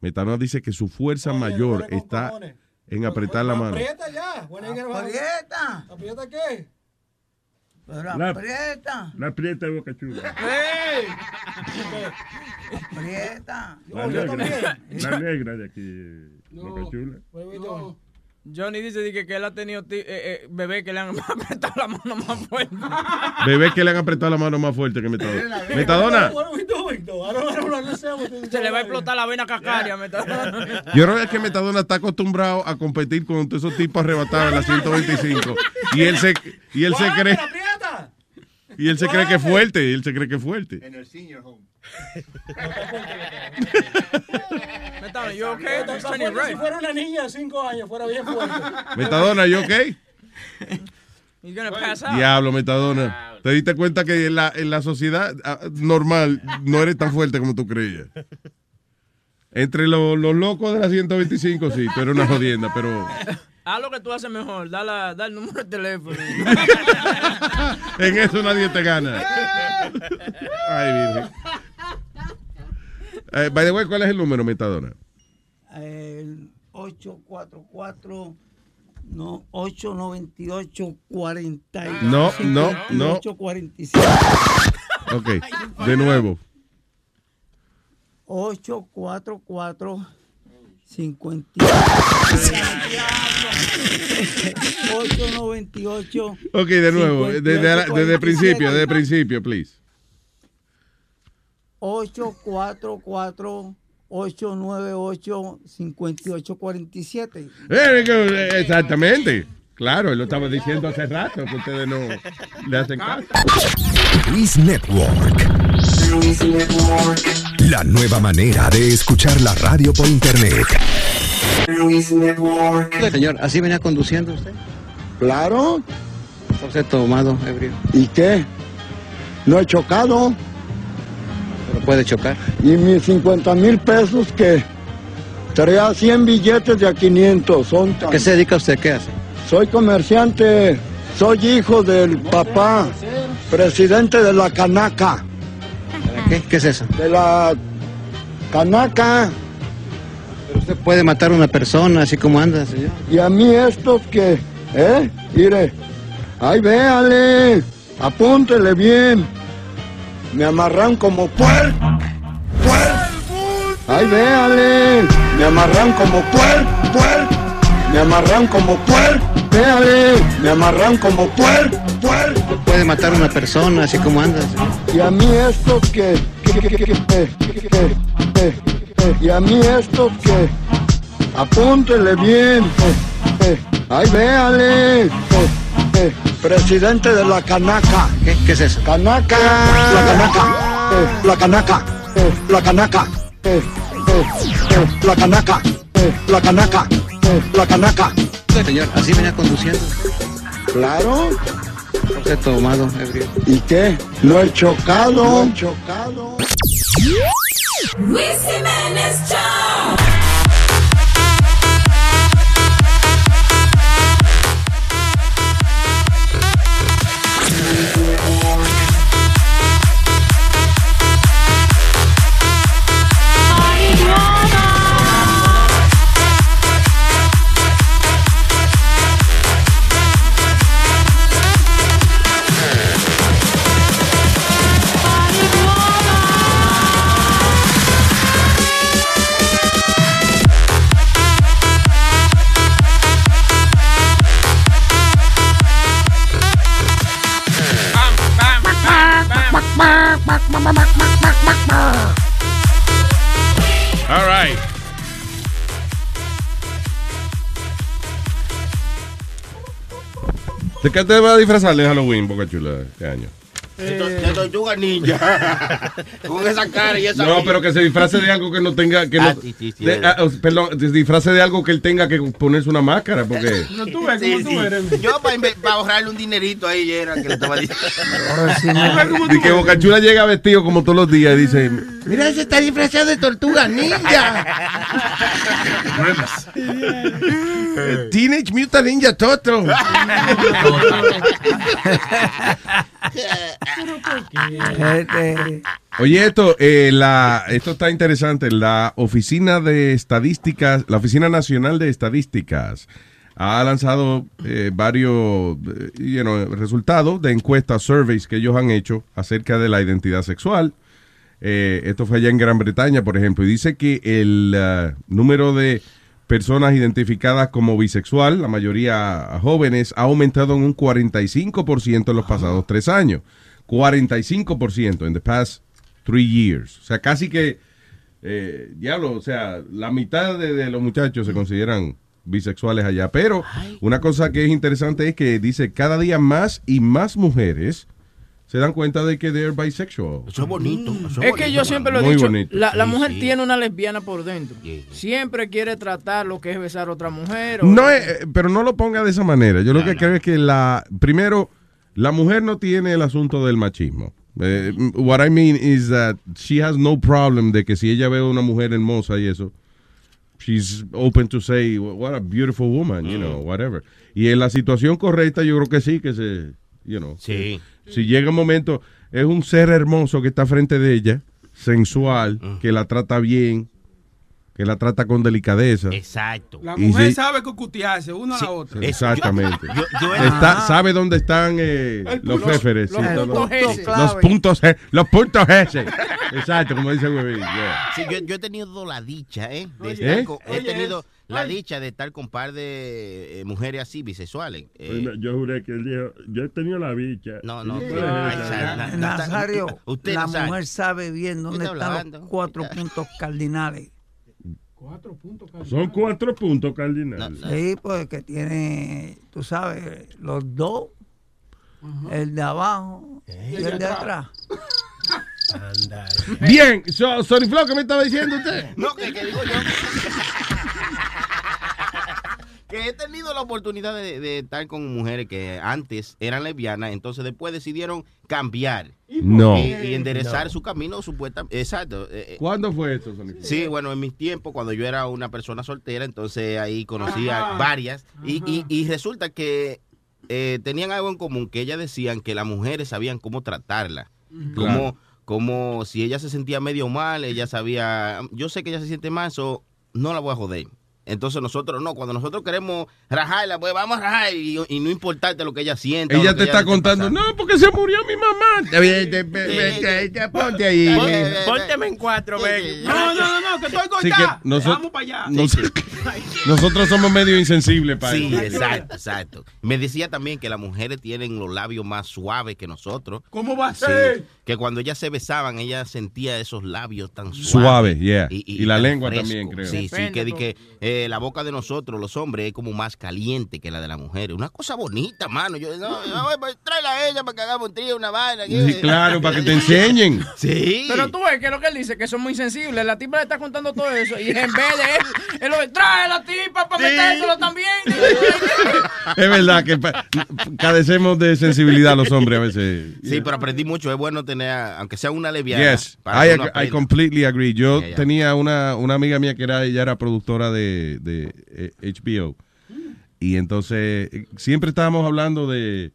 Metadona dice que su fuerza mayor está en apretar la mano. Aprieta ya. Aprieta. ¿Aprieta qué? Pero La- aprieta. La prieta de boca chula. ¡Ey! Aprieta. La negra. La negra de aquí. Boca chula. What are we doing? Johnny dice di que, que él ha tenido eh, eh, bebé que le han apretado la mano más fuerte. Bebé que le han apretado la mano más fuerte que Metadona. Metadona, Se le va a explotar la vena cacaria. Metadona. yo creo que Metadona está acostumbrado a competir con todos esos tipos arrebatados en la 125. Y él se, y él se What cree, y él se cree que es fuerte, y él se cree que es fuerte. En el senior home. Metadona, you okay? Está That's turning Si fuera una niña de 5 años, fuera bien fuerte. Metadona, ¿yo ok? He's gonna pass out. Diablo, Metadona. ¿Te diste cuenta que en la, en la sociedad ah, normal no eres tan fuerte como tú creías? Entre lo- los locos de la 125, sí, eres una jodienda, pero Haz lo que tú haces mejor. Da, la, da el número de teléfono. en eso nadie te gana. Ay, virgen. Eh, by the way, ¿cuál es el número, Metadona? El 844 no 898 40 No, no, no. 847 Ok, de nuevo. 844 50 898 Ok, de nuevo. Desde, desde el principio, desde el 57. principio, please. 844 898 5847 Eh, que- Exactamente. Claro, él lo estaba diciendo hace rato, que ustedes no le hacen caso. Luis Network. La nueva manera de escuchar la radio por internet. Señor, ¿así venía conduciendo usted? Claro. Usted tomado, ebrio. ¿Y qué? No he chocado. Pero puede chocar. Y mis 50 mil pesos que traía 100 billetes de a 500. Son tan- ¿Qué se dedica usted? ¿Qué hace? Soy comerciante. Soy hijo del papá, presidente de la Canaca. ¿Qué? ¿Qué es eso? De la Canaca. Pero usted puede matar a una persona así como anda, señor. Y a mí estos que, ¿eh? Mire, ay, véale, apúntele bien. Me amarran como puer, puer. Ay, véale. Me amarran como puer, puer. Me amarran como puer, véale. Me amarran como puer, puer. Puede matar a una persona, así como andas. ¿eh? Y a mí esto que, y a mí esto que, apúntele bien. Ay, véale presidente de la canaca. ¿Qué, qué es eso? Canaca, la canaca, la canaca, la canaca, la canaca, la canaca, la canaca. Señor, así venía conduciendo. Claro. He tomado, ebrio. ¿Y qué? No he chocado. No he chocado. Luis Jiménez Show. All right. ¿De qué te vas a disfrazar de Halloween, Boca Chula, este año? De to- de tortuga ninja. Con esa cara y esa. No, pero que se disfrace de algo que no tenga. Que Ah, no, sí, sí, sí, de- ah, perdón, se disfrace de algo que él tenga que ponerse una máscara, porque. No, tú ves Sí, cómo tú eres. Yo para ahorrarle un dinerito ahí era que le estaba diciendo. Y que Boca Chula llega vestido como todos los días y dice: Mira, ese está disfrazado de tortuga ninja. Teenage Mutant Ninja Toto. Oye, esto, eh, la, esto está interesante. La Oficina de Estadísticas, la Oficina Nacional de Estadísticas, ha lanzado eh, varios eh, you resultados de encuestas, surveys que ellos han hecho acerca de la identidad sexual. Eh, esto fue allá en Gran Bretaña, por ejemplo, y dice que el ah, número de personas identificadas como bisexual, la mayoría jóvenes, ha aumentado en un 45% en los pasados tres años. 45% en the past three years. O sea, casi que, eh, diablo, o sea, la mitad de, de los muchachos se consideran bisexuales allá. Pero una cosa que es interesante es que dice cada día más y más mujeres se dan cuenta de que they're bisexual. Eso es bonito. eso Es que yo siempre lo he Muy dicho, bonito. la, la Sí, mujer sí. tiene una lesbiana por dentro. Siempre quiere tratar lo que es besar a otra mujer. o- No, es- eh, pero no lo ponga de esa manera. Yo lo que creo es que la primero la mujer no tiene el asunto del machismo. Eh, what I mean is that she has no problem de que si ella ve a una mujer hermosa y eso, she's open to say what a beautiful woman, you know, whatever. Y en la situación correcta yo creo que sí que se, you know, Sí. si llega un momento es un ser hermoso que está frente de ella, sensual, que la trata bien, que la trata con delicadeza. Exacto. La mujer si- sabe cocutearse una a la otra. Exactamente. Yo- yo- Está- sabe dónde están eh, los féferes. los sí, puntos los puntos G. Los puntos G. Exacto, como dice Huevín. yeah. Sí, yo, yo he tenido la dicha, ¿eh? De Oye. estar ¿Eh? he Oye, tenido la dicha de estar con par de eh, mujeres así, bisexuales. Eh, Yo juré que él dijo, yo he tenido la bicha. No, no, Nazario, Usted la mujer sabe bien dónde está están los cuatro puntos cardinales. Son cuatro puntos cardinales. Sí, pues que tiene, tú sabes, los dos, el de abajo y el de atrás. Bien, so, Sony Flow, ¿qué me estaba diciendo usted? No, que, que digo yo. Que he tenido la oportunidad de, de estar con mujeres que antes eran lesbianas, entonces después decidieron cambiar. No. Y, y enderezar No. su camino supuestamente. Exacto. eh, eh, ¿Cuándo fue esto, Sony Flow? Sí, bueno, en mis tiempos, cuando yo era una persona soltera, entonces ahí conocí a varias. Y, y- y resulta que eh, tenían algo en común, que ellas decían que las mujeres sabían cómo tratarla. Claro. Como, como si ella se sentía medio mal, ella sabía, yo sé que ella se siente mal, so no la voy a joder. Entonces nosotros no, cuando nosotros queremos rajarla, pues vamos a rajar y, y no importarte lo que ella sienta. o Ella te está contando, pasando. no, porque se murió mi mamá. Ponte ahí. Pónteme en cuatro, ven. No, no, no, no, que estoy cortada. Vamos para allá. nos- nosotros somos medio insensibles para Sí, exacto, exacto. Me decía también que las mujeres tienen los labios más suaves que nosotros. ¿Cómo va a Sí, ser? que cuando ellas se besaban, ella sentía esos labios tan suaves. Suave, yeah. Y la lengua también, creo. Sí, sí, que, que eh, la boca de nosotros, los hombres, es como más caliente que la de las mujeres. Una cosa bonita, mano. Yo, no, no, pues, tráela a ella para que hagamos un trío, una vaina. Sí, claro, para que te enseñen. Sí. Pero tú ves que lo que él dice, que son muy sensibles. La tipa le está contando todo eso. Y en vez de él, él lo trae la tipa para metérselo también. Es verdad que pa- cadecemos de sensibilidad los hombres a veces. Sí, pero aprendí mucho. Es bueno tener, aunque sea una leviana. Yes, para I, completely agree. Yo Yeah, yeah. tenía una, una amiga mía que era, ella era productora de, de eh, HBO. Y entonces eh, siempre estábamos hablando de,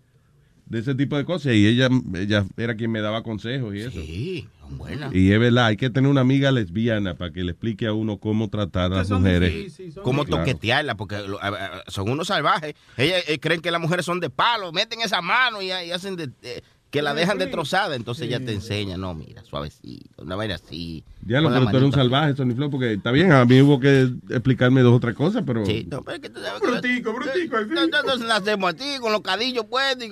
de ese tipo de cosas y ella, ella era quien me daba consejos y eso. Sí, buena. Y es verdad, hay que tener una amiga lesbiana para que le explique a uno cómo tratar a las mujeres. Cómo Claro. toquetearla, porque lo- a- a- son unos salvajes. Ellas eh, creen que las mujeres son de palo, meten esa mano y, y hacen de, eh, que la dejan destrozada. Entonces ella te enseña, no, mira, suavecito, una vaina así. Ya lo pero tú eres un salvaje, Sony Flow, porque está bien, a mí hubo que explicarme dos o tres cosas, pero... Sí, no, pero es que tú sabes Brutico, brutico, al fin. Nosotros nacemos así, con los cadillos puestos, y-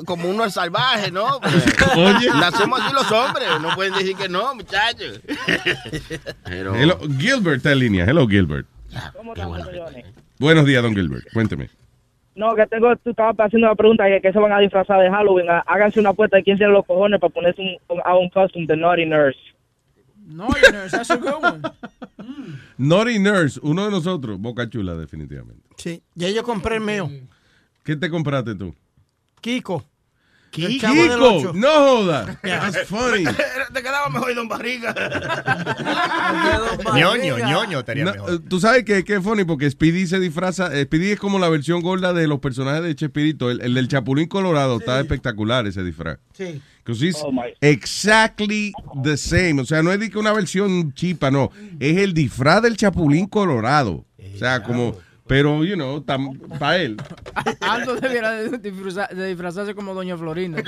y como uno es salvaje, ¿no? Pues, Oye. Nacemos así los hombres, no pueden decir que no, muchachos. Pero, Hello, Gilbert está en línea. Hello, Gilbert. ¿Cómo estamos, Johnny? Buenos días, don Gilbert. Cuénteme. No, que tengo, tú estabas haciendo una pregunta que, que se van a disfrazar de Halloween. Há- Háganse una apuesta de quién tiene los cojones para ponerse un, a un costume de Naughty Nurse. You know, that's a good one. Naughty Nurse, uno de nosotros. Boca Chula, definitivamente. Sí, ya yo compré el mío. ¿Qué te compraste tú? Kiko. Kiko, no joda. That's funny. Te quedaba mejor Don Barriga. ñoño, ñoño estaría No, mejor. Tú sabes que que es funny porque Speedy se disfraza. eh, Speedy es como la versión gorda de los personajes de Chespirito. El, el del Chapulín Colorado está espectacular ese disfraz. Sí. Because it's Oh, exactly the same. O sea, no es de que una versión chipa, no. Es el disfraz del Chapulín Colorado. O sea, como. Pero, you know, para él. Aldo debiera de, disfruza- de disfrazarse como Doña Florinda.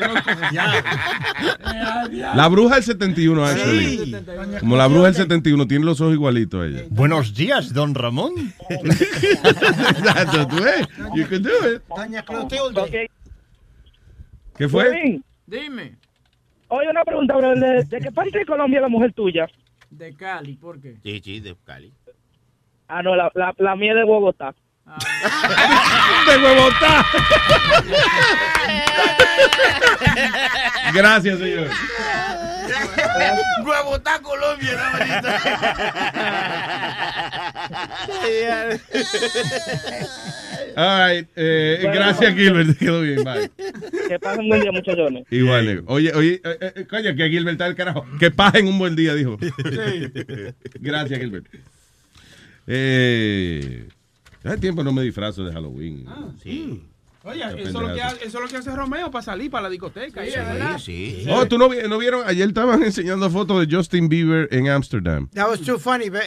La bruja del 71, actually. Como la bruja del 71, tiene los ojos igualitos a ella. Buenos días, don Ramón. That's the way. You can do it. Doña Clotilde. ¿Qué fue? Dime, Oye, una pregunta, bro. ¿De, de qué parte de Colombia es la mujer tuya? de Cali, ¿por qué? Sí, sí, de Cali. Ah, no, la, la, la mía es de Bogotá. ¡De Bogotá! Gracias, señor. Bogotá, Colombia, All right, eh, gracias, Gilbert. Quedó bien, bye. Que pasen un buen día, muchachones. Igual, negro. Oye, oye, eh, eh, coño, que Gilbert está el carajo. Que pasen un buen día, dijo. Gracias, Gilbert. Eh, hace tiempo no me disfrazo de Halloween. Sí. Oye, eso es, lo que, hace- eso es lo que hace Romeo para salir para la discoteca. Sí, ¿eh? ¿verdad? Sí. Oh, ¿tú no, no vieron? Ayer estaban enseñando fotos de Justin Bieber en Amsterdam. That was too funny. but-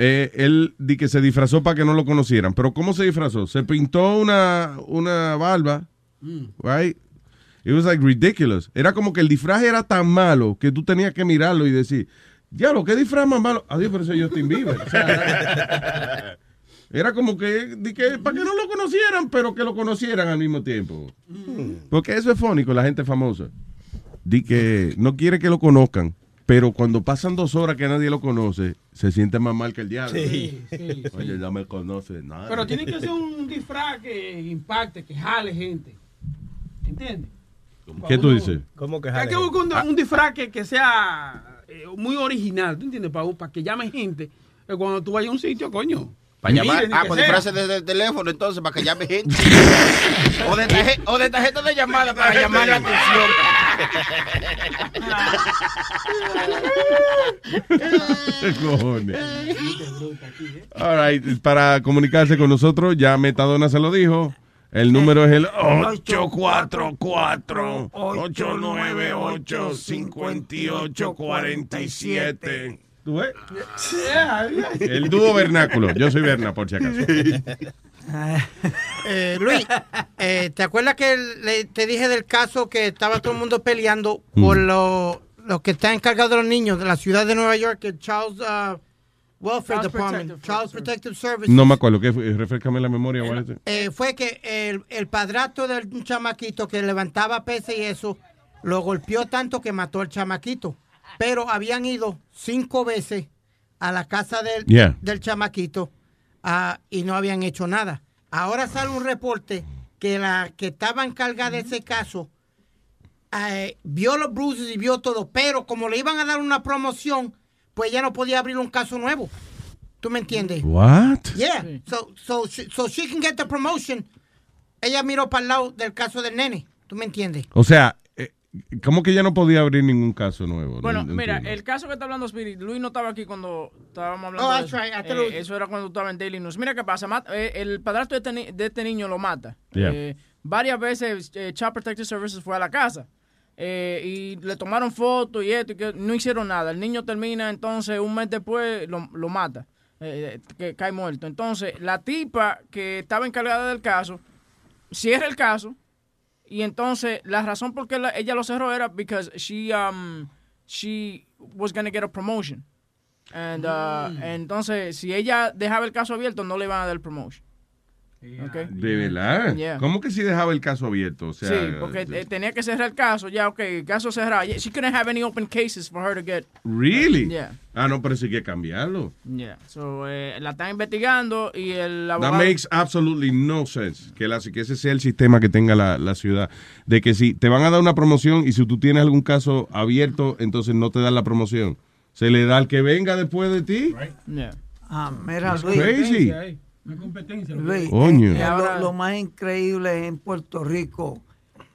Eh, él di que se disfrazó para que no lo conocieran. Pero ¿cómo se disfrazó? Se pintó una, una barba. Right? It was like ridiculous. Era como que el disfraz era tan malo que tú tenías que mirarlo y decir, diablo, ¿qué disfraz más malo? Adiós, pero ese es Justin Bieber. O sea, era como que, di que para que no lo conocieran, pero que lo conocieran al mismo tiempo. Porque eso es fónico, la gente famosa. Di que no quiere que lo conozcan, pero cuando pasan dos horas que nadie lo conoce, se siente más mal que el diablo. Sí, sí, Oye, ya me conoce nada. Pero tiene que ser un disfraz que impacte, que jale gente. ¿Entiendes? ¿Qué tú dices? ¿Cómo que Hay que buscar un, un disfraz que, que sea eh, muy original, ¿tú entiendes? Para, para que llame gente. eh, cuando tú vayas a un sitio, coño. Para llamar, Miren, ah, pues disfraces de, de teléfono entonces para que llame gente. o, de tarje- o de tarjeta de llamada para llamar la atención. ¿Qué cojones? All right, para comunicarse con nosotros, ya Metadona se lo dijo. El número es el 844-898-5847. ¿Tú ves? El dúo vernáculo. Yo soy Berna, por si acaso. Eh, Luis, eh, ¿te acuerdas que le- te dije del caso que estaba todo el mundo peleando por lo, lo que está encargado de los niños de la ciudad de Nueva York, el Charles uh, Welfare Child Department, Protective Charles Protective Services? No me acuerdo. ¿qué fue? Refrescame la memoria. ¿cuál es? Eh, fue que el, el padrastro de un chamaquito que levantaba pesas y eso, lo golpeó tanto que mató al chamaquito. Pero habían ido cinco veces a la casa del, Yeah. del chamaquito ah, y no habían hecho nada. Ahora sale un reporte que la que estaba encargada de ese caso eh, vio los bruises y vio todo, pero como le iban a dar una promoción, pues ya no podía abrir un caso nuevo. ¿Tú me entiendes? What? Yeah. So, so, she, so she can get the promotion. Ella miró para el lado del caso del nene. ¿Tú me entiendes? O sea, eh, ¿cómo que ya no podía abrir ningún caso nuevo? No- Bueno, no mira, entiendo. el caso que está hablando Spirit, Luis no estaba aquí cuando estábamos hablando Oh, de eso. right, Eh, eso era cuando estaba en Daily News. Mira qué pasa, eh, el padrastro de este, ni- de este niño lo mata. Yeah. Eh, varias veces eh, Child Protective Services fue a la casa eh, y le tomaron fotos y esto y que no hicieron nada. El niño termina entonces un mes después lo, lo mata, eh, que cae muerto. Entonces la tipa que estaba encargada del caso cierra el caso y entonces la razón por qué la- ella lo cerró era because she um she was gonna get a promotion. And uh, entonces si ella dejaba el caso abierto no le iban a dar el Okay. ¿De verdad? Yeah. ¿Cómo que si dejaba el caso abierto? O sea, sí, porque eh, tenía que cerrar el caso, ya, ok, el caso cerrado. She couldn't have any open cases for her to get. ¿Really? Yeah. Ah, no, pero sí que cambiarlo. Yeah. So, eh, la están investigando y el That abogado. makes absolutely no sense. Que, la- que ese sea el sistema que tenga la, la ciudad. De que si te van a dar una promoción y si tú tienes algún caso abierto, entonces no te dan la promoción. Se le da al que venga después de ti. Yeah. Ah, mira, Luis. crazy. Competencia. Luis, Coño. eh, Y lo, lo más increíble en Puerto Rico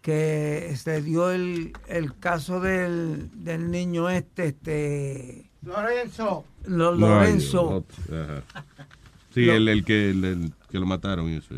que se dio el, el caso del, del niño este, este Lorenzo. Lo- No, Lorenzo. ajá. Sí, Lo- el, el que, el, el que lo mataron y eso.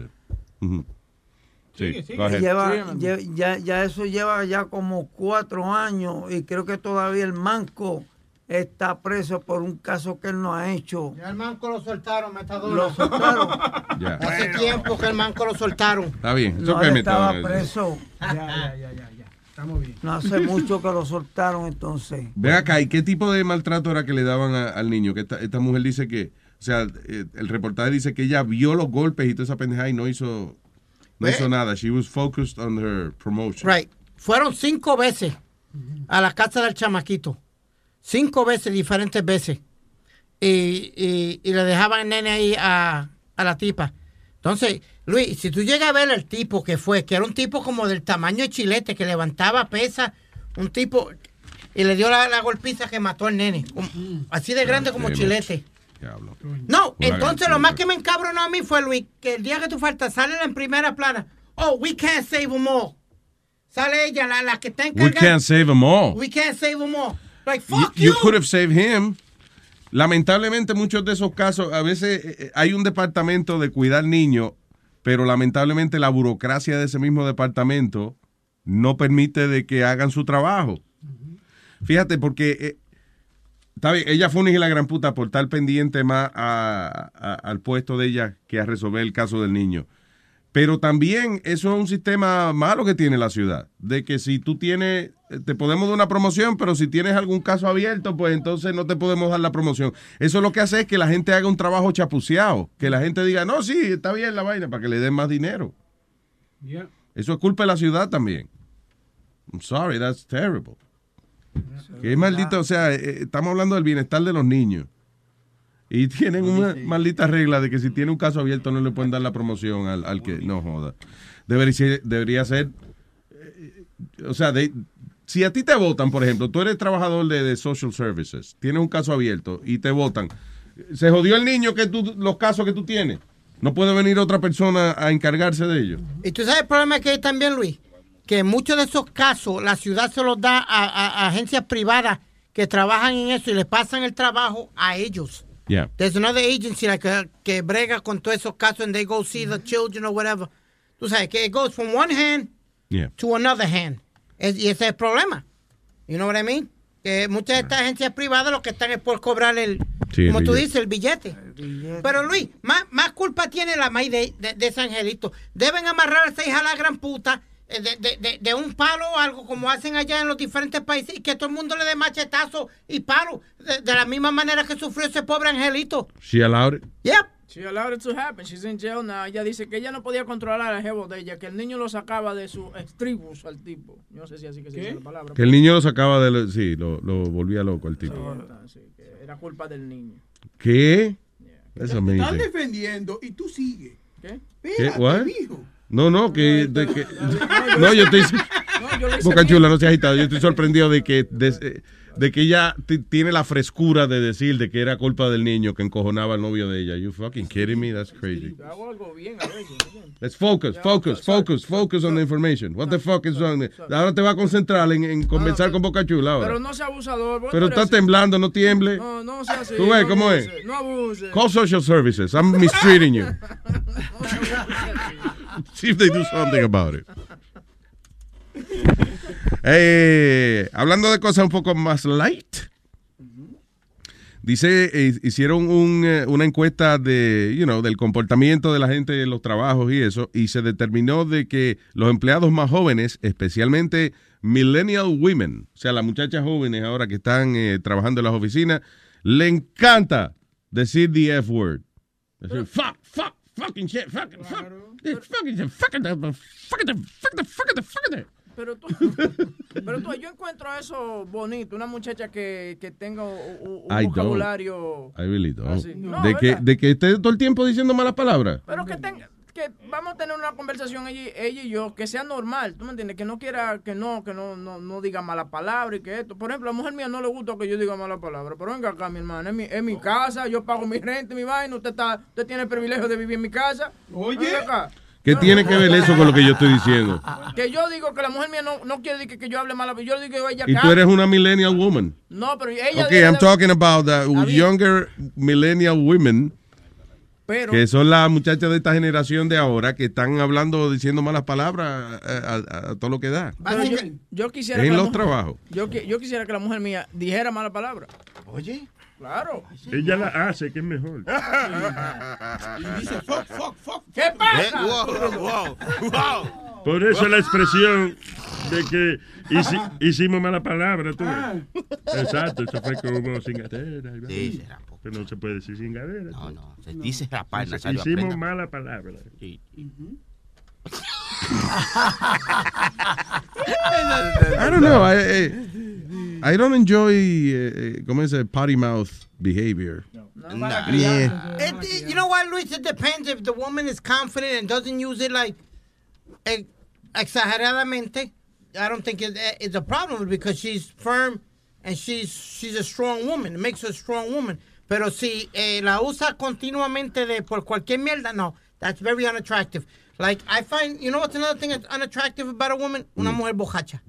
Sí. Lleva- lle- ya, ya eso lleva ya como cuatro años y creo que todavía el manco está preso por un caso que él no ha hecho. Ya el manco lo soltaron, metadona. Lo soltaron. Ya. Hace tiempo que el manco lo soltaron. Está bien. No, Eso él estaba preso. Ya, ya, ya, ya, ya. Estamos bien. No hace mucho que lo soltaron entonces. Ven acá, ¿y qué tipo de maltrato era que le daban a- al niño? Que esta, esta mujer dice que, o sea, eh, el reportaje dice que ella vio los golpes y toda esa pendejada y no hizo, no Ve. hizo nada. She was focused on her promotion. Right. Fueron cinco veces a la casa del chamaquito. Cinco veces, diferentes veces. Y, y- y le dejaban el nene ahí a, a la tipa. Entonces, Luis, si tú llegas a ver el tipo que fue, que era un tipo como del tamaño de chilete, que levantaba pesa, un tipo, y le dio la, la golpiza que mató al nene. Así de grande como chilete. No, entonces lo más que me encabronó a mí fue, Luis, que el día que tú faltas, sale en primera plana. Oh, we can't save them all. Sale ella, la, la que está We encargada. can't save them all. We can't save them all. Like, fuck you you. could have saved him. Lamentablemente muchos de esos casos, a veces eh, eh, hay un departamento de cuidar niños, pero lamentablemente la burocracia de ese mismo departamento no permite de que hagan su trabajo. Fíjate, porque eh, está bien, ella fue una hija de la gran puta por estar pendiente más a- a- al puesto de ella que a resolver el caso del niño. Pero también eso es un sistema malo que tiene la ciudad. De que si tú tienes, eh, te podemos dar una promoción, pero si tienes algún caso abierto, pues entonces no te podemos dar la promoción. Eso lo que hace es que la gente haga un trabajo chapuceado. Que la gente diga, no, sí, está bien la vaina, para que le den más dinero. Yeah. Eso es culpa de la ciudad también. I'm sorry, that's terrible. Qué maldito, o sea, eh, estamos hablando del bienestar de los niños. Y tienen una maldita regla de que si tiene un caso abierto no le pueden dar la promoción al, al que no joda. Debería ser, debería ser eh, o sea, de- si a ti te votan, por ejemplo, tú eres trabajador de, de social services, tienes un caso abierto y te votan, se jodió el niño que tú, los casos que tú tienes. No puede venir otra persona a encargarse de ellos. Y tú sabes el problema que hay también, Luis, que muchos de esos casos la ciudad se los da a, a- a agencias privadas que trabajan en eso y les pasan el trabajo a ellos. Yeah. There's another agency like, uh, que brega con todos esos casos and they go see the children or whatever. Tú sabes que it goes from one hand Yeah. to another hand. Es- y ese es el problema. You know what I mean? Que muchas de estas agencias privadas lo que están es por cobrar el, Sí, el como tú billete. dices, el billete. Pero Luis, más, más culpa tiene la maíz de, de, de ese angelito. Deben amarrar a esa hija a la gran puta de, de, de, de un palo o algo como hacen allá en los diferentes países y que todo el mundo le dé machetazo y palo de, de la misma manera que sufrió ese pobre angelito. She allowed it. Yep. She allowed it to happen. She's in jail now. Ella dice que ella no podía controlar al jevo de ella, que el niño lo sacaba de sus estribos al tipo. Yo no sé si así que se dice la palabra. Que el niño lo sacaba de... lo- Sí, lo, lo volvía loco el tipo. Sí, que era culpa del niño. ¿Qué? That's Te están amazing. defendiendo y tú sigues. ¿Qué? ¿Qué? Espérate, What? mijo. No, no, que... de que- no, yo estoy... Boca chula, no seas agitado. Yo estoy sorprendido de que... De, de que ella tiene la frescura de decir de que era culpa del niño que encojonaba al novio de ella. You fucking kidding me? That's crazy. Hago algo bien a veces. Let's focus, focus, focus, focus on the information. What the fuck is wrong? Ahora te va a concentrar en, en conversar con Boca Chula ahora. Pero no sea abusador. Pero está temblando, no tiemble. No, no sea así. Tú ves cómo es. No. Call social services. I'm mistreating you. See if they do something about it. Eh, hablando de cosas un poco más light. Dice, eh, hicieron un, eh, una encuesta de, you know, del comportamiento de la gente en los trabajos y eso, y se determinó de que los empleados más jóvenes, especialmente millennial women, o sea, las muchachas jóvenes ahora que están eh, trabajando en las oficinas, le encanta decir the F word. Decir, fuck, fuck, fucking shit, fucking, fuck, this fucking shit, fucking, the- fucking, the- fucking, the- fucking, the- fucking. the- Pero tú, pero tú, yo encuentro eso bonito, una muchacha que, que tenga un, un I don't. vocabulario. I really don't. Así. No, de, que, de que esté todo el tiempo diciendo malas palabras. Pero que tenga, que vamos a tener una conversación ella, y- ella y yo que sea normal, ¿tú me entiendes? Que no quiera, que no, que no, no, no diga mala palabra y que esto. Por ejemplo, a la mujer mía no le gusta que yo diga mala palabra, pero venga acá, mi hermana, es mi, es mi casa, yo pago mi renta, mi vaina, usted está, usted tiene el privilegio de vivir en mi casa. Oye, acá. ¿Qué tiene que ver eso con lo que yo estoy diciendo? Que yo digo que la mujer mía no, no quiere que, que yo hable mala, yo digo que ella Y tú eres una millennial woman. No, pero ella Ok, debe I'm de- talking about the younger millennial women. Pero- que son las muchachas de esta generación de ahora que están hablando, diciendo malas palabras a, a- a todo lo que da. Pero yo, yo quisiera En que los mujer- trabajos. Yo, yo quisiera que la mujer mía dijera mala palabra. Oye. Claro. Ella la hace, que es mejor. Y dice, fuck, fuck, fuck. ¿Qué pasa? wow, wow, wow. Por eso la expresión de que hici- hicimos mala palabra. ¿tú ves? Exacto, eso fue como cingadera. y Sí, será Pero no se puede decir cingadera. No, no, se dice Dice, Nazario, Hicimos aprenda. mala palabra. Sí. I don't know. I, I, I don't enjoy, eh, eh, ¿cómo es el potty mouth behavior? Yeah. It, you know what, Luis? It depends if the woman is confident and doesn't use it like ex- exageradamente. I don't think it, it's a problem because she's firm and she's she's a strong woman. It makes her a strong woman. Pero si eh, la usa continuamente de por cualquier mierda, no, that's very unattractive. Like I find, you know what's another thing that's unattractive about a woman? Una mujer bojacha.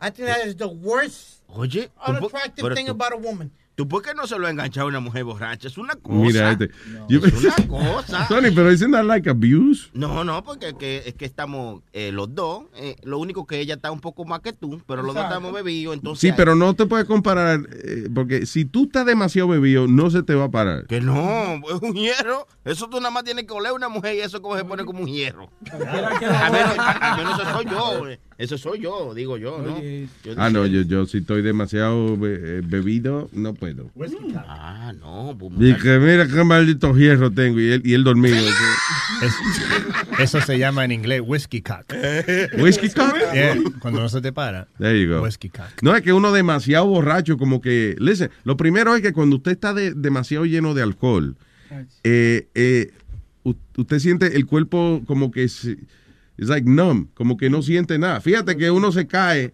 I think that is the worst Oye, unattractive thing about a woman. ¿Tú por qué no se lo ha enganchado a una mujer borracha? Es una cosa. Mira este. Yo- Es una cosa. Tony, pero isn't that like abuse? No, no, porque es que, es que estamos eh, los dos. eh, lo único que ella está un poco más que tú, pero los dos estamos bebidos. Entonces, Sí, pero no te puedes comparar, eh, porque si tú estás demasiado bebido, no se te va a parar. Que no, es un hierro. Eso tú nada más tienes que oler a una mujer y eso como se pone como un hierro. A menos, a- a menos eso soy yo. Eh. Eso soy yo, digo yo, ¿no? Yo Ah, no, dije- yo, yo si estoy demasiado be- eh, bebido, no puedo. Ah, no, pues, Y que mira qué maldito hierro tengo y él, y él dormido. Eso se llama en inglés whiskey cock. ¿Whiskey cock? Yeah, cuando no se te para. There you go. Whiskey cock. No es que uno demasiado borracho, como que. Listen, lo primero es que cuando usted está de- demasiado lleno de alcohol, eh, eh, usted siente el cuerpo como que. Es like numb, como que no siente nada. Fíjate que uno se cae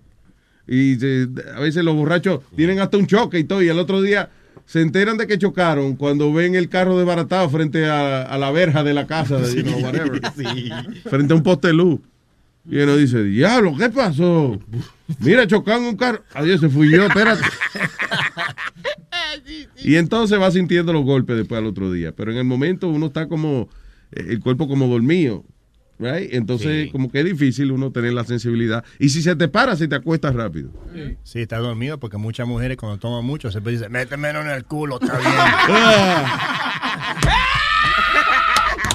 y se- a veces los borrachos tienen hasta un choque y todo, y el otro día se enteran de que chocaron cuando ven el carro desbaratado frente a, a la verja de la casa, de, you know, whatever, frente a un poste luz. Y uno dice, diablo, ¿qué pasó? Mira, chocaron un carro. Adiós, se fui yo, espérate. Y entonces va sintiendo los golpes después al otro día. Pero en el momento uno está como, eh, el cuerpo como dormido. Right? Entonces, como que es difícil uno tener la sensibilidad. Y si se te para, se te acuestas rápido. Sí, está dormido porque muchas mujeres cuando toman mucho se dicen, métemelo en el culo, está bien.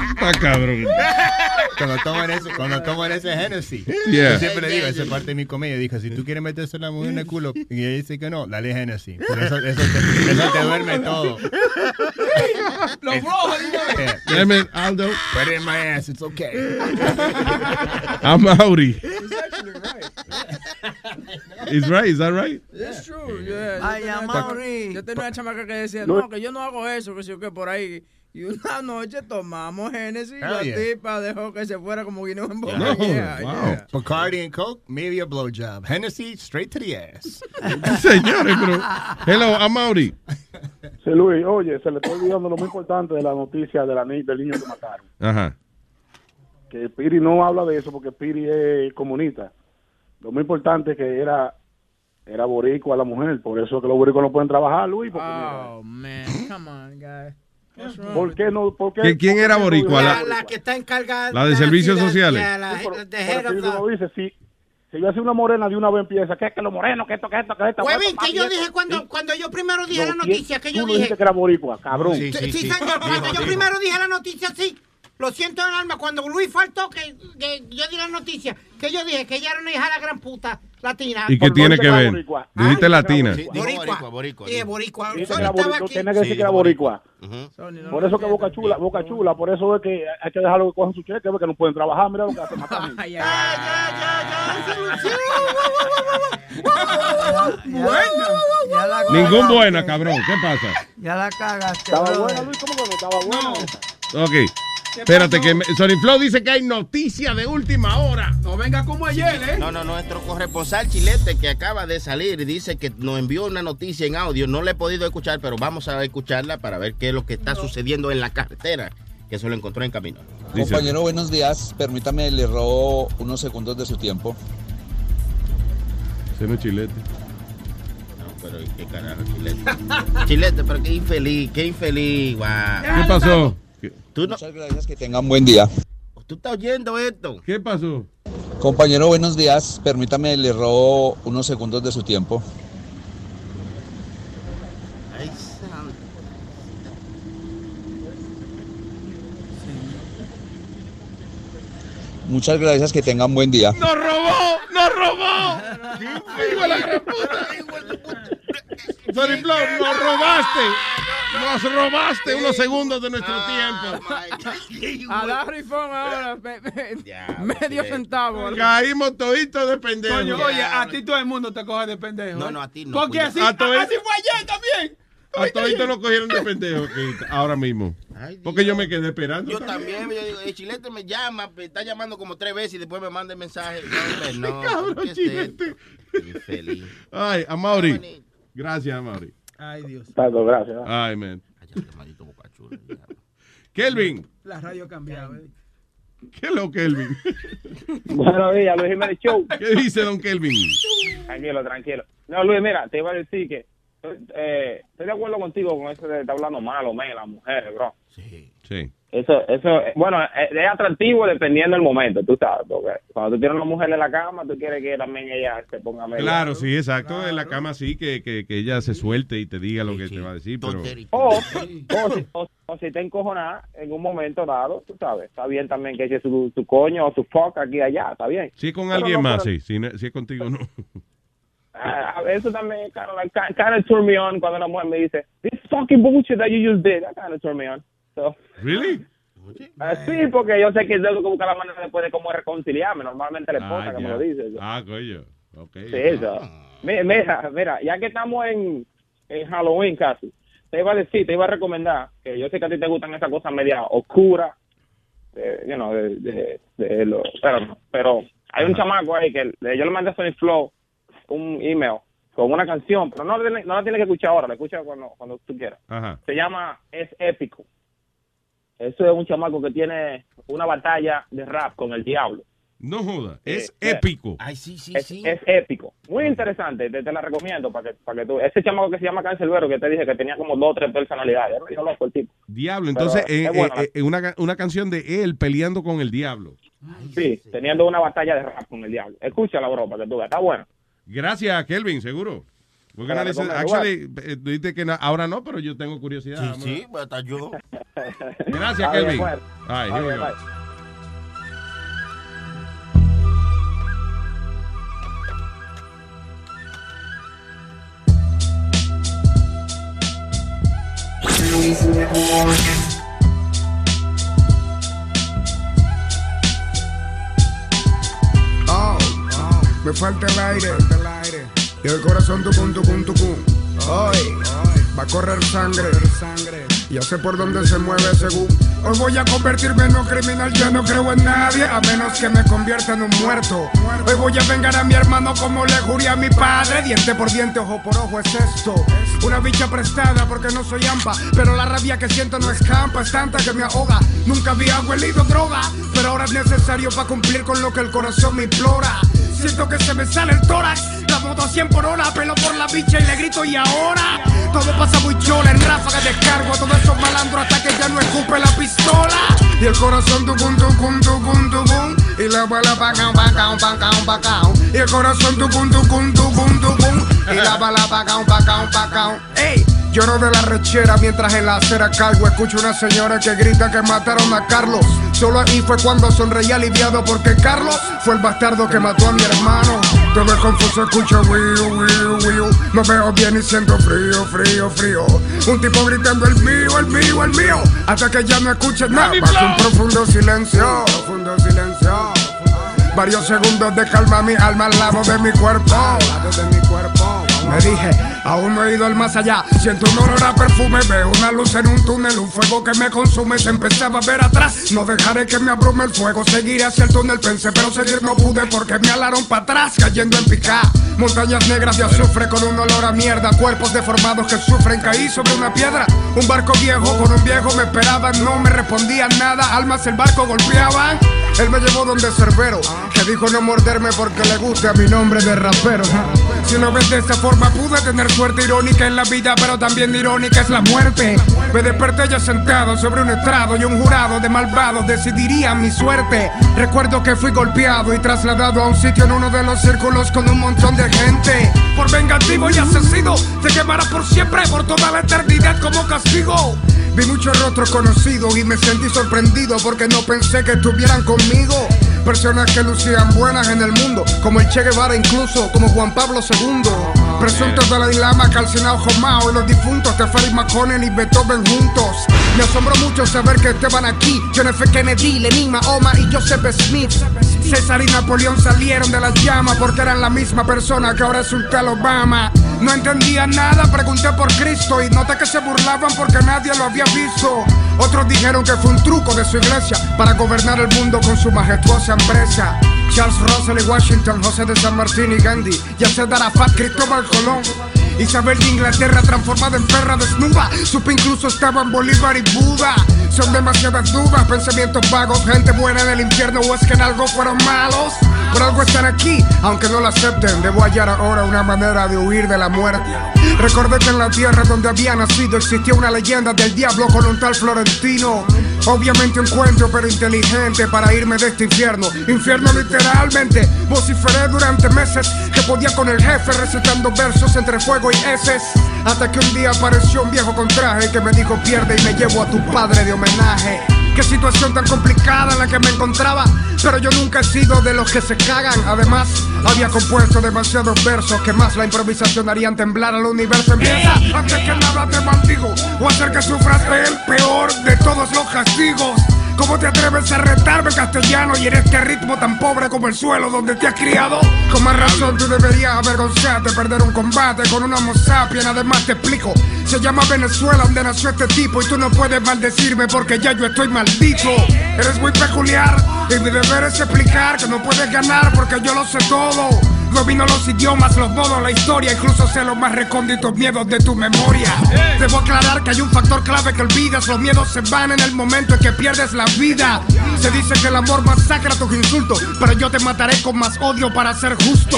Está cabrón. Cuando toman ese, cuando toman ese Hennessy. Yeah. Yo siempre le digo, esa es parte de mi comedia, dijo, si tú quieres meterse la mujer en el culo y ella dice que no, dale Hennessy. Porque eso, eso, te, eso te duerme todo. Los rojos, it, Aldo. Put it in my ass, it's okay. I'm Mauri. Is right, is that right? It's true, yeah. Yo Ay, Amaury. Yo tenía una chamaca que decía, no, que yo no hago eso, que si o que por ahí. Y una noche tomamos Genesis y la yeah. tipa dejó que se fuera como guineo en boca. No, Yeah, wow. yeah. Bacardi and Coke, maybe a blowjob. Hennessy, straight to the ass. Señores, pero. Hello, I'm Mauri. Sí, Luis, oye, se le está olvidando lo muy importante de la noticia de la ni- del niño que mataron. Ajá. Que Piri no habla de eso porque Piri es comunista. Lo muy importante es que era era boricua la mujer, por eso es que los boricos no pueden trabajar, Luis. Porque, Oh, man, come on, guy. ¿Por qué no? Por qué, ¿Qui- quién era boricua? La, la que está encargada. La de servicios sociales. la- la- Sí, pero- pero dice, si, si yo hacía una morena de una vez empieza, que es que los morenos, que esto, que esto, que esto. Huevín, papi, que yo dije cuando, cuando yo primero dije No, la ¿quién- noticia, que tú yo no dije. dijiste que era boricua, cabrón. Sí, señor, cuando yo primero dije la noticia, sí. Lo siento en alma. Cuando Luis faltó, que, que yo di la noticia, que yo dije que ella era una hija de la gran puta latina. ¿Y qué tiene que ver? Dijiste latina. Boricua. boricua. Sí, boricua. Dijiste que Sony era estaba boricua, aquí. tenía que decir que era boricua. Por eso que Boca Chula, Boca Chula, por eso es que hay que dejarlo que cojan su cheque, porque no pueden trabajar, mira lo que hacen. Ningún buena, cabrón. ¿Qué pasa? Ya la cagaste. Estaba buena, Luis, ¿cómo que no estaba buena? Ok. Espérate, que me- Sony Flow dice que hay noticia de última hora. No venga como ayer, ¿eh? No, no, nuestro corresponsal chilete que acaba de salir dice que nos envió una noticia en audio. No la he podido escuchar, pero vamos a escucharla para ver qué es lo que está sucediendo en la carretera, que se lo encontró en camino. Compañero, buenos días. Permítame, le robo unos segundos de su tiempo. Ese no es chilete. No, pero qué carajo, chilete. chilete, pero qué infeliz, qué infeliz, guau. ¿Qué pasó? Tú no, Muchas gracias, que tengan buen día. tú estás oyendo esto. ¿Qué pasó? Compañero, buenos días. Permítame, le robo unos segundos de su tiempo. Ay, santo. Muchas gracias, que tengan buen día. ¡Nos robó! ¡Nos robó! ¡Hijo de la gran puta! Flow, nos robaste. Nos robaste unos segundos de nuestro tiempo. A la rifón ahora, medio centavo. Caímos toditos de pendejos. Coño, oye, a ti todo el mundo te coge de pendejo. No, ¿eh? no, a ti no, Porque así, A todo el- así fue ayer también. A toditos nos cogieron de pendejos que- ahora mismo. Porque yo me quedé esperando. Yo también, yo digo, el chilete me llama, me está llamando como tres veces y después me manda el mensaje. No, hombre, no. Cabrón, ¿qué es chilete. Infeliz. Ay, a Mauri. Gracias, Mauri. Ay, Dios. Tato, gracias. Ay, man. Kelvin. La radio ha cambiado. ¿eh? ¿Qué es lo, Kelvin? Buenos días, Luis Jiménez Show. ¿Qué dice don Kelvin? Tranquilo, tranquilo. No, Luis, mira, te iba a decir que eh, estoy de acuerdo contigo con eso de estar hablando malo, me, las mujeres, bro. Sí. Eso, eso, eh, bueno, eh, es atractivo dependiendo del momento, tú sabes, porque cuando tú tienes una mujer en la cama, tú quieres que también ella se ponga medio. Claro, sí, exacto. En la cama sí, que, que, que ella se suelte y te diga lo que te va a decir, pero... O, o, si, o, o si te encojonada en un momento dado, tú sabes, está bien también que eche su, su coño o su fuck aquí y allá, está bien. Sí, con Pero alguien no, más, pero- sí. Si, no- si es contigo, no. Ah, eso también kind of, like, kind of turn me on cuando una mujer me dice, this fucking bullshit that you just did, that kind of turn me on. So, ¿Really? ah, sí, porque yo sé que tengo que buscar la manera después de cómo reconciliarme. Normalmente la esposa Ah, que me lo dice. Ah, coño. Ok. Sí, eso. Mi- Mira, mira, ya que estamos en, en Halloween casi, te iba a decir, te iba a recomendar, que yo sé que a ti te gustan esas cosas media oscuras, de, you know, de, de, de lo- pero, pero hay un chamaco ahí que le- yo le mandé a Sony Flow un email con una canción, pero no, la- no la tienes que escuchar ahora, la escucha cuando, cuando tú quieras. Ajá. Se llama Es Épico. Eso es un chamaco que tiene una batalla de rap con el diablo. No joda. Es Eh, épico. Ay, sí, sí, es, es épico. Muy interesante. Te, te la recomiendo para que, para que tú. Ese chamaco que se llama Cancelbero, que te dije que tenía como dos o tres personalidades. Es medio loco el tipo. Diablo. Entonces, es eh, eh, eh, una, una canción de él peleando con el diablo. Sí, teniendo una batalla de rap con el diablo. Escucha la broma que tú veas, está bueno. Gracias, Kelvin, seguro. Porque Claro, análisis- come actually, eh, tú dices que ahora no, pero yo tengo curiosidad. Sí, sí, pues hasta yo. Gracias, Kelvin. All right, here we go. bye. Oh, me falta el aire. Y el corazón tucum, tucum, tucum. Hoy va a correr sangre. Ya sé por dónde se mueve según. Hoy voy a convertirme en un criminal, yo no creo en nadie, a menos que me convierta en un muerto. Hoy voy a vengar a mi hermano como le juré a mi padre. Diente por diente, ojo por ojo es esto. Una bicha prestada porque no soy ampa, pero la rabia que siento no escampa, es tanta que me ahoga. Nunca había huelido droga, pero ahora es necesario para cumplir con lo que el corazón me implora. Siento que se me sale el tórax, la moto a 100 por hora, pelo por la bicha y le grito y ahora. Todo pasa muy chola, en ráfaga descargo a todos esos malandros hasta que ya no escupe la pistola. Y el corazón tucum, tucum, tucum, tucum. Y la bala pacao, pacao, pacao, pacao. Y el corazón tucum, tucum, tucum, tucum. Y la bala pacao, pacao, pacao. ¡Ey! Lloro de la rechera mientras en la acera cargo escucho una señora que grita que mataron a Carlos. Solo ahí fue cuando sonreí aliviado porque Carlos fue el bastardo que mató a mi hermano. Todo es confuso, escucho wiu, wiu, wiu. No veo bien y siento frío, frío, frío. Un tipo gritando el mío, el mío, el mío. Hasta que ya no escuches nada que un profundo silencio, profundo silencio. Varios segundos de calma mi alma al lado de mi cuerpo. Al lado de mi cuerpo. Me dije, aún no he ido al más allá. Siento un olor a perfume, veo una luz en un túnel, un fuego que me consume. Se empezaba a ver atrás. No dejaré que me abrume el fuego. Seguiré hacia el túnel, pensé, pero seguir no pude porque me alaron para atrás, cayendo en picá. Montañas negras de azufre con un olor a mierda. Cuerpos deformados que sufren. Caí sobre una piedra. Un barco viejo con un viejo me esperaban. No me respondían nada. Almas el barco golpeaban. Él me llevó donde Cerbero, que dijo no morderme porque le gusta mi nombre de rapero. Si lo ves de esa forma, pude tener suerte irónica en la vida, pero también irónica es la muerte. Me desperté ya sentado sobre un estrado y un jurado de malvados decidiría mi suerte. Recuerdo que fui golpeado y trasladado a un sitio en uno de los círculos con un montón de gente. Por vengativo y asesino, te quemará por siempre, por toda la eternidad como castigo. Vi muchos rostros conocidos y me sentí sorprendido porque no pensé que estuvieran conmigo. Personas que lucían buenas en el mundo, como el Che Guevara incluso, como Juan Pablo II. Presuntos Dalai Lama, Calcinado Jomao y los difuntos Tefari Maconen y Beethoven juntos. Me asombró mucho saber que estaban aquí. John F. Kennedy, Lenin, Mahoma y Joseph Smith. César y Napoleón salieron de las llamas porque eran la misma persona que ahora es un tal Obama. No entendía nada, pregunté por Cristo y noté que se burlaban porque nadie lo había visto. Otros dijeron que fue un truco de su iglesia para gobernar el mundo con su majestuosa empresa. Charles Russell y Washington, José de San Martín y Gandhi, Yasser Arafat, Cristóbal Colón. Isabel de Inglaterra transformada en perra desnuda. Supe incluso estaban Bolívar y Buda. Son demasiadas dudas, pensamientos vagos, gente buena en el infierno o es que en algo fueron malos. Por algo están aquí, aunque no lo acepten. Debo hallar ahora una manera de huir de la muerte. Recordé que en la tierra donde había nacido existía una leyenda del diablo con un tal Florentino. Obviamente un cuento, pero inteligente para irme de este infierno. Infierno literalmente. Vociferé durante meses que podía con el jefe recitando versos entre fuego Hasta que un día apareció un viejo con traje que me dijo pierde y me llevo a tu padre de homenaje. Qué situación tan complicada en la que me encontraba. Pero yo nunca he sido de los que se cagan. Además, había compuesto demasiados versos que más la improvisación harían temblar al universo. Empieza antes que nada te maldigo. O hacer que sufras el peor de todos los castigos. ¿Cómo te atreves a retarme castellano y en este ritmo tan pobre como el suelo donde te has criado? Con más razón tú deberías avergonzarte, perder un combate con un homo sapien. Además te explico, se llama Venezuela donde nació este tipo y tú no puedes maldecirme porque ya yo estoy maldito. Eres muy peculiar y mi deber es explicar que no puedes ganar porque yo lo sé todo. Domino los idiomas, los modos, la historia, incluso sé los más recónditos miedos de tu memoria. Debo aclarar que hay un factor clave que olvidas, los miedos se van en el momento en que pierdes la vida. Se dice que el amor masacra tus insultos, pero yo te mataré con más odio para ser justo.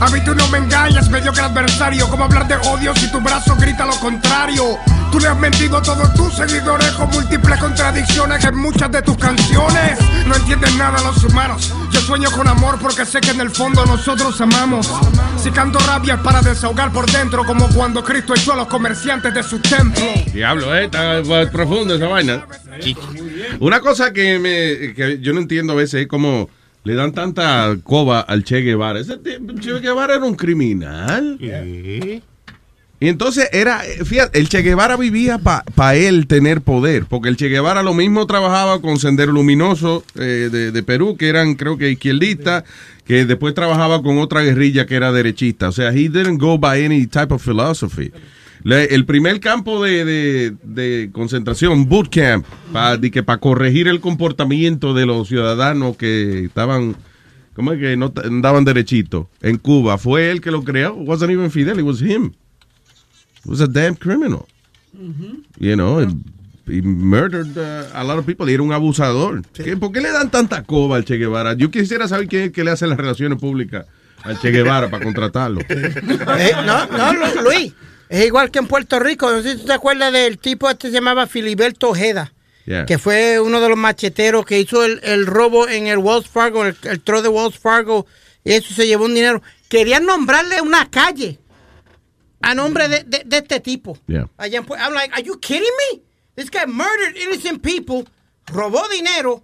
A mí tú no me engañas, medio que adversario. ¿Cómo hablar de odio si tu brazo grita lo contrario? Tú le has mentido a todos tus seguidores con múltiples contradicciones en muchas de tus canciones. No entienden nada los humanos. Yo sueño con amor porque sé que en el fondo nosotros amamos. Si canto rabia es para desahogar por dentro, como cuando Cristo echó a los comerciantes de su templo. Diablo, eh, está profundo esa vaina. Una cosa que, me, que yo no entiendo a veces es como le dan tanta coba al Che Guevara. Ese Che Guevara era un criminal. Y entonces era, fíjate, el Che Guevara vivía para él tener poder, porque el Che Guevara lo mismo trabajaba con Sendero Luminoso eh, de, de Perú, que eran creo que izquierdistas, que después trabajaba con otra guerrilla que era derechista. O sea, he didn't go by any type of philosophy. El primer campo de, de- de concentración, boot camp, para corregir el comportamiento de los ciudadanos que estaban, ¿cómo es que no andaban derechito? En Cuba, fue él que lo creó. Wasn't even Fidel, it was him. Was a damn criminal. You know, and he murdered uh, a lot of people. Y era un abusador. ¿Qué- ¿Por qué le dan tanta coba al Che Guevara? Yo quisiera saber quién es que le hace las relaciones públicas al Che Guevara para contratarlo. Eh, no, no, Lu- Luis. Es igual que en Puerto Rico. No sé si tú te acuerdas del tipo este se llamaba Filiberto Ojeda. Yeah. Que fue uno de los macheteros que hizo el, el robo en el Wells Fargo, el, el tro de Wells Fargo. Y eso se llevó un dinero. Querían nombrarle una calle a nombre de, de- de este tipo. Yeah. Allá en Pu- I'm like, are you kidding me? This guy murdered innocent people, robó dinero.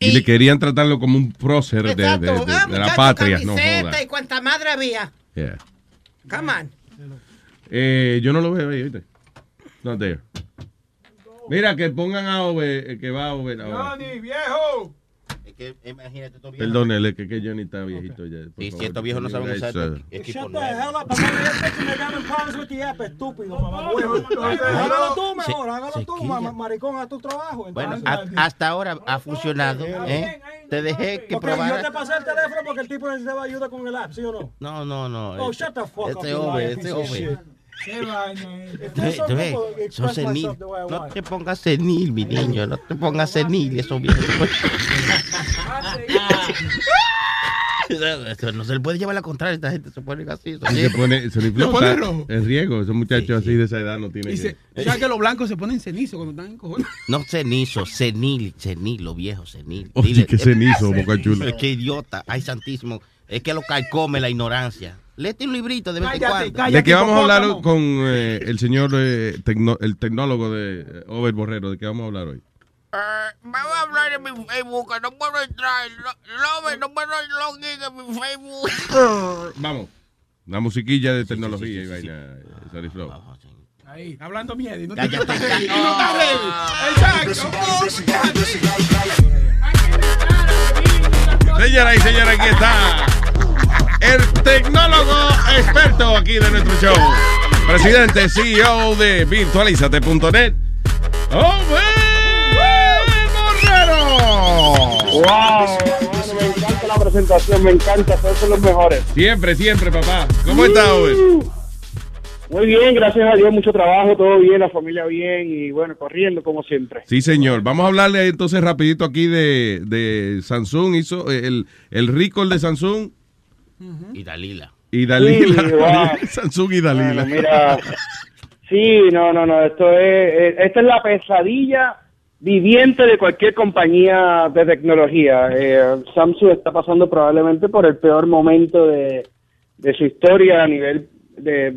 Y le querían tratarlo como un prócer de, de- de- Exacto. de Ah, la patria. No joda. y cuanta madre había. Yeah. Come on. Eh, yo no lo veo ahí, ¿viste? Not there. Mira, que pongan a Ove, eh, que va a Ove ahora. Johnny, viejo. Que imagínate tú Perdónele, que, que Johnny está viejito ya. por Sí, favor. si estos viejos no saben usar Eso. equipo Shut the hell up. Que me llamen problems with the app, estúpido, mamá. Hágalo tú mejor, hágalo tú, maricón, a tu trabajo. Bueno, hasta ahora ha funcionado. ¿eh? Te dejé que Ok, yo te probara. pasé el teléfono porque el tipo necesitaba ayuda con el app, ¿sí o no? No, no, no. Oh, este- shut the fuck up. Este you hombre, este hombre. Qué vaina. Son senil. I No te pongas senil, mi niño. No te pongas senil, eso viene. Eso no se le puede llevar la contraria. Esta gente se pone así. se pone, se le pone rojo. el riego. Esos muchachos así de esa edad no tienen se, que... ¿Sabes que los blancos se ponen cenizo cuando están en cojones? No cenizo, senil, senil, lo viejo, senil. Oye, Dile, qué eh, cenizo, Boca Chula. Qué idiota, ay santísimo. Es que lo calcome la ignorancia. Léete un librito de vez en Cállate, cuando. ¿De qué vamos a hablar con eh, el señor eh, tecno- el tecnólogo de eh, Over Borrero? ¿De qué vamos a hablar hoy? Vamos a hablar en mi Facebook, no puedo entrar. No, no, no puedo login en mi Facebook. Vamos. Una musiquilla de tecnología y vaina. Sorry Flow. Ahí, hablando mierda. Y no, Cállate, y cállate. no está ready. Exacto. Señora y señora, aquí está el tecnólogo experto aquí de nuestro show. Presidente, CEO de virtualizate.net. Borrero. ¡Wow! me encanta la presentación, me encanta, todos son los mejores. Siempre, siempre, papá. ¿Cómo está, Over? Muy bien, gracias a Dios, mucho trabajo, todo bien, la familia bien y bueno, corriendo como siempre. Sí, señor. Vamos a hablarle entonces rapidito aquí de, de Samsung. Hizo el, el recall de Samsung Y Dalila. y Dalila. Sí, wow. Samsung y Dalila. Bueno, mira, sí, no, no, no, esto es, eh, esta es la pesadilla viviente de cualquier compañía de tecnología. Eh, Samsung está pasando probablemente por el peor momento de, de su historia a nivel de,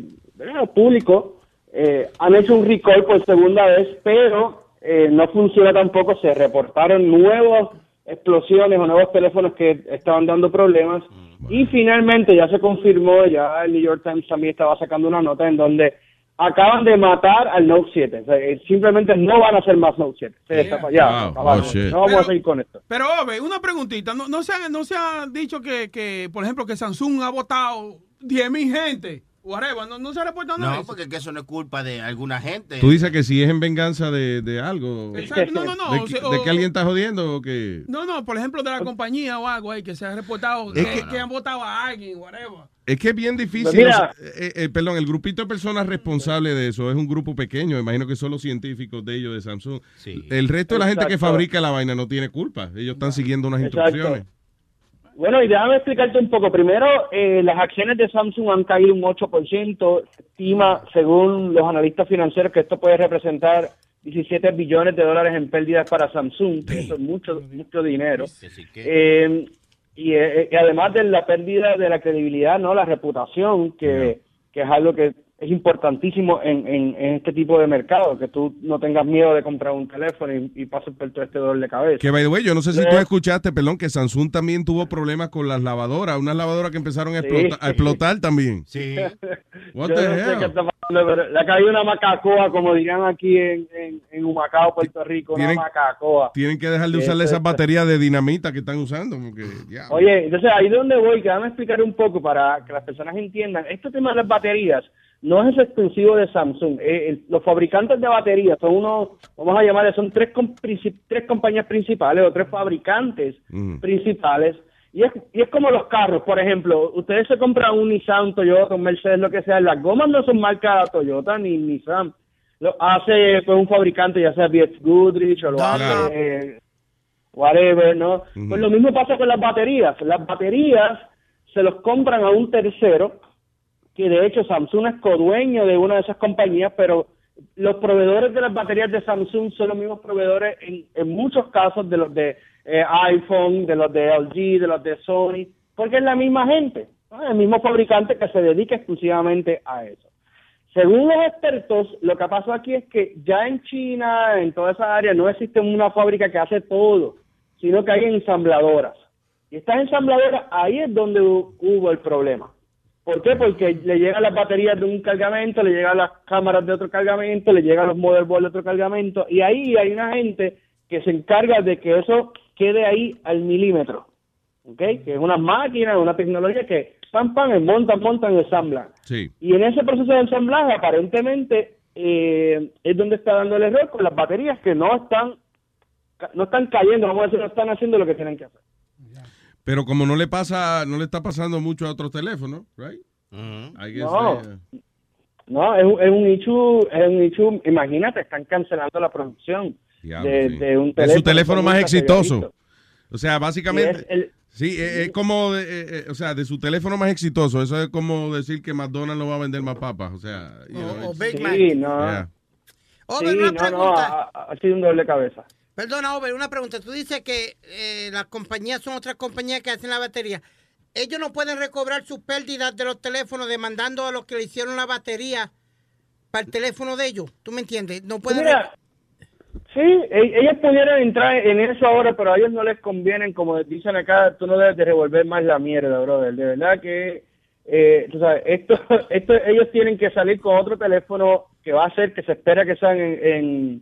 público. Eh, han hecho un recall por segunda vez, pero eh, no funciona tampoco. Se reportaron nuevas explosiones o nuevos teléfonos que estaban dando problemas. Y finalmente ya se confirmó, ya el New York Times también estaba sacando una nota en donde acaban de matar al Note 7. O sea, eh, simplemente no van a hacer más Note 7. Se destapa- ya, Wow. acabaron. Oh, shit. no vamos a seguir con esto. Pero, Ove, una preguntita. ¿No, no, se, ha, no se ha dicho que, que, por ejemplo, que Samsung ha votado 10 mil gente? Whatever. ¿No, no se ha reportado nada No, porque que eso no es culpa de alguna gente. Tú dices que si es en venganza de, de algo. Exacto. No, no, no. ¿De, o sea, que- de o- que alguien está jodiendo o que.? No, no, por ejemplo, de la compañía o algo ahí que se ha reportado Es que, que- que han votado a alguien, whatever. Es que es bien difícil. Pues mira. o sea, eh, eh, perdón, el grupito de personas responsables de eso es un grupo pequeño. Imagino que son los científicos de ellos de Samsung. El resto de la gente que fabrica la vaina no tiene culpa. Ellos están siguiendo unas Exacto. instrucciones. Bueno, y déjame explicarte un poco. Primero, eh, las acciones de Samsung han caído un 8%. Se estima, según los analistas financieros, que esto puede representar 17 billones de dólares en pérdidas para Samsung. Eso es mucho, mucho dinero. Eh, y, eh, y además de la pérdida de la credibilidad, no la reputación, que, que es algo que es importantísimo en, en, en este tipo de mercado, que tú no tengas miedo de comprar un teléfono y, y pases por todo este dolor de cabeza. Que, by the way, yo no sé si tú escuchaste, perdón, que Samsung también tuvo problemas con las lavadoras, unas lavadoras que empezaron a, Sí. explota- a explotar también. Sí. What Yo the no sé hell? qué está pasando, pero le ha caído una macacoa, como dirían aquí en, en, en Humacao, Puerto Rico, una macacoa. Tienen que dejar de usarle Eso esas es- baterías de dinamita que están usando. Porque, ya. Oye, entonces ahí es donde voy, que déjame explicar un poco para que las personas entiendan. Este tema de las baterías no es exclusivo de Samsung. Eh, el- los fabricantes de baterías son unos, vamos a llamarle, son tres, tres compañías principales o tres fabricantes principales. Y es, y es como los carros, por ejemplo, ustedes se compran un Nissan, Toyota, un Mercedes, lo que sea, las gomas no son marca Toyota ni Nissan. Lo hace pues, un fabricante, ya sea BX Goodrich o lo Claro. hace eh, whatever, ¿no? Pues lo mismo pasa con las baterías. Las baterías se los compran a un tercero, que de hecho Samsung es codueño de una de esas compañías, pero los proveedores de las baterías de Samsung son los mismos proveedores en, en muchos casos de los de eh, iPhone, de los de LG, de los de Sony, porque es la misma gente, el mismo fabricante que se dedica exclusivamente a eso. Según los expertos, lo que pasó aquí es que ya en China, en toda esa área, no existe una fábrica que hace todo, sino que hay ensambladoras. Y estas ensambladoras, ahí es donde hu- hubo el problema. ¿Por qué? Porque le llegan las baterías de un cargamento, le llegan las cámaras de otro cargamento, le llegan los motherboards de otro cargamento, y ahí hay una gente que se encarga de que eso quede ahí al milímetro. ¿Ok? Que es una máquina, una tecnología que pam, pam, montan, montan ensamblan. Sí. Y en ese proceso de ensamblaje, aparentemente, eh, es donde está dando el error con las baterías que no están no están cayendo, vamos a decir, no están haciendo lo que tienen que hacer. Pero como no le pasa, no le está pasando mucho a otros teléfonos, right? No. eh, No, es, un- es un issue, es un issue, imagínate, están cancelando la producción diablo, de, sí. de un Es teléfono. su teléfono más exitoso. O sea, básicamente, es el- sí, eh, es, como, de- eh, eh, o sea, de su teléfono más exitoso. Eso es como decir que McDonald's no va a vender más papas. O sea, you know, Sí, no. Yeah. Over, Sí, no, no, ha- ha sido un doble cabeza. Perdona, Over, una pregunta. Tú dices que eh, las compañías son otras compañías que hacen la batería. Ellos no pueden recobrar sus pérdidas de los teléfonos demandando a los que le hicieron la batería para el teléfono de ellos. ¿Tú me entiendes? No pueden... Mira, sí, e- ellos pudieran entrar en eso ahora, pero a ellos no les conviene, como dicen acá, tú no debes de revolver más la mierda, brother. De verdad que, eh, tú sabes, esto, esto, ellos tienen que salir con otro teléfono que va a ser, que se espera que sean en, en,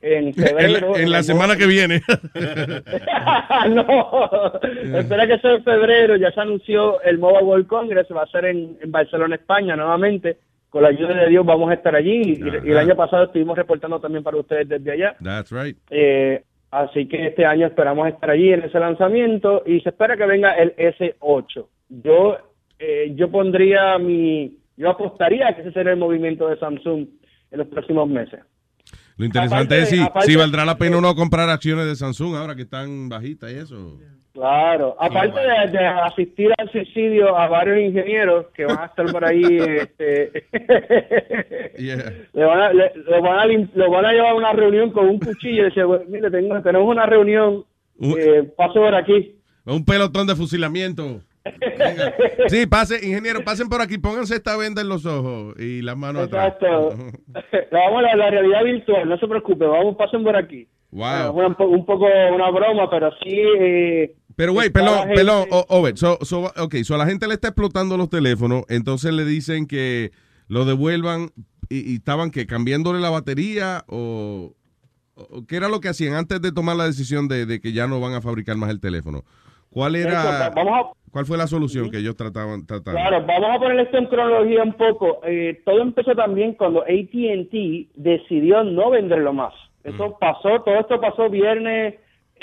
en febrero. la, en la semana que viene. no, espera que sea en febrero, ya se anunció el Mobile World Congress, va a ser en, en Barcelona, España, nuevamente. Con la ayuda de Dios vamos a estar allí. Y, y el año pasado estuvimos reportando también para ustedes desde allá. That's right. Eh, así que este año esperamos estar allí en ese lanzamiento y se espera que venga el S8. Yo, eh, yo pondría mi, yo apostaría que ese será el movimiento de Samsung en los próximos meses. Lo interesante Aparte- es si, aparte- si valdrá la pena uno comprar acciones de Samsung ahora que están bajitas y eso. Claro, aparte de, de asistir al suicidio a varios ingenieros que van a estar por ahí, este, le van a, le- van a, lim- lo van a llevar a una reunión con un cuchillo y decir, "Bueno, mire, tengo, tenemos una reunión, eh, paso por aquí. Un pelotón de fusilamiento. Venga. Sí, pase, ingeniero, pasen por aquí, pónganse esta venda en los ojos y las manos atrás. Vamos a la, la realidad virtual, no se preocupe, vamos, pasen por aquí. Wow. Bueno, es un, po- un poco una broma, pero sí... eh, Pero, güey, pelón, pelón, o- over. So, so, ok, so a la gente le está explotando los teléfonos, entonces le dicen que lo devuelvan y, y estaban que cambiándole la batería o, o- qué era lo que hacían antes de tomar la decisión de, de que ya no van a fabricar más el teléfono. ¿Cuál era, Vamos a, cuál fue la solución que ellos trataban? Claro, vamos a poner esto en cronología un poco. Eh, todo empezó también cuando AT&T decidió no venderlo más. Eso pasó, todo esto pasó viernes,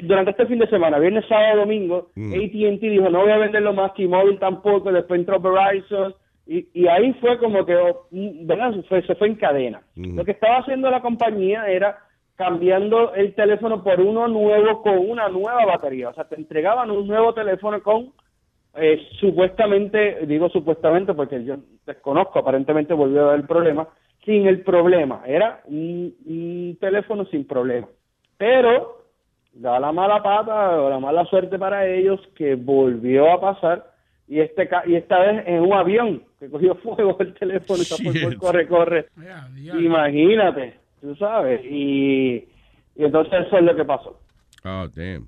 durante este fin de semana, viernes, sábado, domingo. Mm. AT&T dijo no voy a venderlo más, T-Mobile tampoco, después entró Verizon. Y, y ahí fue como que, mm, ¿verdad? Se fue, se fue en cadena. Lo que estaba haciendo la compañía era cambiando el teléfono por uno nuevo con una nueva batería. O sea, te entregaban un nuevo teléfono con eh, supuestamente, digo supuestamente porque yo desconozco, aparentemente volvió a haber el problema, sin el problema. Era un, un teléfono sin problema. Pero da la mala pata o la mala suerte para ellos que volvió a pasar y este y esta vez en un avión que cogió fuego el teléfono y corre corre imagínate tú sabes y, y entonces eso es lo que pasó Oh, damn.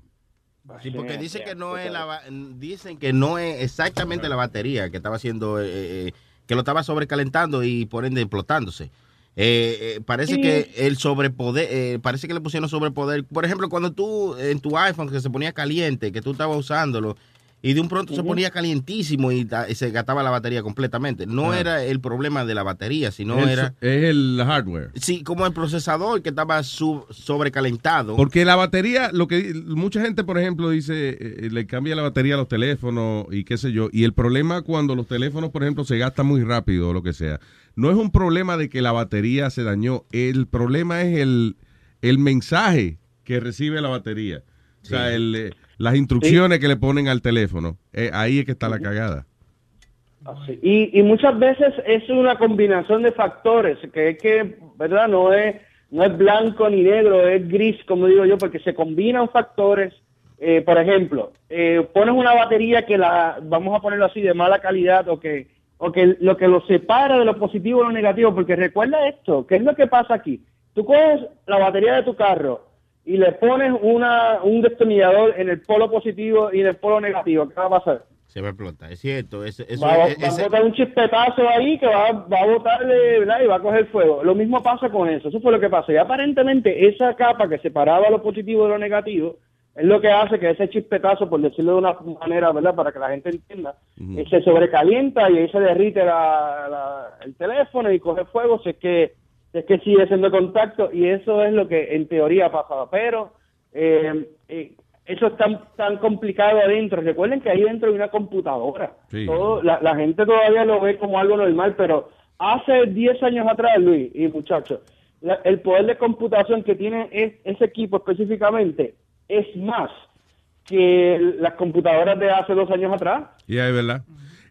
Sí, porque dice que no es la dicen que no es exactamente la batería que estaba haciendo, eh, eh, que lo estaba sobrecalentando y por ende explotándose. Eh, eh, parece Sí. que el sobrepoder, eh, parece que le pusieron sobrepoder. Por ejemplo, cuando tú en tu iPhone que se ponía caliente, que tú estabas usándolo y de un pronto se ponía calientísimo y, se gastaba la batería completamente. No Ah. era el problema de la batería, sino era es el hardware. sí como el procesador que estaba sub- sobrecalentado. Porque la batería, lo que mucha gente, por ejemplo, dice, eh, le cambia la batería a los teléfonos y qué sé yo. Y el problema cuando los teléfonos, por ejemplo, se gastan muy rápido o lo que sea, no es un problema de que la batería se dañó. El problema es el, el mensaje que recibe la batería. O sea, el, eh, las instrucciones que le ponen al teléfono. Eh, ahí es que está la cagada. Así. Y, y muchas veces es una combinación de factores, que es que, ¿verdad? No es, no es blanco ni negro, es gris, como digo yo, porque se combinan factores. Eh, por ejemplo, eh, pones una batería que la, vamos a ponerlo así, de mala calidad o que, o que lo que lo separa de lo positivo y lo negativo, porque recuerda esto, ¿qué es lo que pasa aquí? Tú coges la batería de tu carro y le pones una, un destornillador en el polo positivo y en el polo negativo, ¿qué va a pasar? Se va a explotar, es cierto. Eso, eso- va, a- e- va a botar un chispetazo ahí que va, va a botarle, ¿verdad? Y va a coger fuego. Lo mismo pasa con eso. Eso fue lo que pasó. Y aparentemente esa capa que separaba lo positivo de lo negativo es lo que hace que ese chispetazo, por decirlo de una manera, ¿verdad? Para que la gente entienda, eh, se sobrecalienta y ahí se derrite la- la- el teléfono y coge fuego. Si es que, es que sigue siendo contacto y eso es lo que en teoría ha pasado. Pero eh, eh, eso es tan, tan complicado adentro. Recuerden que ahí dentro hay una computadora. Sí. Todo, la, la gente todavía lo ve como algo normal, pero hace 10 años atrás, Luis y muchachos, la- el poder de computación que tiene es- ese equipo específicamente es más que las computadoras de hace dos años atrás. Ya, es verdad.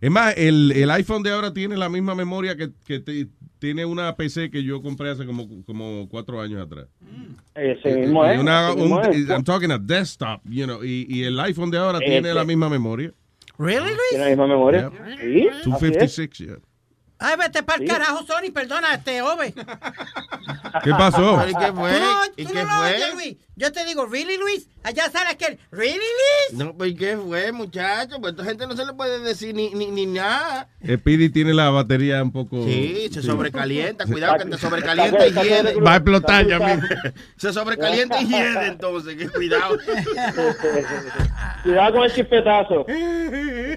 Es más, el, el iPhone de ahora tiene la misma memoria que, que te- tiene una PC que yo compré hace como, como cuatro años atrás. Ese mismo es. una- ese mismo un- es. I'm talking a desktop, you know, y, y el iPhone de ahora Este. tiene la misma memoria. ¿Really, Luis? Tiene la misma memoria. Sí, así es. 256, yeah. Ay, vete para el carajo, Sony, perdona, este Ove. ¿Qué pasó? ¿Y qué fue? Tú no, ¿Y tú qué no lo fue? oyes, Luis. Yo te digo, ¿really, Luis? Allá sale aquel, ¿really, Luis? No, pues ¿qué fue, muchacho? Pues a esta gente no se le puede decir ni, ni, ni nada. Speedy tiene la batería un poco... Sí, se sobrecalienta. Cuidado que te sobrecalienta y hiede. Va a explotar ya mismo. Se sobrecalienta y hiede entonces. Que cuidado. Cuidado con el chispetazo.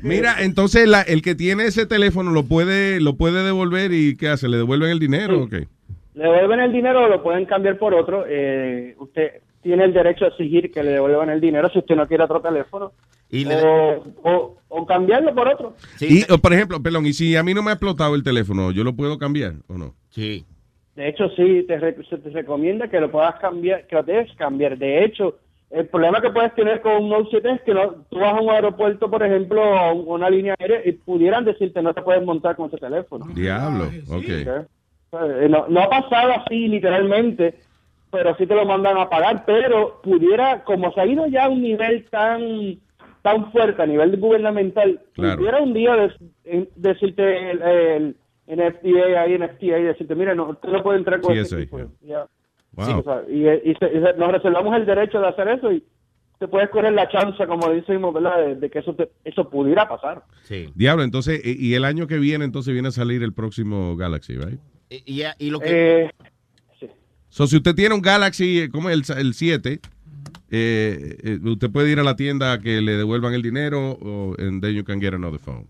Mira, entonces la- el que tiene ese teléfono lo puede lo puede devolver y ¿qué hace? ¿Le devuelven el dinero o qué? Le devuelven el dinero o lo pueden cambiar por otro. Eh, usted tiene el derecho a exigir que le devuelvan el dinero si usted no quiere otro teléfono. Y le- o, o- o cambiarlo por otro. y, o, por ejemplo, perdón, y si a mí no me ha explotado el teléfono, ¿yo lo puedo cambiar o no? Sí. De hecho, sí, te, re- se te recomienda que lo puedas cambiar, que lo debes cambiar. De hecho, el problema que puedes tener con un Note 7 es que no, tú vas a un aeropuerto, por ejemplo, a un- una línea aérea y pudieran decirte no te puedes montar con ese teléfono. Diablo, ok. Eh, No, no ha pasado así literalmente, pero sí te lo mandan a pagar, pero pudiera, como se ha ido ya a un nivel tan tan fuerte a nivel gubernamental, Claro. pudiera un día en- decirte el, el, en FDA, ahí en FTA, y decirte, mira, no, usted no puede entrar con Sí, ese eso, equipo". yeah. Ya. Wow. Sí, o sea, y, y se- y se- nos reservamos el derecho de hacer eso y te puedes correr la chance, como decimos, ¿verdad?, de, de que eso, te- eso pudiera pasar. Sí. Diablo, entonces, y y el año que viene, entonces viene a salir el próximo Galaxy, ¿right? Y, y- y lo que. Eh, So, si usted tiene un Galaxy, eh, como el, el 7, eh, eh, usted puede ir a la tienda a que le devuelvan el dinero o and then you can get another phone.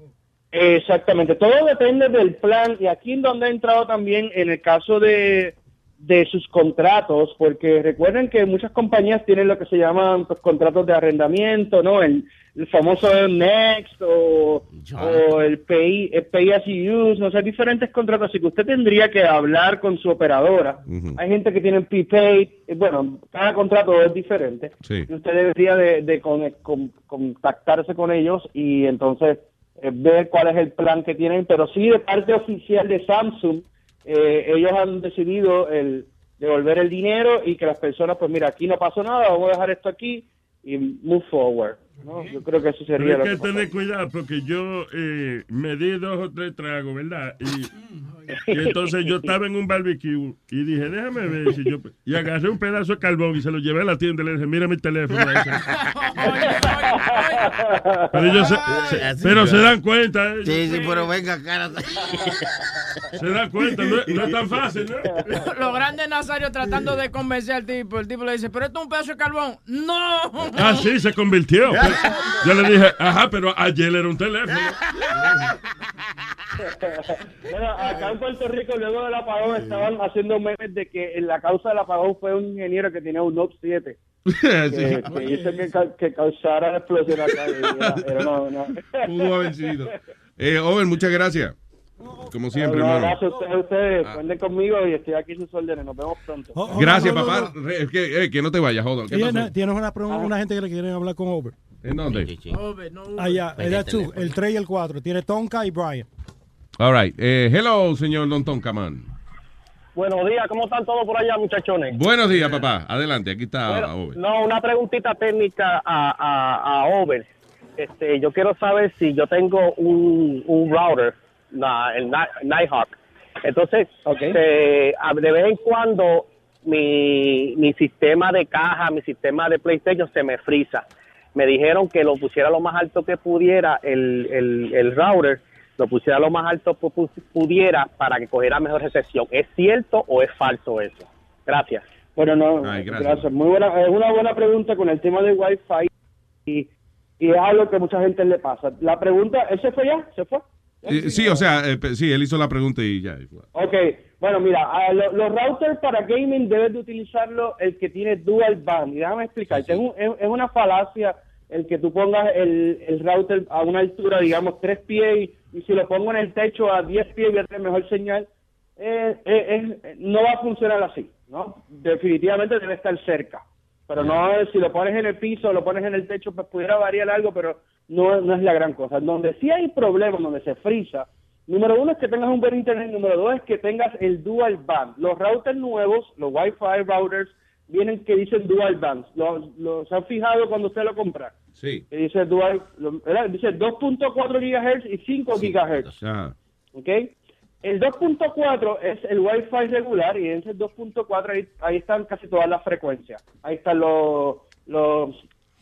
Exactamente, todo depende del plan y aquí en donde ha entrado también en el caso de, de sus contratos, porque recuerden que muchas compañías tienen lo que se llaman pues, contratos de arrendamiento, ¿no? El, el famoso Next o, o el Pay, el pay as you use, no sé, diferentes contratos, así que usted tendría que hablar con su operadora. Hay gente que tiene prepaid, eh, bueno, cada contrato es diferente. Sí. Y usted debería de, de con- con- contactarse con ellos y entonces eh, ver cuál es el plan que tienen, pero sí de parte oficial de Samsung, eh, ellos han decidido el devolver el dinero y que las personas, pues mira, aquí no pasó nada, vamos a dejar esto aquí y move forward. ¿No? Yo creo que eso Pero sería hay lo que tener cuidado porque yo eh, me di dos o tres tragos, ¿verdad? Y, y entonces yo estaba en un barbecue y dije, déjame ver si yo... Y agarré un pedazo de carbón y se lo llevé a la tienda y le dije, mira mi teléfono. Pero ellos se, se- pero se dan cuenta. ¿eh? Sí, sí, pero venga, cara. Se dan cuenta, no, es- no es tan fácil, ¿no? Los grandes Nazario tratando de convencer al tipo. El tipo le dice, pero esto es un pedazo de carbón. ¡No! Ah, sí, se convirtió. Yo le dije, ajá, pero ayer era un teléfono. Bueno, acá en Puerto Rico, luego del apagón, estaban haciendo memes de que la causa del apagón fue un ingeniero que tenía un Note 7. Que, que hizo que, ca- que causara la explosión acá. y Era, una- una- Pudo haber sido. Eh, Owen, muchas gracias. Como siempre, Un hermano. abrazo a ustedes, ustedes. Cuenten conmigo y estoy aquí sus órdenes. Nos vemos pronto. Gracias, papá. Que, eh, que no te vayas, joder. ¿Qué? Tienes, una, pregunta- una gente que le quieren hablar con Over. ¿En dónde? Allá, allá tú, el 3 y el 4. Tiene Tonka y Brian. All right. Eh, hello, señor Don Tonkaman. Buenos días, ¿cómo están todos por allá, muchachones? Buenos días, papá. Adelante, aquí está Bueno, no, una preguntita técnica a, a, a Over. Este, yo quiero saber si yo tengo un, un router, la- el Ni- Nighthawk. Entonces, este, de vez en cuando mi, mi sistema de caja, mi sistema de PlayStation se me frisa. Me dijeron que lo pusiera lo más alto que pudiera el, el, el router, lo pusiera lo más alto que pu- pudiera para que cogiera mejor recepción. ¿Es cierto o es falso eso? Gracias. Bueno, no, Ay, gracias. gracias. Muy buena, es una buena pregunta con el tema del Wi-Fi y, y es algo que mucha gente le pasa. La pregunta, ¿él se fue ya? ¿Se fue? Eh, sí, o sea, eh, sí, él hizo la pregunta y ya. Ok, bueno, mira, a lo- los routers para gaming debes de utilizarlo el que tiene dual band. Y déjame explicarte, Es, un- es- una falacia el que tú pongas el, el router a una altura, digamos, tres pies, y, y si lo pongo en el techo a 10 pies voy a tener mejor señal. Eh, eh, no va a funcionar así, ¿no? Definitivamente debe estar cerca. Pero no, si lo pones en el piso, lo pones en el techo, pues pudiera variar algo, pero no, no es la gran cosa. Donde sí hay problemas, donde se frisa, número uno es que tengas un buen internet, número dos es que tengas el dual band. Los routers nuevos, los Wi-Fi routers, vienen que dicen dual bands. ¿Los, los han fijado cuando usted lo compra? Sí. Que dice dual, lo- ¿verdad? dice 2.4 GHz y 5 GHz. Ajá. ¿ok? El 2.4 es el Wi-Fi regular y en ese 2.4 ahí, ahí están casi todas las frecuencias. Ahí están los, los,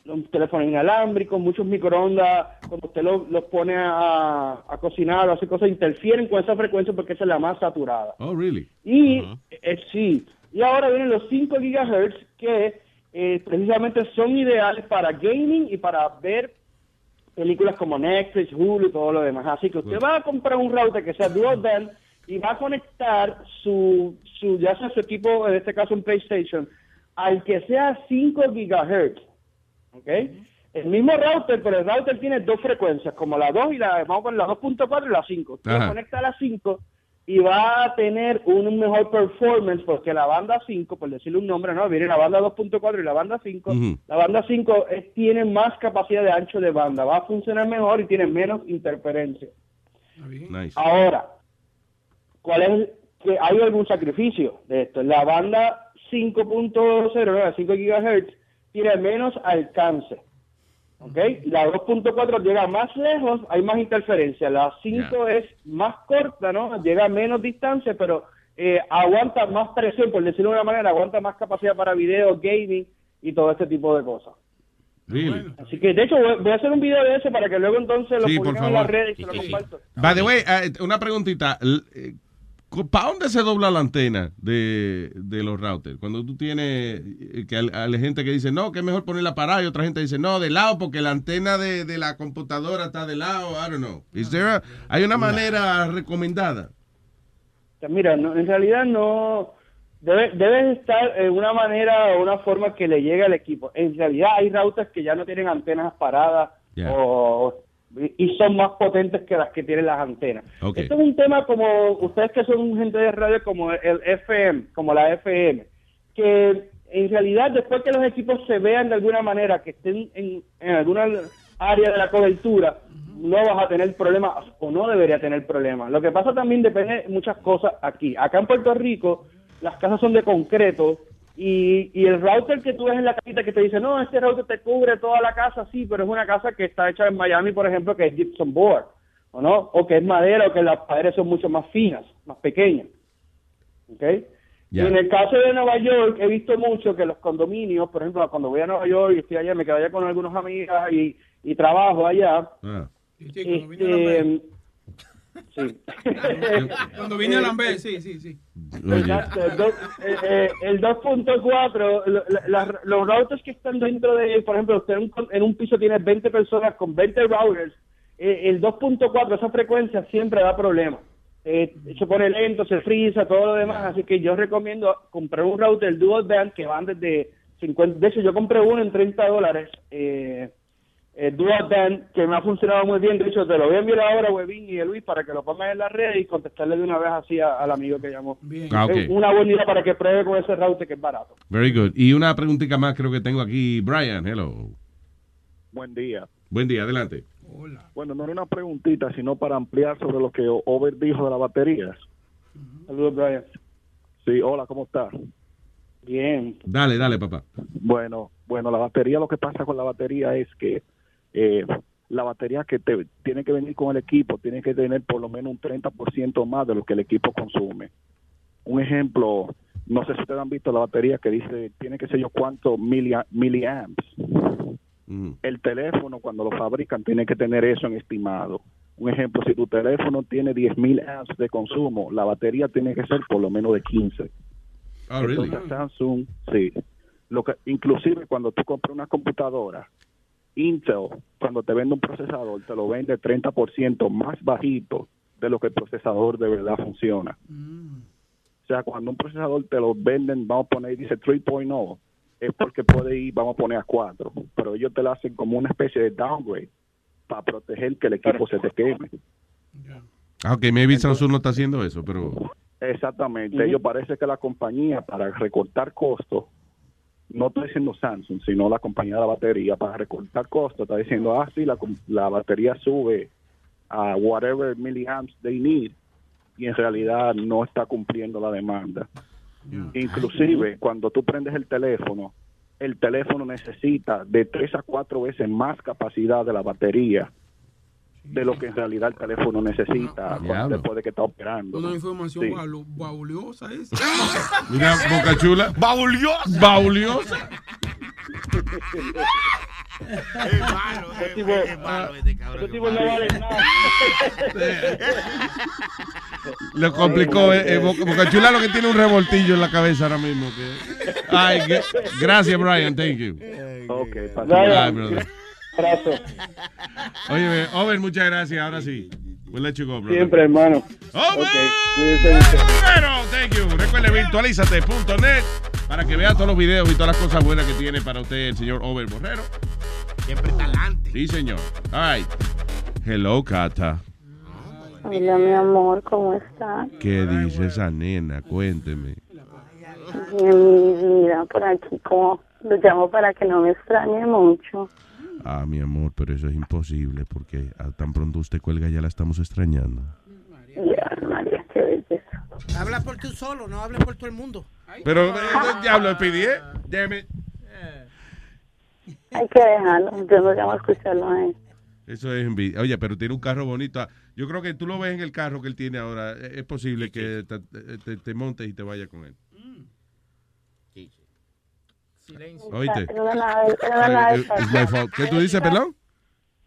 los teléfonos inalámbricos, muchos microondas, cuando usted los los pone a, a cocinar o hace cosas, interfieren con esa frecuencia porque esa es la más saturada. Oh, really? Y eh, sí, y ahora vienen los 5 gigahertz que eh, precisamente son ideales para gaming y para ver películas como Netflix, Hulu y todo lo demás. Así que usted va a comprar un router que sea dual band y va a conectar su, su ya sea su equipo, en este caso un PlayStation, al que sea 5 gigahertz. ¿Ok? El mismo router, pero el router tiene dos frecuencias, como la 2 y la, vamos poner la 2.4 y la 5. Usted Ajá. conecta a la 5 y va a tener un mejor performance porque la banda 5, por decirle un nombre, no, viene la banda 2.4 y la banda 5. Ujú. La banda 5 es- tiene más capacidad de ancho de banda, va a funcionar mejor y tiene menos interferencia. Nice. Ahora, ¿cuál es? Que hay algún sacrificio de esto. La banda 5.0, ¿no? la 5 GHz, tiene menos alcance. ¿Ok? La 2.4 llega más lejos, hay más interferencia. La 5 es más corta, ¿no? Llega a menos distancia, pero eh, aguanta más presión, por decirlo de una manera, aguanta más capacidad para video, gaming y todo este tipo de cosas. Really? Así que, de hecho, voy, a hacer un video de ese para que luego entonces lo Sí, publiquen en las redes y se lo comparto. By the way, eh, una preguntita. ¿Para dónde se dobla la antena de, de los routers? Cuando tú tienes eh, que hay, hay gente que dice, no, que es mejor ponerla parada y otra gente dice, no, de lado porque la antena de, de la computadora está de lado, I don't know. Is there a- ¿Hay una manera recomendada? Mira, no- en realidad no, debe, debe estar en una manera o una forma que le llegue al equipo. En realidad hay routers que ya no tienen antenas paradas Yeah. o, y son más potentes que las que tienen las antenas. Esto es un tema como ustedes que son gente de radio como el FM, como la FM, que en realidad después que los equipos se vean de alguna manera que estén en, en alguna área de la cobertura, no vas a tener problemas o no debería tener problemas. Lo que pasa también depende de muchas cosas aquí. Acá en Puerto Rico las casas son de concreto y, y el router que tú ves en la casita que te dice, no, este router te cubre toda la casa, sí, pero es una casa que está hecha en Miami, por ejemplo, que es gypsum board, ¿o no? O que es madera o que las paredes son mucho más finas, más pequeñas. ¿Ok? Y en el caso de Nueva York, he visto mucho que los condominios, por ejemplo, cuando voy a Nueva York y estoy allá, me quedo allá con algunas amigas y, y trabajo allá. Ah. este, sí. Cuando vine a Lambert, sí, sí, sí. Exacto, el, dos- eh, eh, el 2.4, lo- la- la- los routers que están dentro de, por ejemplo, usted en un, en un piso tiene 20 personas con 20 routers, eh, el 2.4, esa frecuencia siempre da problemas. Eh, se pone lento, se frisa, todo lo demás, así que yo recomiendo comprar un router dual band que van desde 50, de hecho yo compré uno en 30 dólares, eh, eh, dual band que me ha funcionado muy bien, de hecho te lo voy a enviar ahora a Webin y a Luis para que lo pongan en la red y contestarle de una vez así a- al amigo que llamó. Ah, ok. Es una buena idea para que pruebe con ese router que es barato. Very good. Y una preguntita más creo que tengo aquí. Brian, hello. Buen día. Buen día, adelante. Bueno, no era una preguntita, sino para ampliar sobre lo que Over dijo de las baterías. Saludos, Brian. Sí, hola, ¿cómo estás? Bien. Dale, dale, papá. Bueno, bueno, la batería, lo que pasa con la batería es que eh, la batería que te tiene que venir con el equipo tiene que tener por lo menos un 30% más de lo que el equipo consume. Un ejemplo, no sé si ustedes han visto la batería que dice, tiene que ser yo cuánto milia- miliamps. El teléfono, cuando lo fabrican, tiene que tener eso en estimado. Un ejemplo, si tu teléfono tiene 10.000 amps de consumo, la batería tiene que ser por lo menos de 15. Oh, really? Entonces, Samsung, sí. Lo que, inclusive cuando tú compras una computadora, Intel, cuando te vende un procesador, te lo vende 30% más bajito de lo que el procesador de verdad funciona. O sea, cuando un procesador te lo venden, vamos a poner, dice 3.0, es porque puede ir, vamos a poner a 4, pero ellos te lo hacen como una especie de downgrade para proteger que el equipo se te queme. Ah, ok, maybe Samsung no está haciendo eso, pero... Exactamente. Ellos parece que la compañía para recortar costos, no estoy diciendo Samsung, sino la compañía de la batería, para recortar costos, está diciendo, ah, sí, la, la batería sube a whatever milliamps they need, y en realidad no está cumpliendo la demanda. Inclusive, cuando tú prendes el teléfono, el teléfono necesita de tres a cuatro veces más capacidad de la batería de lo que en realidad el teléfono necesita cuando- Diablo. después de que está operando. Una información Sí. bauliosa esa. Mira, Boca Chula. Bauliosa. Bauliosa. Es malo, es, malo este cabrón. Ese tipo no vale nada. Lo complicó. eh, eh, Boca, Chula lo que tiene un revoltillo en la cabeza ahora mismo. que- Ay, que- gracias, Brian. Thank you. Ok, Ay, brother. Abrazo. Oye, Over, muchas gracias. Ahora sí. We'll let you go, brother. Siempre, hermano. Over. Ok, cuídense mucho. Bueno, thank you. Recuerde virtualízate.net para que vea todos los videos y todas las cosas buenas que tiene para usted el señor Over Borrero. Siempre talante. Sí, señor. All right. Hello, Cata. Hola, mi amor, ¿cómo estás? ¿Qué dice esa nena? Cuénteme. Bien, mi vida, por aquí, como lo llamo para que no me extrañe mucho. Ah, mi amor, pero eso es imposible porque a tan pronto usted cuelga ya la estamos extrañando. Ya, María, qué belleza. Habla por tú solo, no hables por todo el mundo. Pero, eh, diablo, pidí, ¿eh? Damn it. Hay que dejarlo, yo no llamo a escucharlo a él. Eso es envidia. Oye, pero tiene un carro bonito. Ah, Yo creo que tú lo ves en el carro que él tiene ahora. Eh, Es posible que te, te- te montes y te vayas con él. Silencio. ¿Qué tú dices, perdón?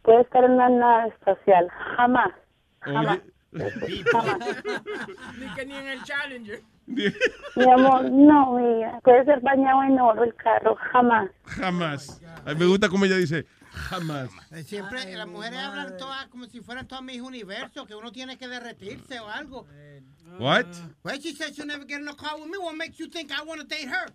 Puede estar en una nave espacial, jamás, jamás. Ni que ni en el Challenger. Mi amor, no, mira, puede ser bañado en oro el carro, jamás. Jamás. A mí me gusta como ella dice, jamás. Eh, Siempre las mujeres hablan todas como si fueran todas mis universos, que uno tiene que derretirse o algo. What? Well, she said she'll never get in a car with me. What makes you think I want to date her?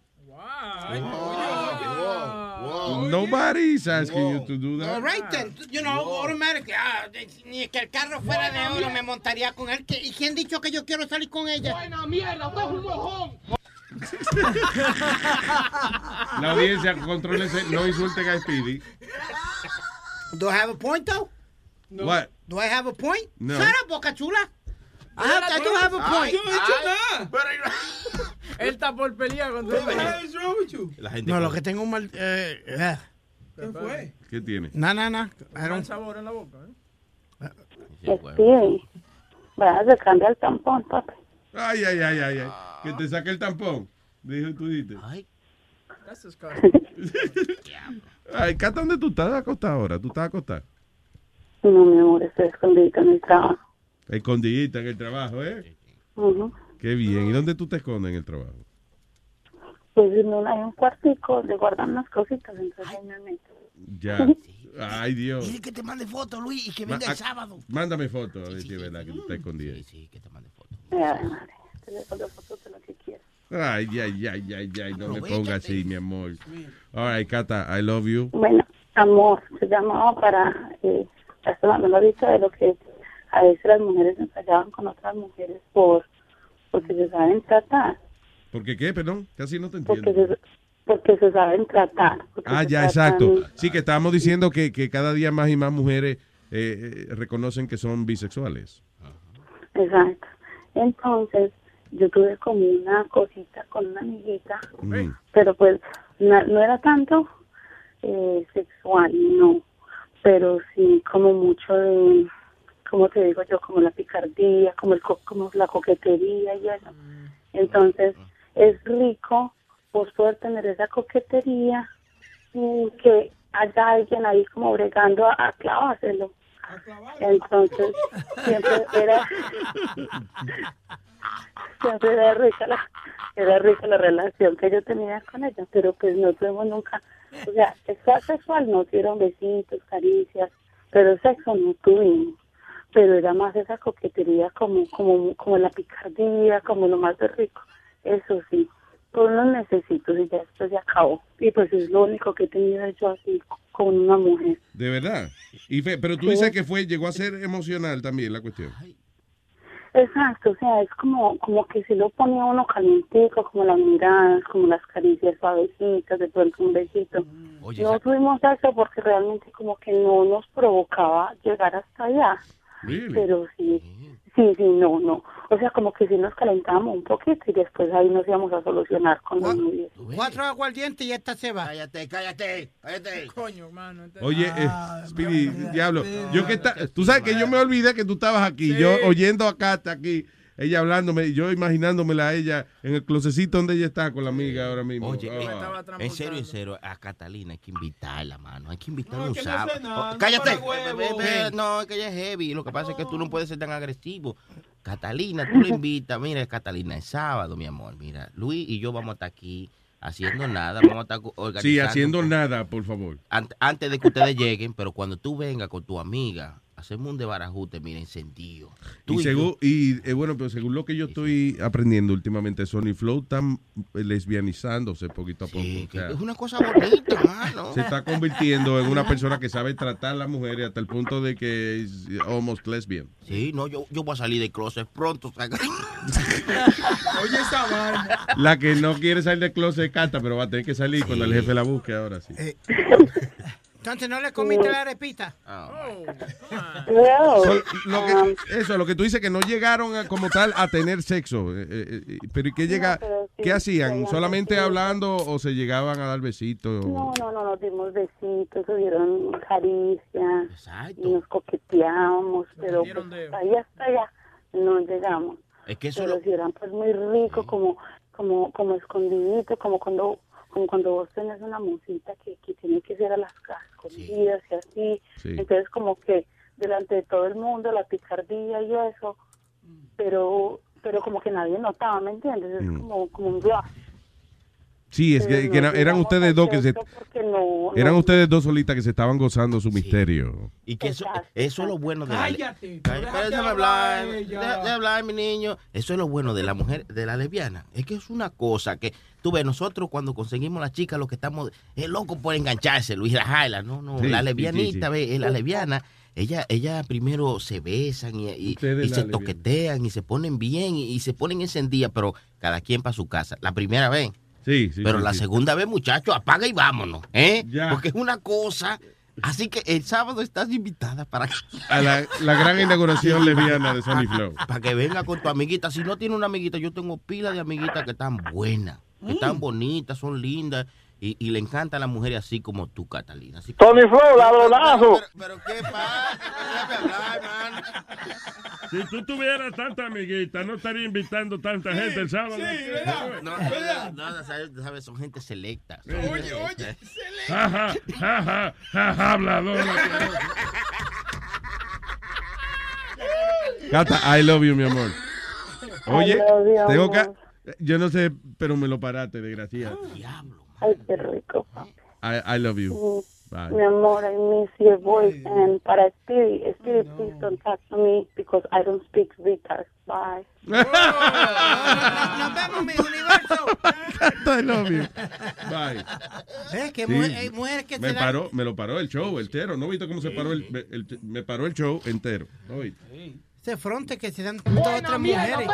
Nobody's asking you to do that. All right then, you know, automatically. Ah, de- ni que el carro fuera de oro me montaría con él. ¿Qué- ¿Y quién ha dicho que yo quiero salir con ella? Buena mierda, usted es un mojón. La audiencia, contrólese, no insulten a Speedy. Do I have a point though? What? Do I have a point? No. Shut up, Boca Chula. I, have, I do have a point. Yo no he hecho nada. Él está por pelear con todo. La gente No, lo que tengo un mal... Eh, eh. ¿Qué fue? ¿Qué tiene? No, no, no. I don't- sabor en la boca. ¿eh? Sí, vaya, se cambia el tampón, papi. Ay, ay, ay, ay, ay. Que te saque el tampón. Dijo tú. That's disgusting. Ay, Cata, ¿dónde tú estás acostada ahora? ¿Tú estás acostada? No, mi amor, estoy escondida en el trabajo. Escondidita en el trabajo, ¿eh? Ujú. Qué bien. ¿Y dónde tú te escondes en el trabajo? Pues no hay un cuartico de guardar unas cositas, entonces ahí me meto. Ya. Ay, Dios. Dile que te mande foto, Luis, y que Ma- venga el ah, sábado. Mándame foto, a ver si es verdad que tú estás escondida. Sí, que te mande foto. Ay, madre, te le mando fotos de lo que quieras. Ay, ay, ay, ay, ay, no me pongas así, mi amor. All right, Cata, I love you. Bueno, amor, se llamaba para, eh, lo he dicho de lo que a veces las mujeres ensayaban con otras mujeres por porque se saben tratar, ¿Por qué? Perdón, casi no te porque entiendo. se, porque se saben tratar. porque Ah, se ya, exacto. Sí, que estábamos diciendo que, que cada día más y más mujeres eh, eh, reconocen que son bisexuales. Exacto. Entonces, yo tuve como una cosita con una amiguita, Mm. pero pues na- no era tanto eh, sexual, no, pero sí como mucho de, como te digo yo, como la picardía, como, el co- como la coquetería y eso. Entonces, es rico, por poder tener esa coquetería y que haya alguien ahí como bregando a, a clavárselo. Entonces, siempre era siempre era rica la era rica la relación que yo tenía con ella, pero pues no tuvimos nunca, o sea, sexual sexual no tuvieron besitos, caricias, pero sexo no tuvimos, pero era más esa coquetería como como como la picardía, como lo más de rico, eso sí, por unos necesitos y ya después se acabó, y pues es lo único que he tenido yo así con una mujer. De verdad. Y fe- pero tú Sí. dices que fue, llegó a ser emocional también la cuestión. Exacto, o sea, es como como que si lo ponía uno calientico, como las miradas, como las caricias suavecitas, de pronto un besito. Oye, no esa- tuvimos eso porque realmente como que no nos provocaba llegar hasta allá. Really? Pero sí, sí, sí, no, no. O sea, como que sí nos calentamos un poquito y después ahí nos íbamos a solucionar con los novios. Cuatro aguardientes y esta se va. Cállate, cállate, cállate. Coño, hermano. Oye, eh, Ah, Speedy, diablo, yo que está, tú sabes que yo me olvidé que tú estabas aquí, yo oyendo a Cata aquí, ella hablándome, yo imaginándomela a ella en el closecito donde ella está con la amiga ahora mismo. Oye, Ah. en serio, en serio, a Catalina hay que invitarla, mano. Hay que invitarla No, un no sábado. sé nada, Oh, no cállate. ve, No, es que ella es heavy. Lo que pasa es que tú no puedes ser tan agresivo. Catalina, tú la invitas. Mira, Catalina, es sábado, mi amor. Mira, Luis y yo vamos a estar aquí haciendo nada. Vamos a estar organizando. Sí, haciendo nada, por favor. Ant- antes de que ustedes lleguen, pero cuando tú vengas con tu amiga, hacemos un desbarajuste, mira, encendido. Tú Y, y según, y eh, bueno, pero según lo que yo estoy aprendiendo últimamente, Sony Flow está lesbianizándose poquito a poco. o sea, Es una cosa bonita, mano. se está convirtiendo en una persona que sabe tratar a las mujeres hasta el punto de que es almost lesbian. Sí, no, yo, yo voy a salir de closet pronto. Oye, esa vaina. La que no quiere salir del closet es Cata, pero va a tener que salir cuando el jefe la busque ahora sí. Entonces, ¿no le comiste la arepita? So, lo que- eso, lo que tú dices que no llegaron a- como tal a tener sexo. eh, eh, eh, pero ¿y qué llega? pero sí, ¿Qué hacían? ¿Solamente hablando o se llegaban a dar besitos? No, no, no, nos dimos besitos, tuvieron caricias y nos coqueteábamos, pero pues, ahí hasta allá no llegamos. Es que eso pero lo- sí eran pues muy rico, como, como, como escondidito, como cuando, como cuando vos tenés una musita que, que tiene que ser a las a escondidas y así. Sí. Entonces como que delante de todo el mundo la picardía y eso, pero pero como que nadie notaba, ¿me entiendes? Es Mm. como, como un bluff. Sí, es que, eran ustedes dos que se... no- Eran no- ustedes dos solitas que se estaban gozando su misterio. Y que eso, eso es lo bueno de la Cállate. Déjame hablar deja hablar, mi niño. Eso es lo bueno de la mujer, de la lesbiana. Es que es una cosa que, tú ves, nosotros cuando conseguimos la chica, lo que estamos, es loco por engancharse, Luis, la jaila. No, no, Sí, la lesbianita, sí, sí. ve, la lesbiana, ella, ella primero se besan y, se toquetean y se ponen bien y, y se ponen encendidas, pero cada quien para su casa. La primera vez. Sí, sí. Pero sí, la sí. segunda vez, muchacho, apaga y vámonos, ¿eh? Ya. Porque es una cosa. Así que el sábado estás invitada para A la, la gran inauguración lesbiana de Sony Flow. para que venga con tu amiguita. Si no tiene una amiguita, yo tengo pila de amiguitas que están buenas, que están bonitas, son lindas y, y le encantan las mujeres así como tú, Catalina. Así que- Tony Flow, ladronazo. Pero, pero ¿qué pasa? Déjame hablar, man. Si tú tuvieras tanta amiguita, no estaría invitando tanta gente el sábado. No, no, no, sabes, sabes, son gente selecta. son Oye, gente oye, selecta. Ja, ja, ja, ja, ja, ja, habladora. Gata, I love you, mi amor. Oye, you, tengo que... Yo no sé, pero me lo paraste, desgraciado. Ay, qué rico. I, I love you. Mi amor, I miss your voice. And para Speedy, Speedy, please don't talk to me because I don't speak retard. Bye. Nos vemos, mi universo. I love you. Bye. ¿Ves que Sí, mujer- que me paró, me lo paró el show entero. ¿No viste cómo se paró el, el- me paró el show entero? ¿No viste? Ese fronte que se dan dos o tres mujeres.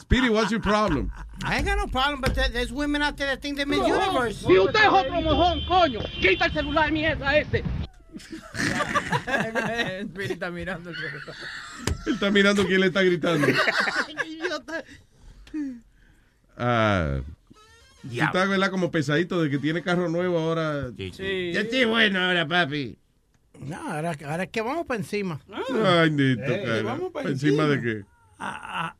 Speedy, what's your problem? I ain't got no problem, but there- there's women out there that think they're Miss Universe. Si usted es otro mojón, coño, quita el celular, mierda, este. Spirit está mirando el celular. Él está mirando quién le está gritando. Ah, tú estás, ¿verdad? Como pesadito de que tiene carro nuevo ahora. sí. Ya estoy bueno ahora, papi. No, ahora, ahora es que vamos para encima. Ay, Nito, Eh, cara. vamos pa' ¿Encima de encima. qué? Ah, ah,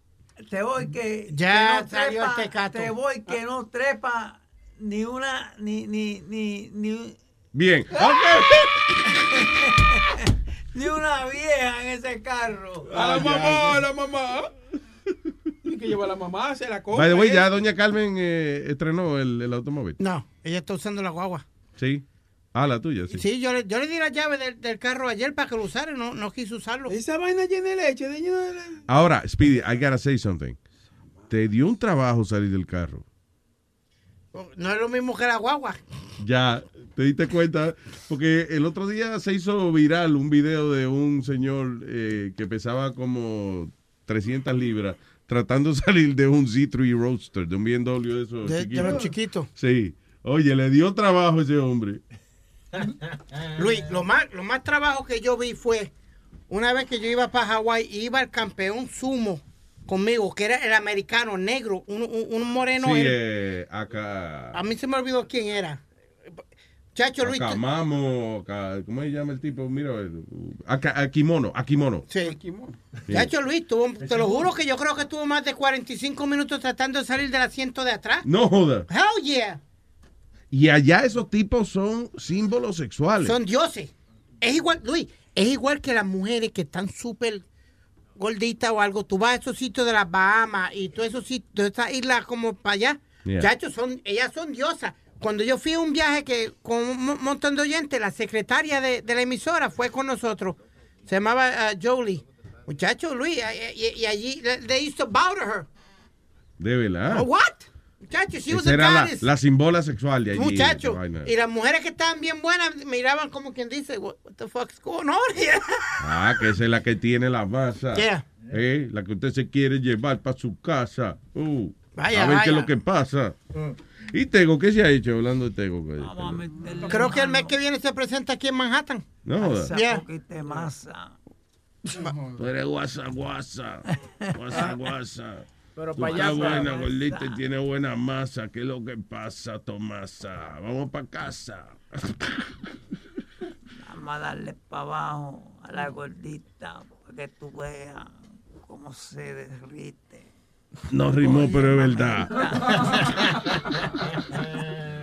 te voy que, Ya que no salió trepa, te voy que no trepa ni una ni ni ni ni, Bien. ni una vieja en ese carro. A la mamá, a la mamá. Tiene que llevar a la mamá, se la compra. By the way, ya doña Carmen eh, estrenó el, el automóvil. No, ella está usando la guagua. Sí. Ah, la tuya, sí. Sí, yo le, yo le di la llave del, del carro ayer para que lo usara y no, no quiso usarlo. Esa vaina llena de leche, de llena de leche. Ahora, Speedy, I gotta say something. Te dio un trabajo salir del carro. No es lo mismo que la guagua. Ya, te diste cuenta, porque el otro día se hizo viral un video de un señor eh, que pesaba como 300 libras tratando de salir de un Z3 Roadster, de un BMW de esos De, de chiquitos. los chiquitos. Sí. Oye, le dio trabajo a ese hombre. Luis, lo más, lo más trabajo que yo vi fue una vez que yo iba para Hawái, iba el campeón sumo conmigo, que era el americano negro, un, un- un moreno. Sí, eh, acá. A mí se me olvidó quién era. Chacho Luis. Acá Mamo, acá, ¿cómo se llama el tipo? Mira, acá, Akimono, Akimono. Sí. Sí. Chacho Luis, tuvo, te lo juro que yo creo que estuvo más de 45 minutos tratando de salir del asiento de atrás. No joda. Hell yeah. Y allá esos tipos son símbolos sexuales. Son dioses. Es igual, Luis, es igual que las mujeres que están súper gorditas o algo. Tú vas a esos sitios de las Bahamas y todos esos sitios, de esas islas como para allá. Yeah. Chacho, son, ellas son diosas. Cuando yo fui a un viaje que con un mo- montón de oyentes, la secretaria de, de la emisora fue con nosotros. Se llamaba ah, Jolie. Muchacho, Luis, eh, y, y allí, they used to bow to her. De verdad. What? Muchacho, she was Esa a era la, simbola sexual de allí. Muchacho, esa vaina. y las mujeres que estaban bien buenas miraban como quien dice, what, what the fuck's going on here? Ah, que esa es la que tiene la masa. Yeah. Eh, la que usted se quiere llevar para su casa. Uh, Vaya, a ver qué es lo que pasa. ¿Y Tego? ¿Qué se ha hecho hablando de Tego? Creo que el mes que viene se presenta aquí en Manhattan. No Yeah. masa. Tú eres guasa, guasa. Guasa, guasa. Pero Tú pa' estás allá, buena, gordita, y tiene buena masa. ¿Qué es lo que pasa, Tomasa? Vamos para casa. Vamos a darle para abajo a la gordita para que tú veas cómo se derrite. No rimó, pero es verdad.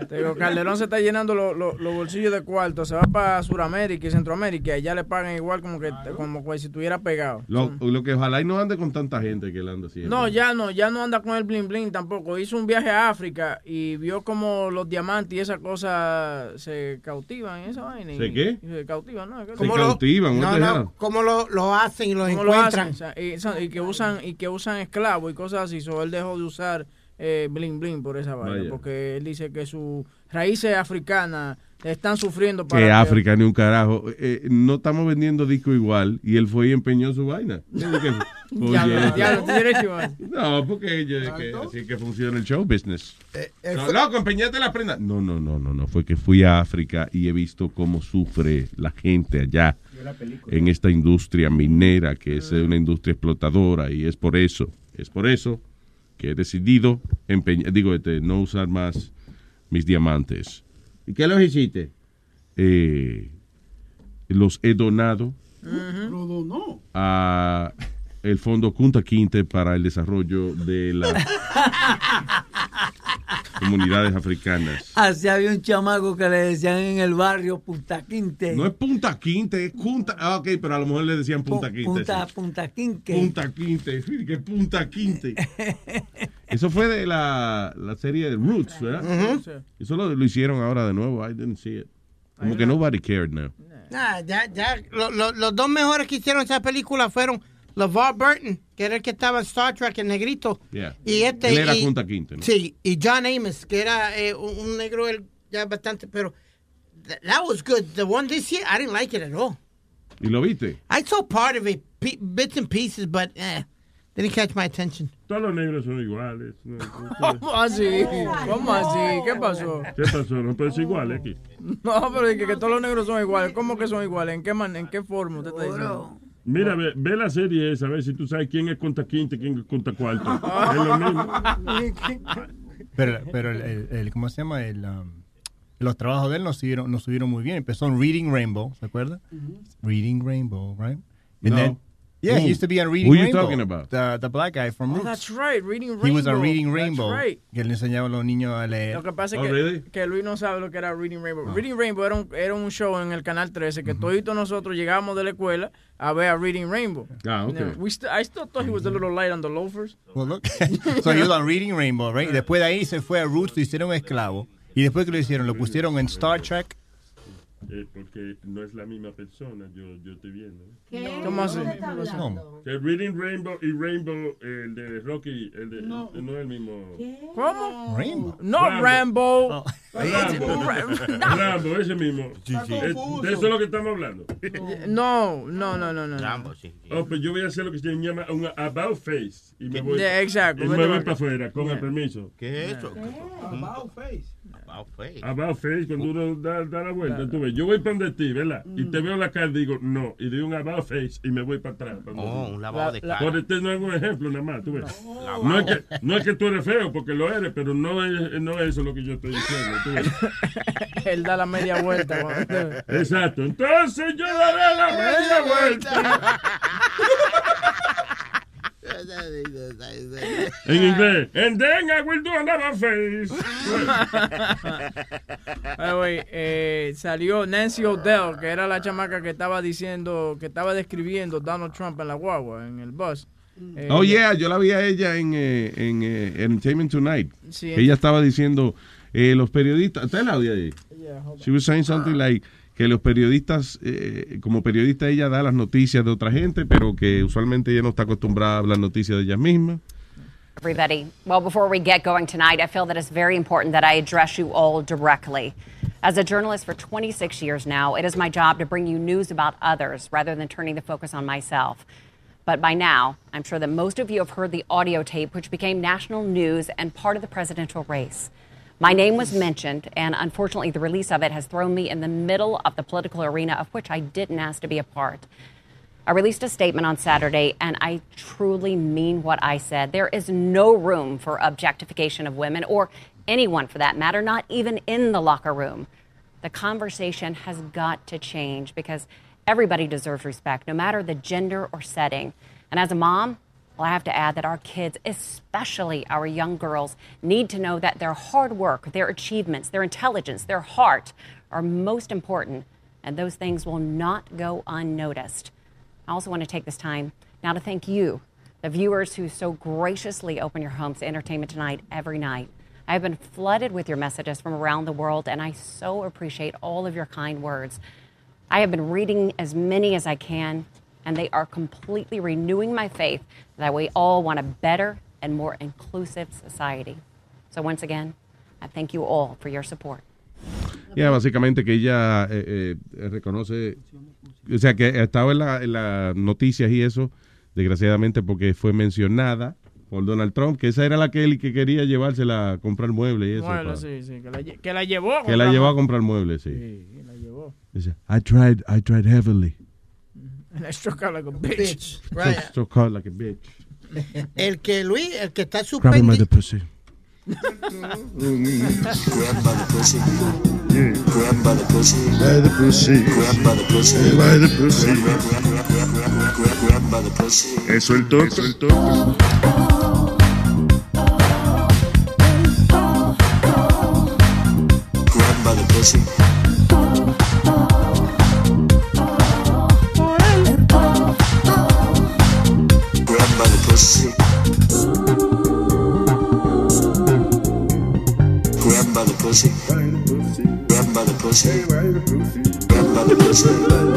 Te digo, Calderón se está llenando lo- lo- los bolsillos de cuarto, se va para Sudamérica y Centroamérica y ya le pagan igual como que como que si estuviera pegado. Lo, lo que ojalá y no ande con tanta gente que él anda haciendo. No, ya no, ya no anda con el bling bling tampoco. Hizo un viaje a África y vio como los diamantes y esas cosas se cautivan, esa vaina. y- ¿Se qué? y Se cautivan, ¿no? Se cautivan, No, no? ¿cómo lo, lo hacen y los ¿Cómo lo encuentran? hacen? O sea, y, y que usan y que usan esclavos y cosas así. So, él dejó de usar eh, bling bling por esa vaina, Vaya. porque él dice que sus raíces africanas están sufriendo para Que África ni un carajo. Eh, no estamos vendiendo disco igual y él fue y empeñó su vaina. Tú eres igual. No, porque yo así que funciona el show business. Eh, No, loco, empeñate la prenda. No, no, no, no, no. Fue que fui a África y he visto cómo sufre la gente allá en esta industria minera, que es una industria explotadora y es por eso, es por eso que he decidido empeñar, digo, este, no usar más mis diamantes. ¿Y qué los hiciste? Eh, los he donado Lo donó. a el Fondo Kunta Quinte para el desarrollo de las comunidades africanas. Así había un chamaco que le decían en el barrio Punta Quinte. No es Punta Quinte, es Punta. Ah, ok, pero a lo mejor le decían Punta Quinte. Punta, sí. Punta Quinte. Punta Quinte, que Punta Quinte. Eso fue de la, la serie de Roots, ¿verdad? Ujú. Eso lo, lo hicieron ahora de nuevo. I didn't see it. Como que nobody cared now. Nah, ya, ya, lo- lo- los dos mejores que hicieron esa película fueron LeVar Burton, que era el que estaba en Star Trek, el negrito. Yeah. Y este. Él era y- Punta Quinte, ¿no? Sí, y John Amos, que era eh, un, un negro él, ya bastante, pero th- that was good. The one this year, I didn't like it at all. ¿Y lo viste? I saw part of it, bits and pieces, but eh, didn't catch my attention. Todos los negros son iguales. No, ¿Cómo así? ¿Cómo así? ¿Qué pasó? ¿Qué pasó? No puede ser igual aquí. No, pero es que, que todos los negros son iguales. ¿Cómo que son iguales? ¿En qué, man, en qué forma usted está diciendo? Mira, ve, ve la serie esa, a ver si tú sabes quién es Conta Quinte y quién es Conta Cuarto. es lo mismo. Pero, pero el, el- el- ¿cómo se llama? El, um, los trabajos de él nos subieron, nos subieron muy bien. Empezó en Reading Rainbow, ¿se acuerda? Reading Rainbow, right? And No. then, yeah, Who? he used to be on Reading Who you Rainbow. talking about? The, the black guy from Oh, Roots. that's right, Reading Rainbow. He was on Reading That's Rainbow. right. Que le enseñaba a los niños a leer. Lo que pasa es Oh, que, really? que Luis no sabe lo que era Reading Rainbow. Reading Rainbow era un, era un show en el Canal 13 que todos nosotros llegábamos de la escuela a ver a Reading Rainbow. Ah, okay. You know, we st- I still thought he was a little light on the loafers. Well, look. so he was on Reading Rainbow, right? Después de ahí se fue a Roots, lo hicieron esclavo. Y después que lo hicieron, lo pusieron en Star Trek. Eh, porque no es la misma persona, yo, yo estoy viendo. ¿Qué? ¿Cómo así? ¿Cómo? Que Reading Rainbow y Rainbow, el de Rocky, el de, no, es el mismo. ¿Cómo? Rainbow. No, Rambo. Rambo, Rambo, ese mismo. Eh, De eso es lo que estamos hablando. No, no, no, no, no. Rambo, sí. Oh, pues yo voy a hacer lo que se llama un about face. Y me voy, Yeah, exacto, y vete me voy para afuera, con el permiso. ¿Qué es eso? About face. About face. About face, cuando uno da, da la vuelta, tú ves. Yo voy para donde ti, ¿verdad? Y te veo la cara y digo, no. Y doy un about face y me voy para atrás. para Oh, un lavado de cara. Por este no es un ejemplo nada más, tú ves. No es, que, no es que tú eres feo, porque lo eres, pero no es, no es eso lo que yo estoy diciendo. tú ves. Él da la media vuelta. cuando- Exacto. Entonces yo daré la media vuelta. En inglés. And then I will do another face. By the way, eh, salió Nancy O'Dell, que era la chamaca que estaba diciendo, que estaba describiendo Donald Trump en la guagua, en el bus. Eh, Oh, yeah, yo la vi a ella en, eh, en eh, Entertainment Tonight. Sí. Ella estaba diciendo, eh, los periodistas, ¿está el audio ahí? Yeah, She was saying something like que los periodistas, eh, como periodista ella da las noticias de otra gente, pero que usualmente ella no está acostumbrada a hablar noticias de ella misma. everybody. Well, before we get going tonight, I feel that it's very important that I address you all directly. As a journalist for 26 years now, it is my job to bring you news about others rather than turning the focus on myself. But by now, I'm sure that most of you have heard the audio tape, which became national news and part of the presidential race. My name was mentioned, and unfortunately, the release of it has thrown me in the middle of the political arena of which I didn't ask to be a part. I released a statement on Saturday, and I truly mean what I said. There is no room for objectification of women or anyone for that matter, not even in the locker room. The conversation has got to change because everybody deserves respect, no matter the gender or setting. And as a mom, Well, I have to add that our kids, especially our young girls, need to know that their hard work, their achievements, their intelligence, their heart are most important, and those things will not go unnoticed. I also want to take this time now to thank you, the viewers who so graciously open your homes to entertainment tonight every night. I have been flooded with your messages from around the world, and I so appreciate all of your kind words. I have been reading as many as I can, and they are completely renewing my faith that we all want a better and more inclusive society. So, once again, I thank you all for your support. Ya, básicamente que ella eh, eh, reconoce, o sea, que estaba en, la, en las noticias y eso, desgraciadamente porque fue mencionada por Donald Trump, que esa era la que él que quería llevársela a comprar muebles y eso. Bueno, para- sí, sí, que la, que la llevó. a que la comprar- llevó a comprar muebles, sí. Sí, la llevó. Dice, I tried, I tried heavily. And I struck out like a bitch. Right. So, so called like a bitch. El que Luis, el que está Grab him by suspendido. the pussy. Grab by the pussy. Grab by the pussy. By the pussy. Grab by the pussy. By the pussy. Grab, grab, grab, grab, grab, grab, grab by the pussy. Eso el toto. Eso el toto. Grab by the pussy. Grab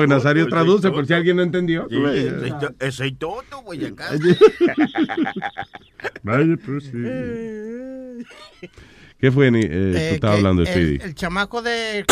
que Nazario traduce por si alguien no entendió. Sí, ese to- ese es toto, güey, acá. By the pussy. ¿Qué fue, ni, eh, tú Eh, estabas hablando el, Speedy? el chamaco de.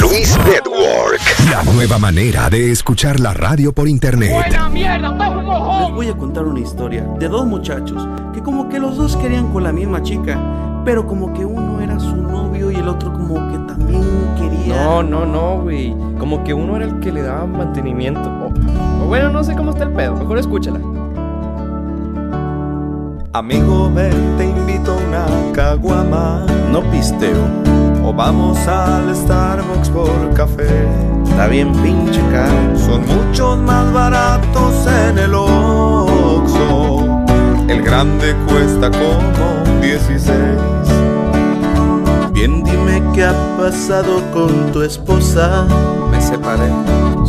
Luis Network. La nueva manera de escuchar la radio por internet. mierda! ¡Usted es un mojón! Les voy a contar una historia de dos muchachos que como que los dos querían con la misma chica, pero como que uno era su novio y el otro como que también quería. No, no, no, güey. Como que uno era el que le daba mantenimiento. O, o bueno, no sé cómo está el pedo. Mejor escúchala. Amigo, ven, te invito a una caguama. No pisteo. O vamos al Starbucks por café. Está bien pinche caro. Son muchos más baratos en el Oxxo. El grande cuesta como 16. Bien, dime qué ha pasado con tu esposa. Me separé.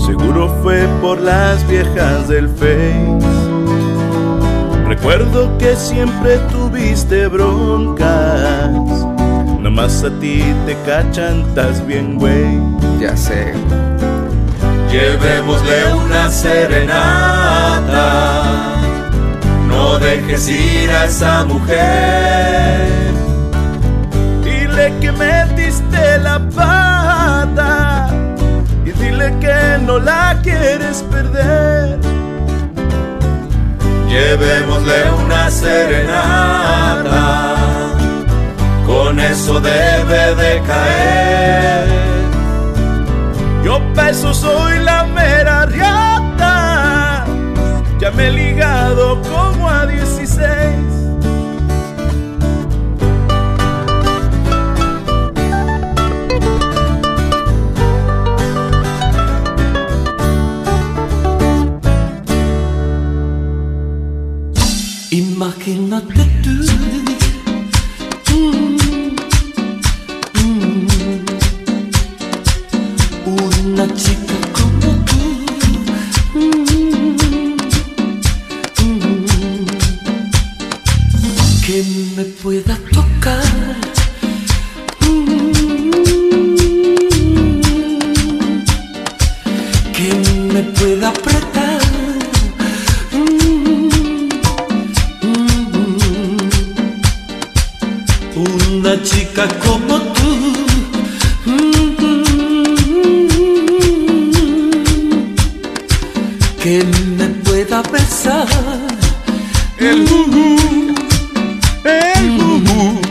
Seguro fue por las viejas del Face. Recuerdo que siempre tuviste broncas. Nomás a ti te cachan, estás bien, güey. Ya sé. Llevémosle una serenata. No dejes ir a esa mujer. Que metiste la pata. Y dile que no la quieres perder. Llevémosle una serenata. Con eso debe de caer. Yo pa' eso soy la mera riata. Ya me he ligado como a 16. Me pueda tocar. mm, Que me pueda apretar. mm, una chica como tú. Que me pueda besar. El el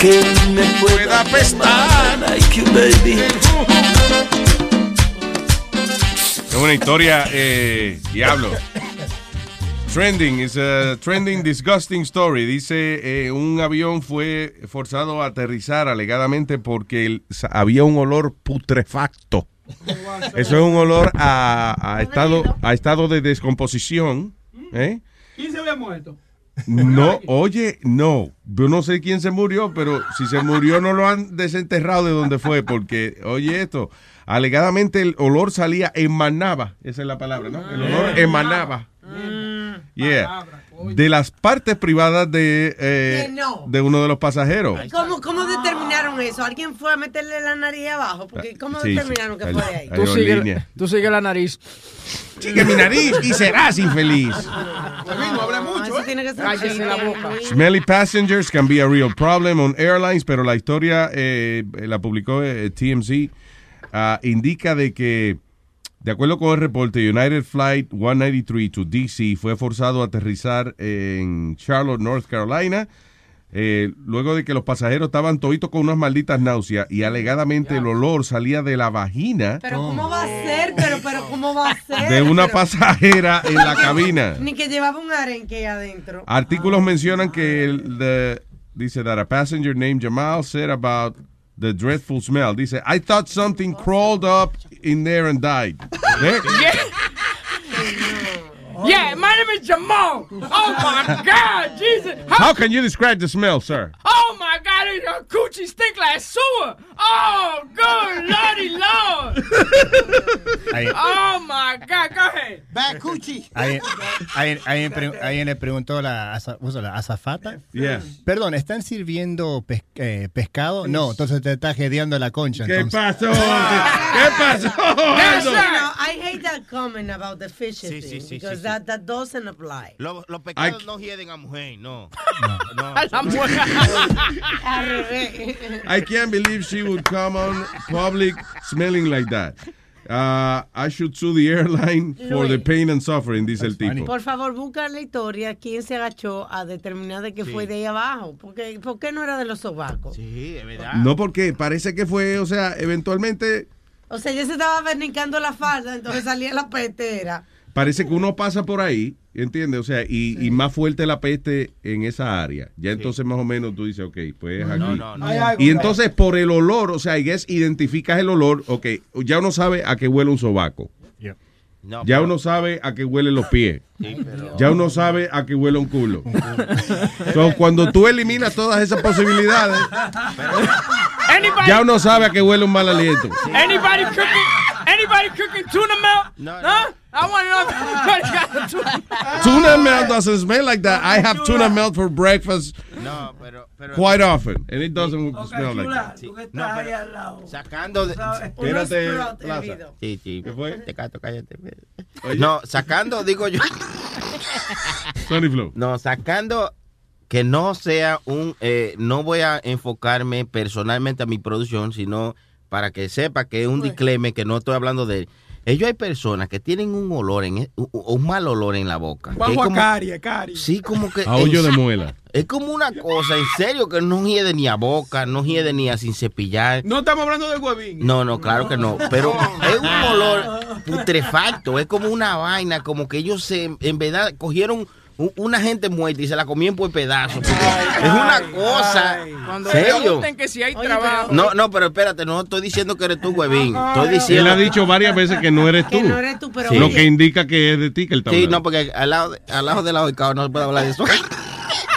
Que me pueda apestar. Like you, baby. Es una historia, eh, diablo. Trending, is a trending disgusting story. Dice, eh, un avión fue forzado a aterrizar alegadamente porque el- había un olor putrefacto. Eso es un olor a, a estado, a estado de descomposición. ¿eh? ¿Quién se había muerto? No, oye, no. Yo no sé quién se murió, pero si se murió no lo han desenterrado de donde fue, porque, oye esto, alegadamente el olor salía, emanaba, esa es la palabra, ¿no? El olor emanaba. Yeah. De las partes privadas de, eh, no. de uno de los pasajeros. ¿Cómo, ¿Cómo determinaron eso? ¿Alguien fue a meterle la nariz abajo? Porque ¿cómo Sí, determinaron que fue de ahí? Tú sigue, tú sigue la nariz. Sigue mi nariz y serás infeliz. no habla mucho, Eso tiene que ser Cállese la boca. Smelly passengers can be a real problem on airlines, pero la historia eh, la publicó eh, TMZ. ah, indica de que, de acuerdo con el reporte, United Flight 193 to DC fue forzado a aterrizar en Charlotte, North Carolina. eh, luego de que los pasajeros estaban toditos con unas malditas náuseas y alegadamente el olor salía de la vagina Pero ¿cómo va a ser? Pero, pero ¿cómo va a ser? de una pasajera en la cabina. Ni que llevaba un arenque adentro. Artículos mencionan que el, the- dice that a passenger named Jamal said about the dreadful smell. Dice, I thought something crawled up in there and died. ¿Eh? Yeah, my name is Jamal. Oh my God, Jesus. How can you describe the smell, sir? Oh my God, your coochie stink like sewer. Oh, good lordy lord. Ahí, Oh my God, go ahead. Bad coochie. ahí, ahí- ahí pre- ahí le preguntó la, aza- usa la azafata. Yeah. Perdón, ¿están sirviendo pes- eh, pescado? No, entonces te está gedeando la concha. ¿Qué entonces. pasó? ¿Qué pasó? Aldo? No, I hate that comment about the fishes Sí, thing sí, sí, because sí, that, that doesn't apply. Los, los pecados no hieden a mujer, no. La mujer. Al revés. I can't believe she would come on public smelling like that. Uh, I should sue the airline for the pain and suffering, dice el tipo. Por favor, busca la historia quién se agachó a determinar de que fue de ahí abajo. Porque, ¿Por qué no era de los sobacos? Sí, es verdad. No, porque parece que fue, o sea, eventualmente O sea, ya se estaba vernicando la falda, entonces salía la petera. parece que uno pasa por ahí, ¿entiendes? O sea, y, y más fuerte la peste en esa área. Ya entonces más o menos tú dices, ok, pues es aquí. No, no, no. Hay algo, Y entonces por el olor, o sea, y es identificas el olor, ok, ya uno sabe a qué huele un sobaco. No, Ya pero- uno sabe a qué huelen los pies. Sí, pero- Ya uno sabe a qué huele un culo. So, cuando tú eliminas todas esas posibilidades, Anybody, ya uno sabe a qué huele un mal aliento. anybody anybody cooking tuna melt? No, Huh? I want to know if anybody got a tuna Tuna melt doesn't smell like that. I have tuna melt for breakfast No, pero, pero quite often, and it doesn't Ok, smell like chula, that. tú que estás No, ahí pero- al lado. sacando de. Espérate, Plaza. Sí, sí. ¿Qué fue? Te cato, cállate. Oye. No, sacando, digo yo. Sonny Flow. No, sacando que no sea un. eh, no voy a enfocarme personalmente a mi producción, sino para que sepa que es un disclaimer, que no estoy hablando de él. Ellos hay personas que tienen un olor, en, e- un, un mal olor en la boca. a como- a. Sí, como que. A hoyo de muela. Es como una cosa, en serio, que no hiede ni a boca, no hiede ni a sin cepillar. No estamos hablando de huevín. No, no, claro que no. Pero es un olor putrefacto, es como una vaina, como que ellos se, en verdad cogieron una gente muerta y se la comían por pedazos. es una cosa. Cuando ¿Serio? pregunten que si hay trabajo. No, no, pero espérate, no estoy diciendo que eres tú, huevín. Estoy Él diciendo. ha dicho varias veces que no eres tú. Que no eres tú, pero Lo oye. que indica que es de ti que él está Sí, no, porque al lado, de- al lado del lado del cabo no se puede hablar de eso.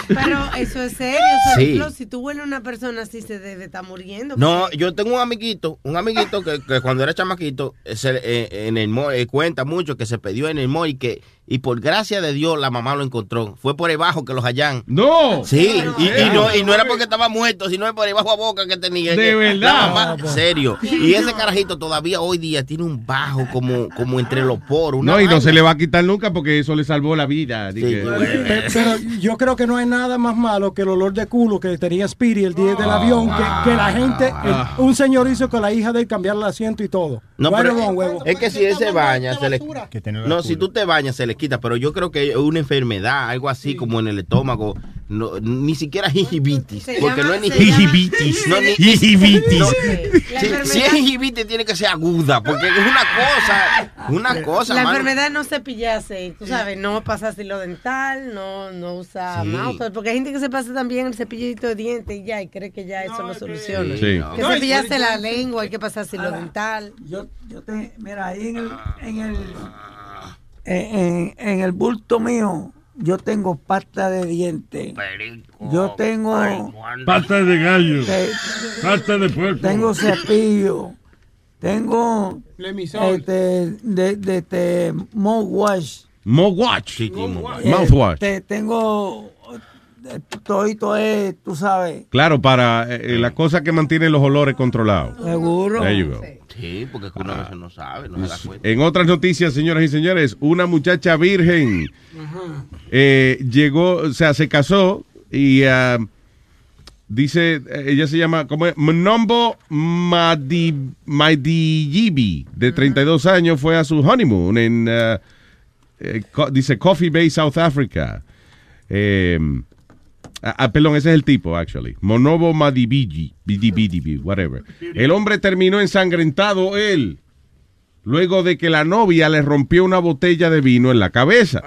Pero eso es serio. Por Sí. ejemplo, si tú hueles a una persona así, se debe estar muriendo. No, yo tengo un amiguito, un amiguito que, que cuando era chamaquito, se- eh, en el eh, cuenta mucho que se perdió en el mall y que, y por gracia de Dios, la mamá lo encontró. Fue por debajo que los hallan. ¡No! Sí, y, y no, y no era porque estaba muerto, sino por debajo a boca que tenía. ¿De que- verdad? La mamá, serio. Y ese carajito todavía hoy día tiene un bajo como, como entre los poros. No, y no se le va a quitar nunca porque eso le salvó la vida. Pe- Pero yo creo que no hay nada más malo que el olor de culo que tenía Speedy el día del avión, que, que la gente, el- Ah. un señor hizo con la hija de él cambiar el asiento y todo. No, pero huevo. es que si él se baña, se le... No, si tú te bañas, se le quita, pero yo creo que es una enfermedad, algo así como en el estómago. No, ni siquiera gingivitis, porque llama- no es ni llama- gingivitis. No, ni, Gingivitis. no. Si, si es gingivitis tiene que ser aguda, porque es una cosa, una cosa. La mano. enfermedad no cepillarse, tú sabes, no pasar hilo dental, no, no usa Sí. mouthwash, porque hay gente que se pasa también el cepillito de dientes y ya, y cree que ya eso lo soluciona. Sí. Que No, cepillarse y- la lengua, hay que pasar hilo dental. Yo, yo te, mira, ahí en el, en el, en, en- en el bulto mío, yo tengo pasta de dientes. Yo tengo, Pata de gallo. Eh, Pata de puerco. tengo cepillo, tengo este, de, de este mouthwash. Mouthwash. Eh, Mouthwash. te- tengo eh, todito es, tú sabes, Claro, para eh, la cosa que mantiene los olores controlados. seguro. There you go. Sí, porque es que uno a veces no sabe, no se da cuenta. En otras noticias, señoras y señores, una muchacha virgen eh, llegó, o sea, se casó y ah, dice, ella se llama, ¿cómo es? Mnombo Madi, Madiyibi, de 32 años, fue a su honeymoon en, ah, eh, co- dice, Coffee Bay, South Africa. Eh, Ah, ah, perdón, ese es el tipo, actually. Monobo Madibiji, Bidibidi, whatever. El hombre terminó ensangrentado él, luego de que la novia le rompió una botella de vino en la cabeza.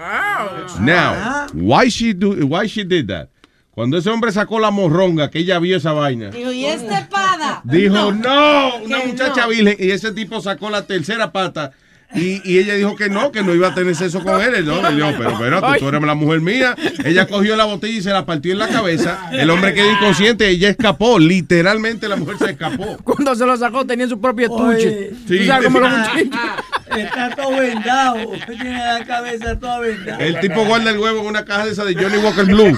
Now, why she, do, why she did that? Cuando ese hombre sacó la morronga, que ella vio esa vaina, Digo, ¿y esta espada? dijo, no, una muchacha no. virgen, y ese tipo sacó la tercera pata. Y, y ella dijo que no, que no iba a tener sexo con él. No, dijo, pero espérate, tú eres la mujer mía. Ella cogió la botella y se la partió en la cabeza. El hombre quedó inconsciente, ella escapó. Literalmente la mujer se escapó. Cuando se lo sacó tenía su propio estuche. Sí. Tú sabes cómo los muchachos. Está todo vendado. Tiene la cabeza toda vendada. El tipo guarda el huevo en una caja de esa de Johnny Walker Blue.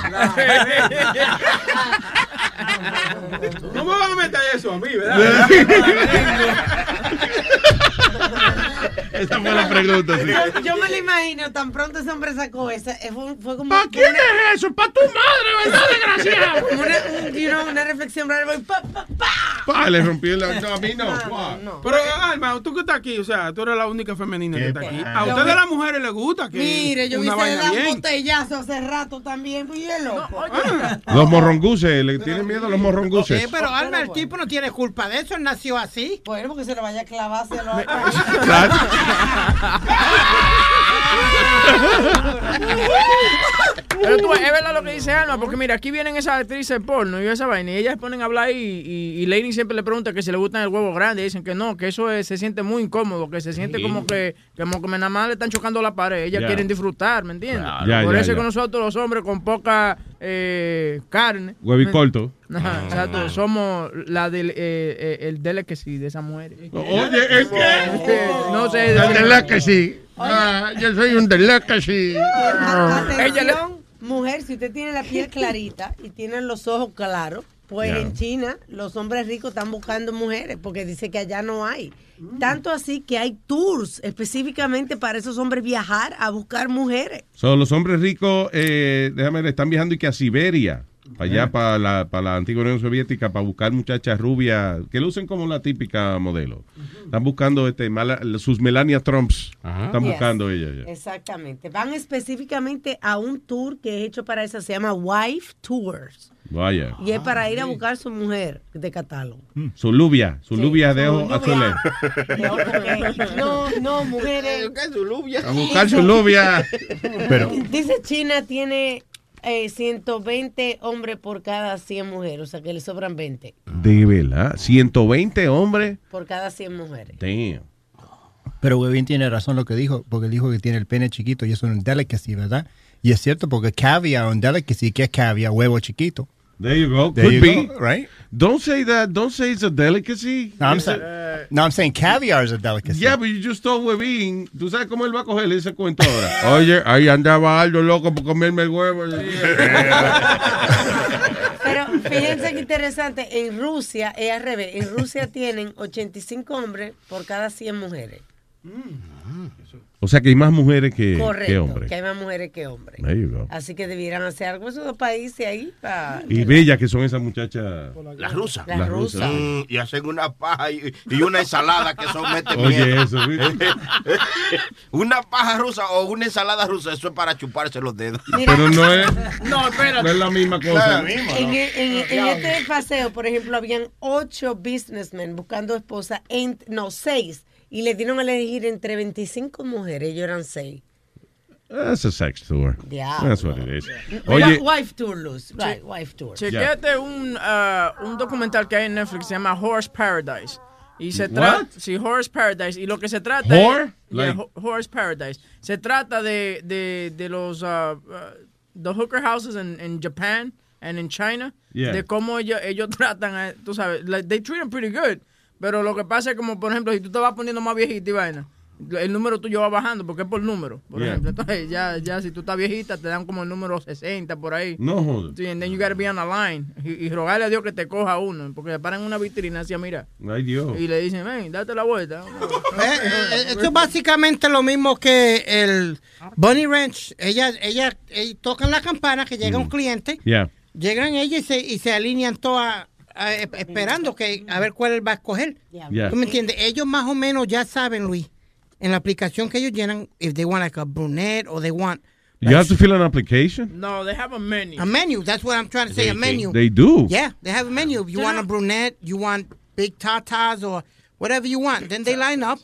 No me van a meter eso a mí, ¿verdad? Esa fue la pregunta, sí. Yo, yo me lo imagino, tan pronto ese hombre sacó esa, eh, fue, fue como... ¿Para quién es eso? ¿Para tu madre, verdad, desgraciado? Como una, un- you know, una reflexión pa, pa, pa. Pa, le rompí la... No, a mí no. Pero, Alma, tú que estás aquí, o sea, tú eres la única femenina que está aquí. A ustedes las mujeres les gusta que Mire, yo vi una que le dan botellazo hace rato también, pues loco. Los morronguses, le tienen miedo a los morronguses. Sí, pero Alma, el tipo no tiene culpa de eso, él nació así. Bueno, porque se lo vaya a clavar, se lo Claro. Pero tú, es verdad lo que dice Alma, porque mira, aquí vienen esas actrices porno y esa vaina, y ellas ponen a hablar y, y, y Lady siempre le pregunta que si le gustan el huevo grande, y dicen que no, que eso es- se siente muy incómodo, que se siente Sí. como que, como que nada más le están chocando la pared, ellas quieren disfrutar, ¿me entiendes? Por ya, eso que nosotros los hombres con poca eh, carne. Huevi ¿me- corto. Ajá, exacto, somos la del, eh, eh, el delicacy de esas mujeres. Oye, ¿es que? No sé. El delicacy. Ah, yo soy un delicacy. Atención, mujer, si usted tiene la piel clarita y tiene los ojos claros, pues en China los hombres ricos están buscando mujeres porque dice que allá no hay. Tanto así que hay tours específicamente para esos hombres viajar a buscar mujeres. Son los hombres ricos, eh, déjame ver, están viajando y que a Siberia, allá, para la, para la antigua Unión Soviética, para buscar muchachas rubias que lucen como la típica modelo. Están buscando este, mala- sus Melania Trumps. Están Yes. buscando ellas. ya. Exactamente. Van específicamente a un tour que es hecho para eso, se llama Wife Tours. Vaya. Y es para ir a buscar su mujer de catálogo. Su lubia, su Sí, lubia de su ojos lubia. azules. No, no, mujeres. A buscar su lubia. Pero, Dice China tiene eh, 120 hombres por cada 100 mujeres, o sea que le sobran 20 de verdad, 120 hombres. por cada 100 mujeres. Damn. Pero Webin tiene razón lo que dijo, porque dijo que tiene el pene chiquito y eso es un delicacy, ¿verdad? Y es cierto, porque caviar, un delicacy, que es caviar, huevo chiquito. There you go. There Could you be. go, right? Don't say that. Don't say it's a delicacy. No, I'm, saying, a- no, I'm saying caviar is a delicacy. Yeah, but you just told Webin. ¿Tú sabes cómo él va a coger ese cuento ahora? Oye, ahí andaba Aldo loco por comerme el huevo. Pero fíjense que interesante, en Rusia es al revés. En Rusia tienen 85 hombres por cada 100 mujeres. O sea que hay más mujeres que, que Correcto, hombres. que hay más mujeres que hombres. There you go. Así que debieran hacer algo esos dos países ahí para... Y bellas que son esas muchachas. Las rusas. Las rusas. Mm, y hacen una paja y, y una ensalada que son mete Oye, eso, una paja rusa o una ensalada rusa, eso es para chuparse los dedos. Pero no es, No, espérate. no es la misma cosa. En, en- en este paseo, por ejemplo, habían ocho businessmen buscando esposa, en, no, seis, y le dieron a elegir entre 25 mujeres, ellos eran seis. That's a sex tour. Diablo. That's what it is. Oye, wife tour, Luz. Right, wife tour. Chequete un, ah, un documental que hay en Netflix, se llama Horse Paradise. Y se trata, sí, Horse Paradise. Y lo que se trata Whore? es, Yeah, Like- Ho- Horse Paradise. Se trata de, de, de los, ah, ah, the hooker houses in, in Japan and in China. Yeah. De cómo ellos, ellos tratan, a, tú sabes, like, they treat them pretty good. Pero lo que pasa es como, por ejemplo, si tú te vas poniendo más viejita y vaina, el número tuyo va bajando porque es por número, por Yeah. ejemplo. Entonces, ya, ya si tú estás viejita, te dan como el número 60 por ahí. No jodas. Sí, and then you gotta be on the line. Y, y rogarle a Dios que te coja uno, porque le paran una vitrina así, mira. ay Dios. Y le dicen, ven, date la vuelta. Eh, eh, esto es básicamente lo mismo que el Bunny Ranch. Ella, ella, ella tocan la campana que llega un cliente, Yeah. llegan ellas y se, y se alinean todas a- eh, esperando que a ver cuál él va a escoger. Yeah. ¿Tú me entiendes? Ellos más o menos ya saben, Luis, en la aplicación que ellos llenan, if they want like a brunette or they want You have to fill an application. No, they have a menu. a menu. That's what I'm trying to say, a menu. They do. Yeah, they have a menu. If you want a brunette, you want big tatas or whatever you want, then they line up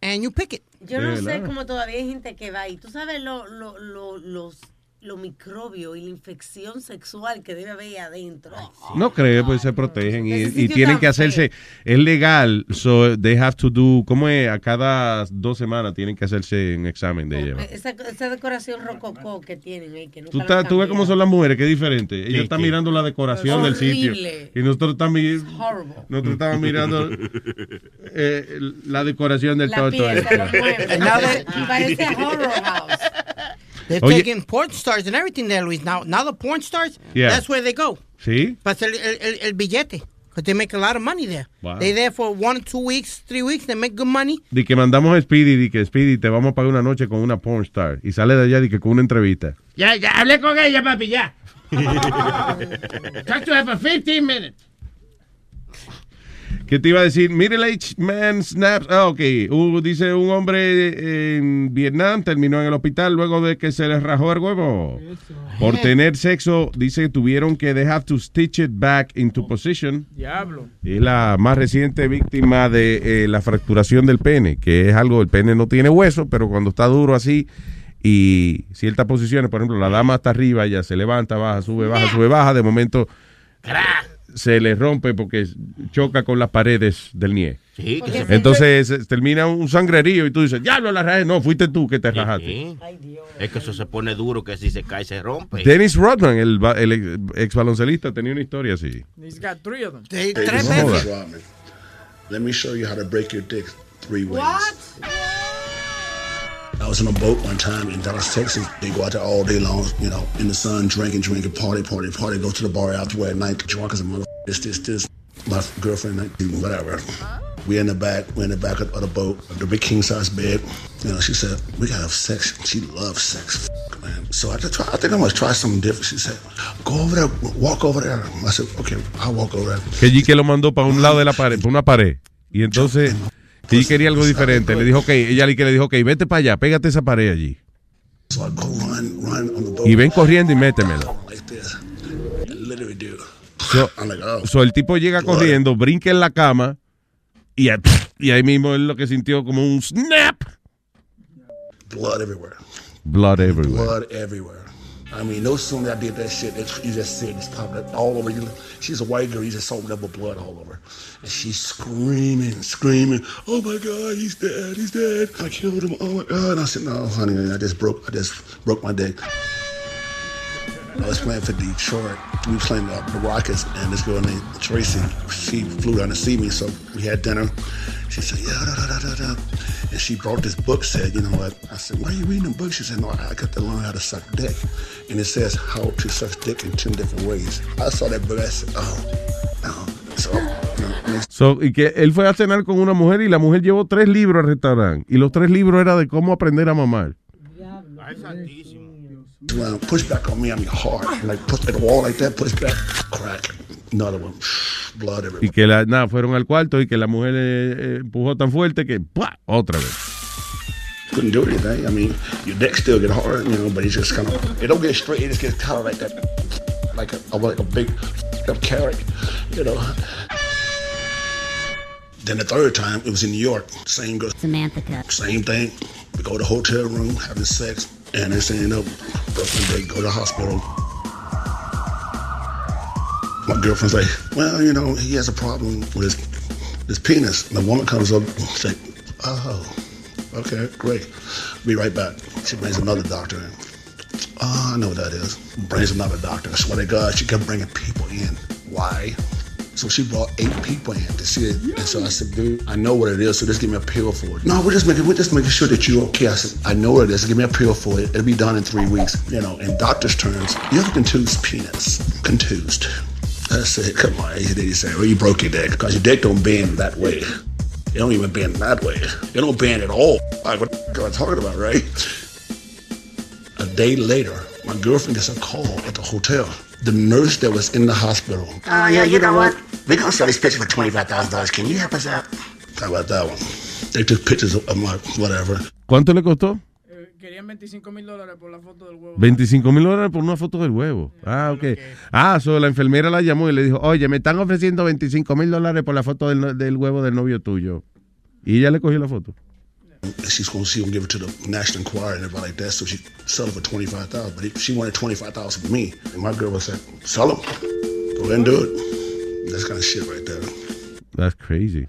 and you pick it. Yo no sé cómo todavía hay gente que va y tú sabes lo, lo, lo, los, los microbios y la infección sexual que debe haber ahí adentro. No creo, pues se protegen y, tienen que hacerse, es legal, so they have to do, ¿cómo es? A cada dos semanas tienen que hacerse un examen de ella. Esa, esa decoración rococó que tienen ahí, que nunca Tú, tú ves cómo son las mujeres, que es diferente. Ellos están qué? mirando la decoración del sitio. Horrible. Y nosotros estamos, nosotros estamos mirando eh, la decoración del La toto. pieza, they- Parece horror house. They're Oye. taking porn stars and everything there, Luis. Now, now the porn stars, Yeah. that's where they go. ¿Sí? Para hacer el, el, el billete. Because they make a lot of money there. Wow. They there for one, two weeks, three weeks. They make good money. De que mandamos a Speedy, de que Speedy te vamos a pagar una noche con una porn star. Y sale de allá de que con una entrevista. Ya, ya, hablé con ella, papi, ya. Talk to her for 15 minutes. ¿Qué te iba a decir? Middle Age Man Snaps. Ah, ok. Uh, dice un hombre en Vietnam terminó en el hospital luego de que se les rajó el huevo. Por tener sexo, dice que tuvieron que they have to stitch it back into position. Diablo. Es la más reciente víctima de eh, la fracturación del pene, que es algo, el pene no tiene hueso, pero cuando está duro así y ciertas posiciones, por ejemplo, la dama está arriba, ella se levanta, baja, sube, baja, sube, baja, de momento se le rompe porque choca con las paredes del nie. Sí, que se- Entonces se- termina un sangrerío y tú dices, ya lo la rajé. No, fuiste tú que te rajaste. Sí. Es que eso se pone duro, que si se cae se rompe. Dennis Rodman, el, ba- el ex, baloncelista, tenía una historia así. He's got three of them. Hey, tres veces. Let me show you how to break your dick three ways. I was on a boat one time in Dallas, Texas. They go out there all day long, you know, in the sun, drinking, drinking, party, party, party. Go to the bar afterward at night, drunk as a mother. This, this, this. My girlfriend, whatever. We in the back, we in the back of, the boat, the big king size bed. You know, she said, we gotta have sex. She loves sex, man. So I, just try, I think I'm gonna try something different. She said, go over there, walk over there. I said, okay, I'll walk over there. Que G que lo mandó para un lado de la pared, para una pared. Y entonces, G quería algo diferente. Le dijo, ok, ella le dijo, ok, vete para allá, pégate esa pared allí. So I go run, run on the boat. Y ven corriendo y métemelo. So, oh. so el tipo llega corriendo, brinca en la cama y, a- y ahí mismo él lo que sintió como un snap. Blood everywhere. Blood everywhere. Blood everywhere. I mean, no sooner I did that shit, it, you just see it just popping up all over you. She's a white girl, you just saw double blood all over. And she's screaming, screaming, oh my God, he's dead, he's dead. I killed him, oh my God. And I said, no, honey, I just broke, I just broke my dick. I was playing for Detroit. We were playing uh, the Rockets, and this girl named Tracy, she flew down to see me, so we had dinner. She said, yeah, da, da, da, da, da. And she brought this book, said, you know what? I said, why are you reading the book? She said, no, I got to learn how to suck dick. And it says how to suck dick in 10 different ways. I saw that book, I said, oh, no. So, you know, So, y que él fue a cenar con una mujer y la mujer llevó tres libros al restaurante. Y los tres libros eran de cómo aprender a mamar. Well, push back on me, I mean hard. Like put at the wall like that, push back, crack. Another one, blood everywhere. Y que la, nada, fueron al cuarto y que la mujer eh, eh, empujó tan fuerte que ¡pua! otra vez. Couldn't do anything. I mean, your dick still get hard, you know, but it's just kind of, it don't get straight, it just gets kind of like that, like a, like a big up carrot, you know. Then the third time, it was in New York. Same girl. Samantha Cup. Same thing. We go to the hotel room, having sex, and they saying, up, they go to the hospital. My girlfriend's like, well, you know, he has a problem with his, his penis. And the woman comes up and say, oh, okay, great. Be right back. She brings another doctor in. Oh, I know what that is. Brings another doctor. I swear to God, she kept bringing people in. Why? So she brought eight people in to see it. And so I said, dude, I know what it is, so just give me a pill for it. No, we're just making we're just making sure that you're okay. I said, I know what it is. Give me a pill for it. It'll be done in three weeks. You know, in doctor's terms, you have a contused penis. Contused. I said, come on. Then he said, well, you broke your dick. Because your dick don't bend that way. It don't even bend that way. It don't bend at all. Like what am I talking about, right? A day later, my girlfriend gets a call at the hotel. The nurse that was in the hospital. Oh, yeah, you know what? We're gonna sell this picture for twenty-five thousand dollars. Can you help us out? How about that one? They took pictures of my whatever. ¿Cuánto le costó? Querían 25 mil dólares por la foto del huevo. 25 mil dólares por una foto del huevo. Ah, ok. Ah, so la enfermera la llamó y le dijo, oye, me están ofreciendo 25 mil dólares por la foto del, del huevo del novio tuyo. Y ella le cogió la foto. She's gonna see and give it to the National Enquirer and everybody like that. So she sell it for twenty-five thousand. But he- she wanted twenty-five thousand for me. And my girl was like, sell them. Go ahead and do it. That's kind of shit right there. That's crazy.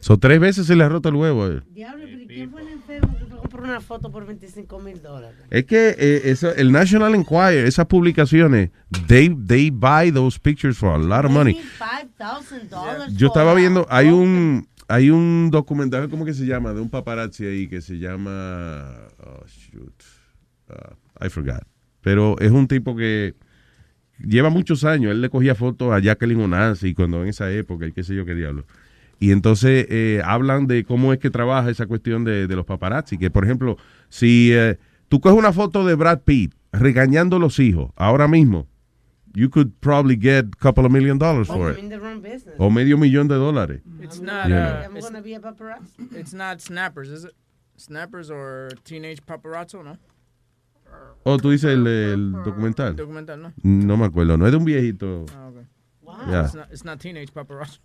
So tres veces se le ha roto el huevo. eh. Diablo, pero ¿y quién fue el enfermo que fue a comprar una foto por 25 mil dólares? Es que eh, eso- el National Enquirer, esas publicaciones, they, they buy those pictures for a lot of money. $5,000 Yo estaba viendo, hay un hay un documental, ¿cómo que se llama? De un paparazzi ahí que se llama, oh shoot, Uh, I forgot. Pero es un tipo que lleva muchos años. Él le cogía fotos a Jacqueline Onassi cuando en esa época y qué sé yo qué diablo. Y entonces eh, hablan de cómo es que trabaja esa cuestión de, de los paparazzi. Que por ejemplo, si eh, tú coges una foto de Brad Pitt regañando a los hijos ahora mismo, you could probably get a couple of million dollars for it. O medio millón de dólares. It's not. You Uh, it's, it's not snappers, is it? Snappers or teenage paparazzo, no? Oh, tú dices el, el documental. Documental, ¿no? No me acuerdo, no es de un viejito. Ah, okay. Yeah. It's, not, it's not teenage paparazzo.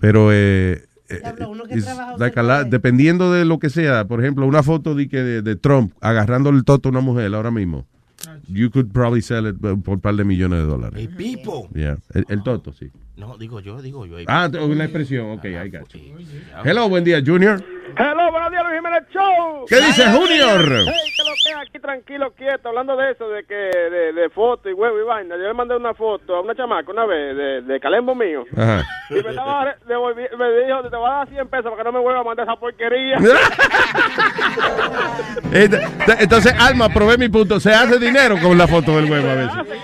Pero eh, eh, like a lot- dependiendo de lo que sea, por ejemplo, una foto de, que de, de Trump agarrando el toto a una mujer ahora mismo. You could probably sell it por un par de millones de dólares. El pipo. Yeah. El, el toto, sí. No, digo yo, digo yo. Ah, una expresión, ok, I got you. Hello, buen día, Junior. Hello, buenos días, Luis Jiménez Show. ¿Qué dice, Junior? Hey, que lo que aquí tranquilo, quieto, hablando de eso, de que de, de foto y huevo y vaina. Yo le mandé una foto a una chamaca una vez de, de Calembo mío. Ajá. Y me, estaba, me dijo, te voy a dar 100 pesos para que no me vuelva a mandar esa porquería. Entonces, Alma, probé mi punto. Se hace dinero con la foto del huevo a veces. Un pay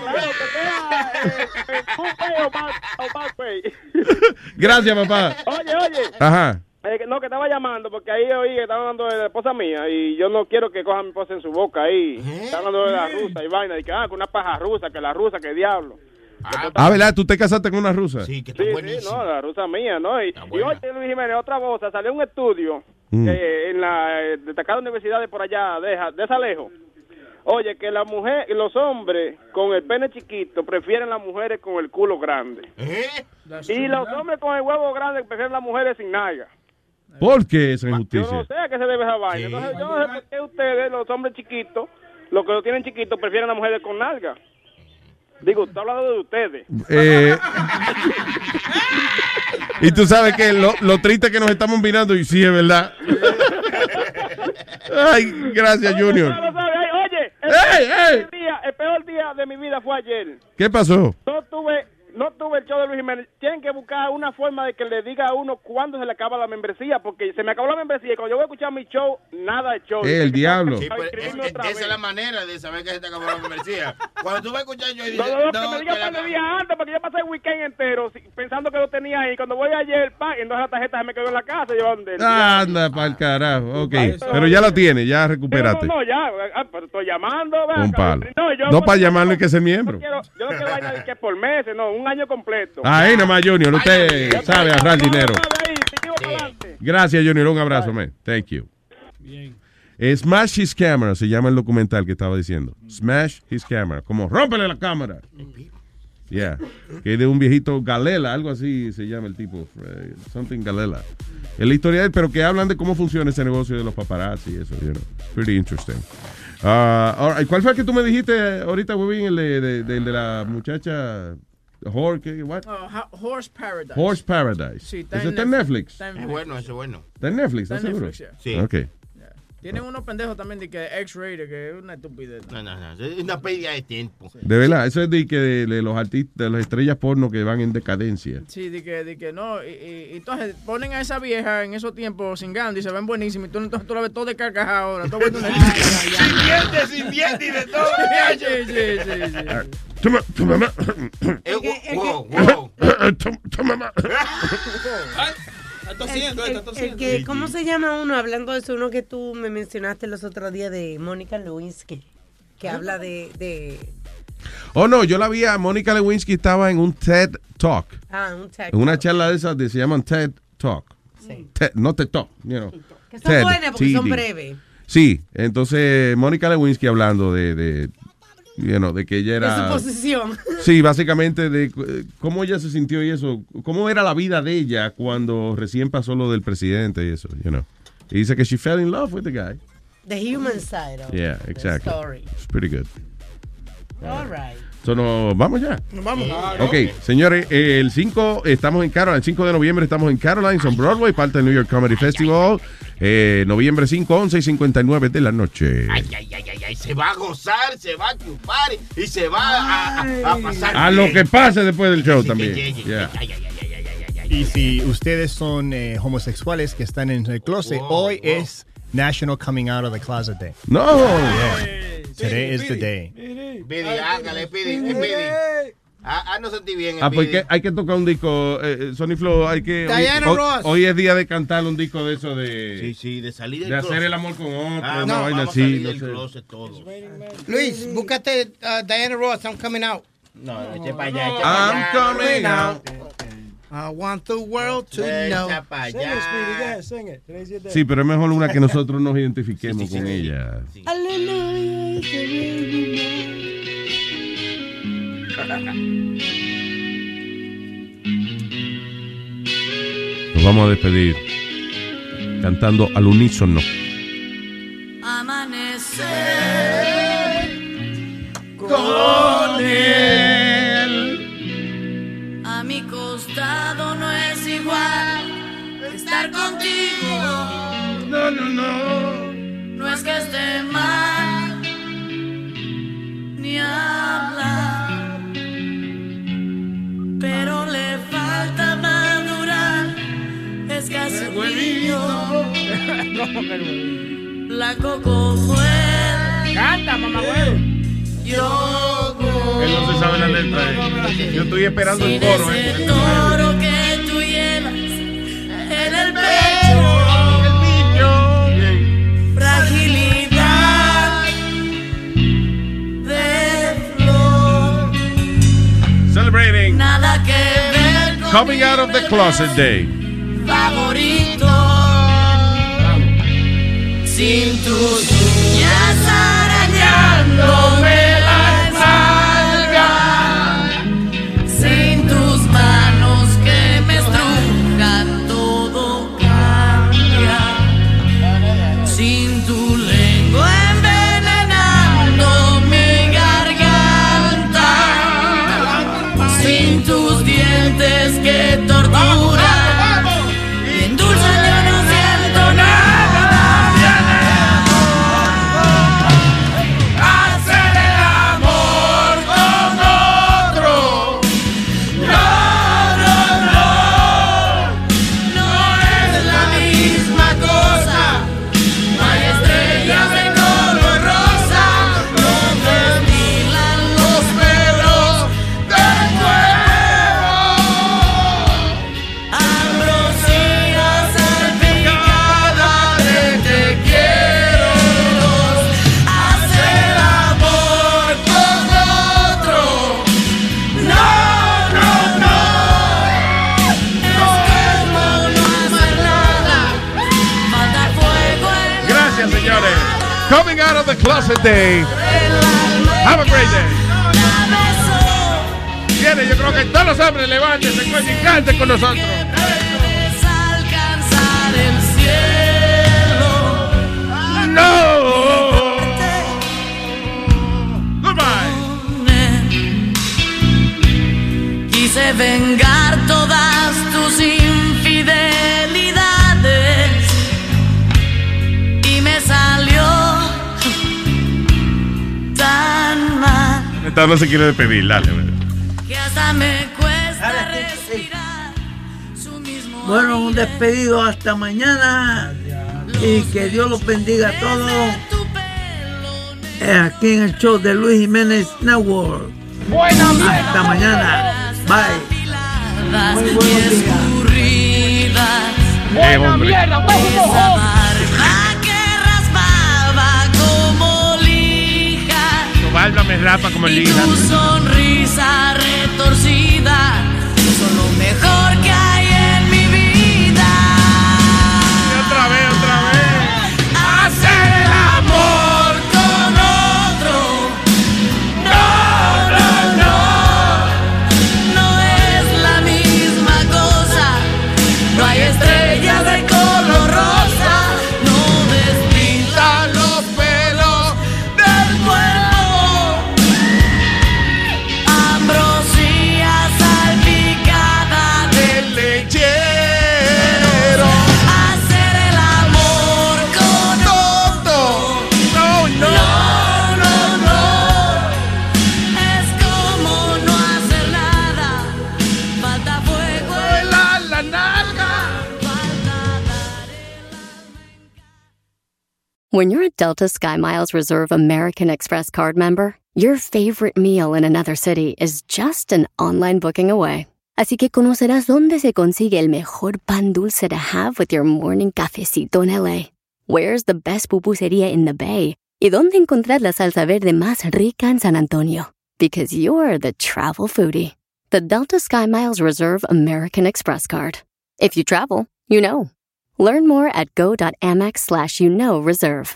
Gracias, papá. Oye, oye. Ajá. Eh, que- no, que estaba llamando porque ahí oí que estaba hablando de la esposa mía y yo no quiero que coja mi esposa en su boca ahí. Está hablando de la rusa y vaina. Y que, ah, que una paja rusa, que la rusa, que diablo. Ah, ¿verdad? ¿Tú te casaste con una rusa? Sí, sí, no, la rusa mía, ¿no? Y, y oye, Luis Jiménez, otra cosa, salió un estudio Mm. eh, en la eh, destacada universidad de por allá, de, de Salejo. Oye, que la mujer, los hombres con el pene chiquito prefieren las mujeres con el culo grande. Y los hombres con el huevo grande prefieren las mujeres sin nalga. ¿Por qué esa Yo injusticia? no sé a qué se debe esa vaina. Entonces, yo no sé por qué ustedes, los hombres chiquitos, los que lo tienen chiquito, prefieren las mujeres con nalga. Digo, estoy hablando de ustedes. Eh, y tú sabes que lo, lo triste que nos estamos mirando, y sí, es verdad. Ay, gracias, Junior. ¡Ey, ey! el día- el peor día de mi vida fue ayer. ¿Qué pasó? Yo tuve no tuve el show de Luis Jiménez, tienen que buscar una forma de que le diga a uno cuándo se le acaba la membresía, porque se me acabó la membresía y cuando yo voy a escuchar mi show, nada de show. El diablo. Sí, Para pues, es- esa es la manera de saber que se te acabó la membresía. Cuando tú vas a escuchar yo y No, dices, no, no, que no, me diga que par de días antes, porque yo pasé el weekend entero si- pensando que lo tenía ahí. Cuando voy ayer, pa, entonces la tarjeta se me quedó en la casa. Yo, ¿dónde? Anda pa'l carajo. Ok. Pero ya la tiene, ya recupérate. No, no, ya, ah, pero estoy llamando. Un palo. No, yo No para llamarlo hay que ser miembro. quiero, yo no quiero vaina que por meses, no, un año completo. Ahí nada más, Junior. Usted sabe ahorrar dinero. Ahí. Gracias, Junior. Un abrazo, man. Thank you. Eh, Smash His Camera se llama el documental que estaba diciendo. Smash His Camera. Como rómpele la cámara. Yeah. Que es de un viejito Galela, algo así se llama el tipo. eh, something Galela. Es la historia de él, pero que hablan de cómo funciona ese negocio de los paparazzi y eso, you know. Pretty interesting. Right. ¿Cuál fue el que tú me dijiste ahorita, Webin? El de, de, de- de la muchacha Horse, ¿qué? What? Oh, Horse Paradise. Horse Paradise. Sí, está ¿Ese en está en Netflix? Está en Es bueno, eso es bueno. ¿Está en Netflix? Está ¿Estás seguro? Netflix, Sí. Ok. Tienen unos pendejos también de que X-rated, que es una estupidez. No, no, no. Es una pérdida de tiempo. De verdad, eso es de que de, de los artistas, de las estrellas porno que van en decadencia. Sí, de que, de que no. Y, y- y entonces ponen a esa vieja en esos tiempos sin Gandhi y se ven buenísimos. Y tú, entonces tú la ves todo de carcajada ahora. Todo vuelto una- Sin dientes, sin dientes y de todo. Sí, sí, sí, sí. Ah, Tu, ma- tu mamá. Eh, wow, wow. mamá. Tosiendo, está tosiendo. que- ¿Cómo se llama uno? Hablando de eso, uno que tú me mencionaste los otros días de Mónica Lewinsky, que habla de, de Oh, no, yo la vi a Mónica Lewinsky, estaba en un TED Talk. ah, un tag. En una charla de esas que se llaman TED Talk. Sí. TED, no TED Talk, you know. Que son TED, buenas porque son breves. Sí, entonces Mónica Lewinsky hablando de, de, you know, de que ella De era... su posición. Sí, básicamente de eh, cómo ella se sintió y eso, cómo era la vida de ella cuando recién pasó lo del presidente y eso, you know. Y dice que she fell in love with the guy. The human side of Yeah, the exactly. story. It's pretty good. All right. So, no, vamos ya. Vamos. Ok, señores, eh, el 5, estamos en Caroline, el 5 de noviembre estamos en Carolines on Broadway, parte del New York Comedy Festival. Eh, noviembre 5, 11 y 59 de la noche. Ay, ay, ay, ay, ay, se va a gozar, se va a chupar y se va a, a- a pasar. A lo que pase después del show Sí, también. que llegue. Yeah. Ay, ay, ay, ay, ay, ay, ay, Y si ustedes son eh, homosexuales que están en el closet, hoy es National Coming Out of the Closet Day. No. Today is the day. Pidi, hágale, pidi, pidi. Ah, ah, no sentí bien. Ah, pues hay que tocar un disco, eh, eh, Sony Flow, hay que... Diana hoy, Ross. hoy es día de cantar un disco de eso de... Sí, sí, de salir del De hacer closet. el amor con otro, Ah, no, vaina vamos a así, salir no del sé. closet todos. Luis, búscate uh, Diana Ross, I'm coming out. No, eche para allá, eche I'm para allá. coming out. I want the world to know. Echa pa' Sing it, allá. Speedy, yeah, sing it. Today's your day. Sí, pero es mejor una que nosotros nos identifiquemos con ella. Aleluya, it's a baby Nos vamos a despedir cantando al unísono. Amanecer Con él. Blanco como él. Canta, mamá, huevo. Yo Él no se sabe la letra. eh. Yo estoy esperando el coro. eh. toro que tú llevas en el pecho. Fragilidad de flor. Celebrating Nada que ver con Coming Out of the Closet Day. Sin tus uñas arañándome day. Great day. Viene, yo creo que todos los hombres levanten, se cuenten y canten con nosotros. No. Goodbye. Quise vengar todas no se quiere despedir, dale. que hasta me cuesta respirar. Bueno, un despedido hasta mañana y que Dios los bendiga a todos. Eh, Aquí en el show de Luis Jiménez Network. Buena Hasta mañana. Bye. Muy buenos días. Buena mierda, pues un mojón. Barba que raspaba como lija. Delta SkyMiles Reserve American Express card member, your favorite meal in another city is just an online booking away. Así que conocerás dónde se consigue el mejor pan dulce to have with your morning cafecito en LA. Where's the best pupusería in the Bay? Y dónde encontrar la salsa verde más rica en San Antonio. Because you're the travel foodie. The Delta SkyMiles Reserve American Express card. If you travel, you know. Learn more at go.amex slash you know reserve.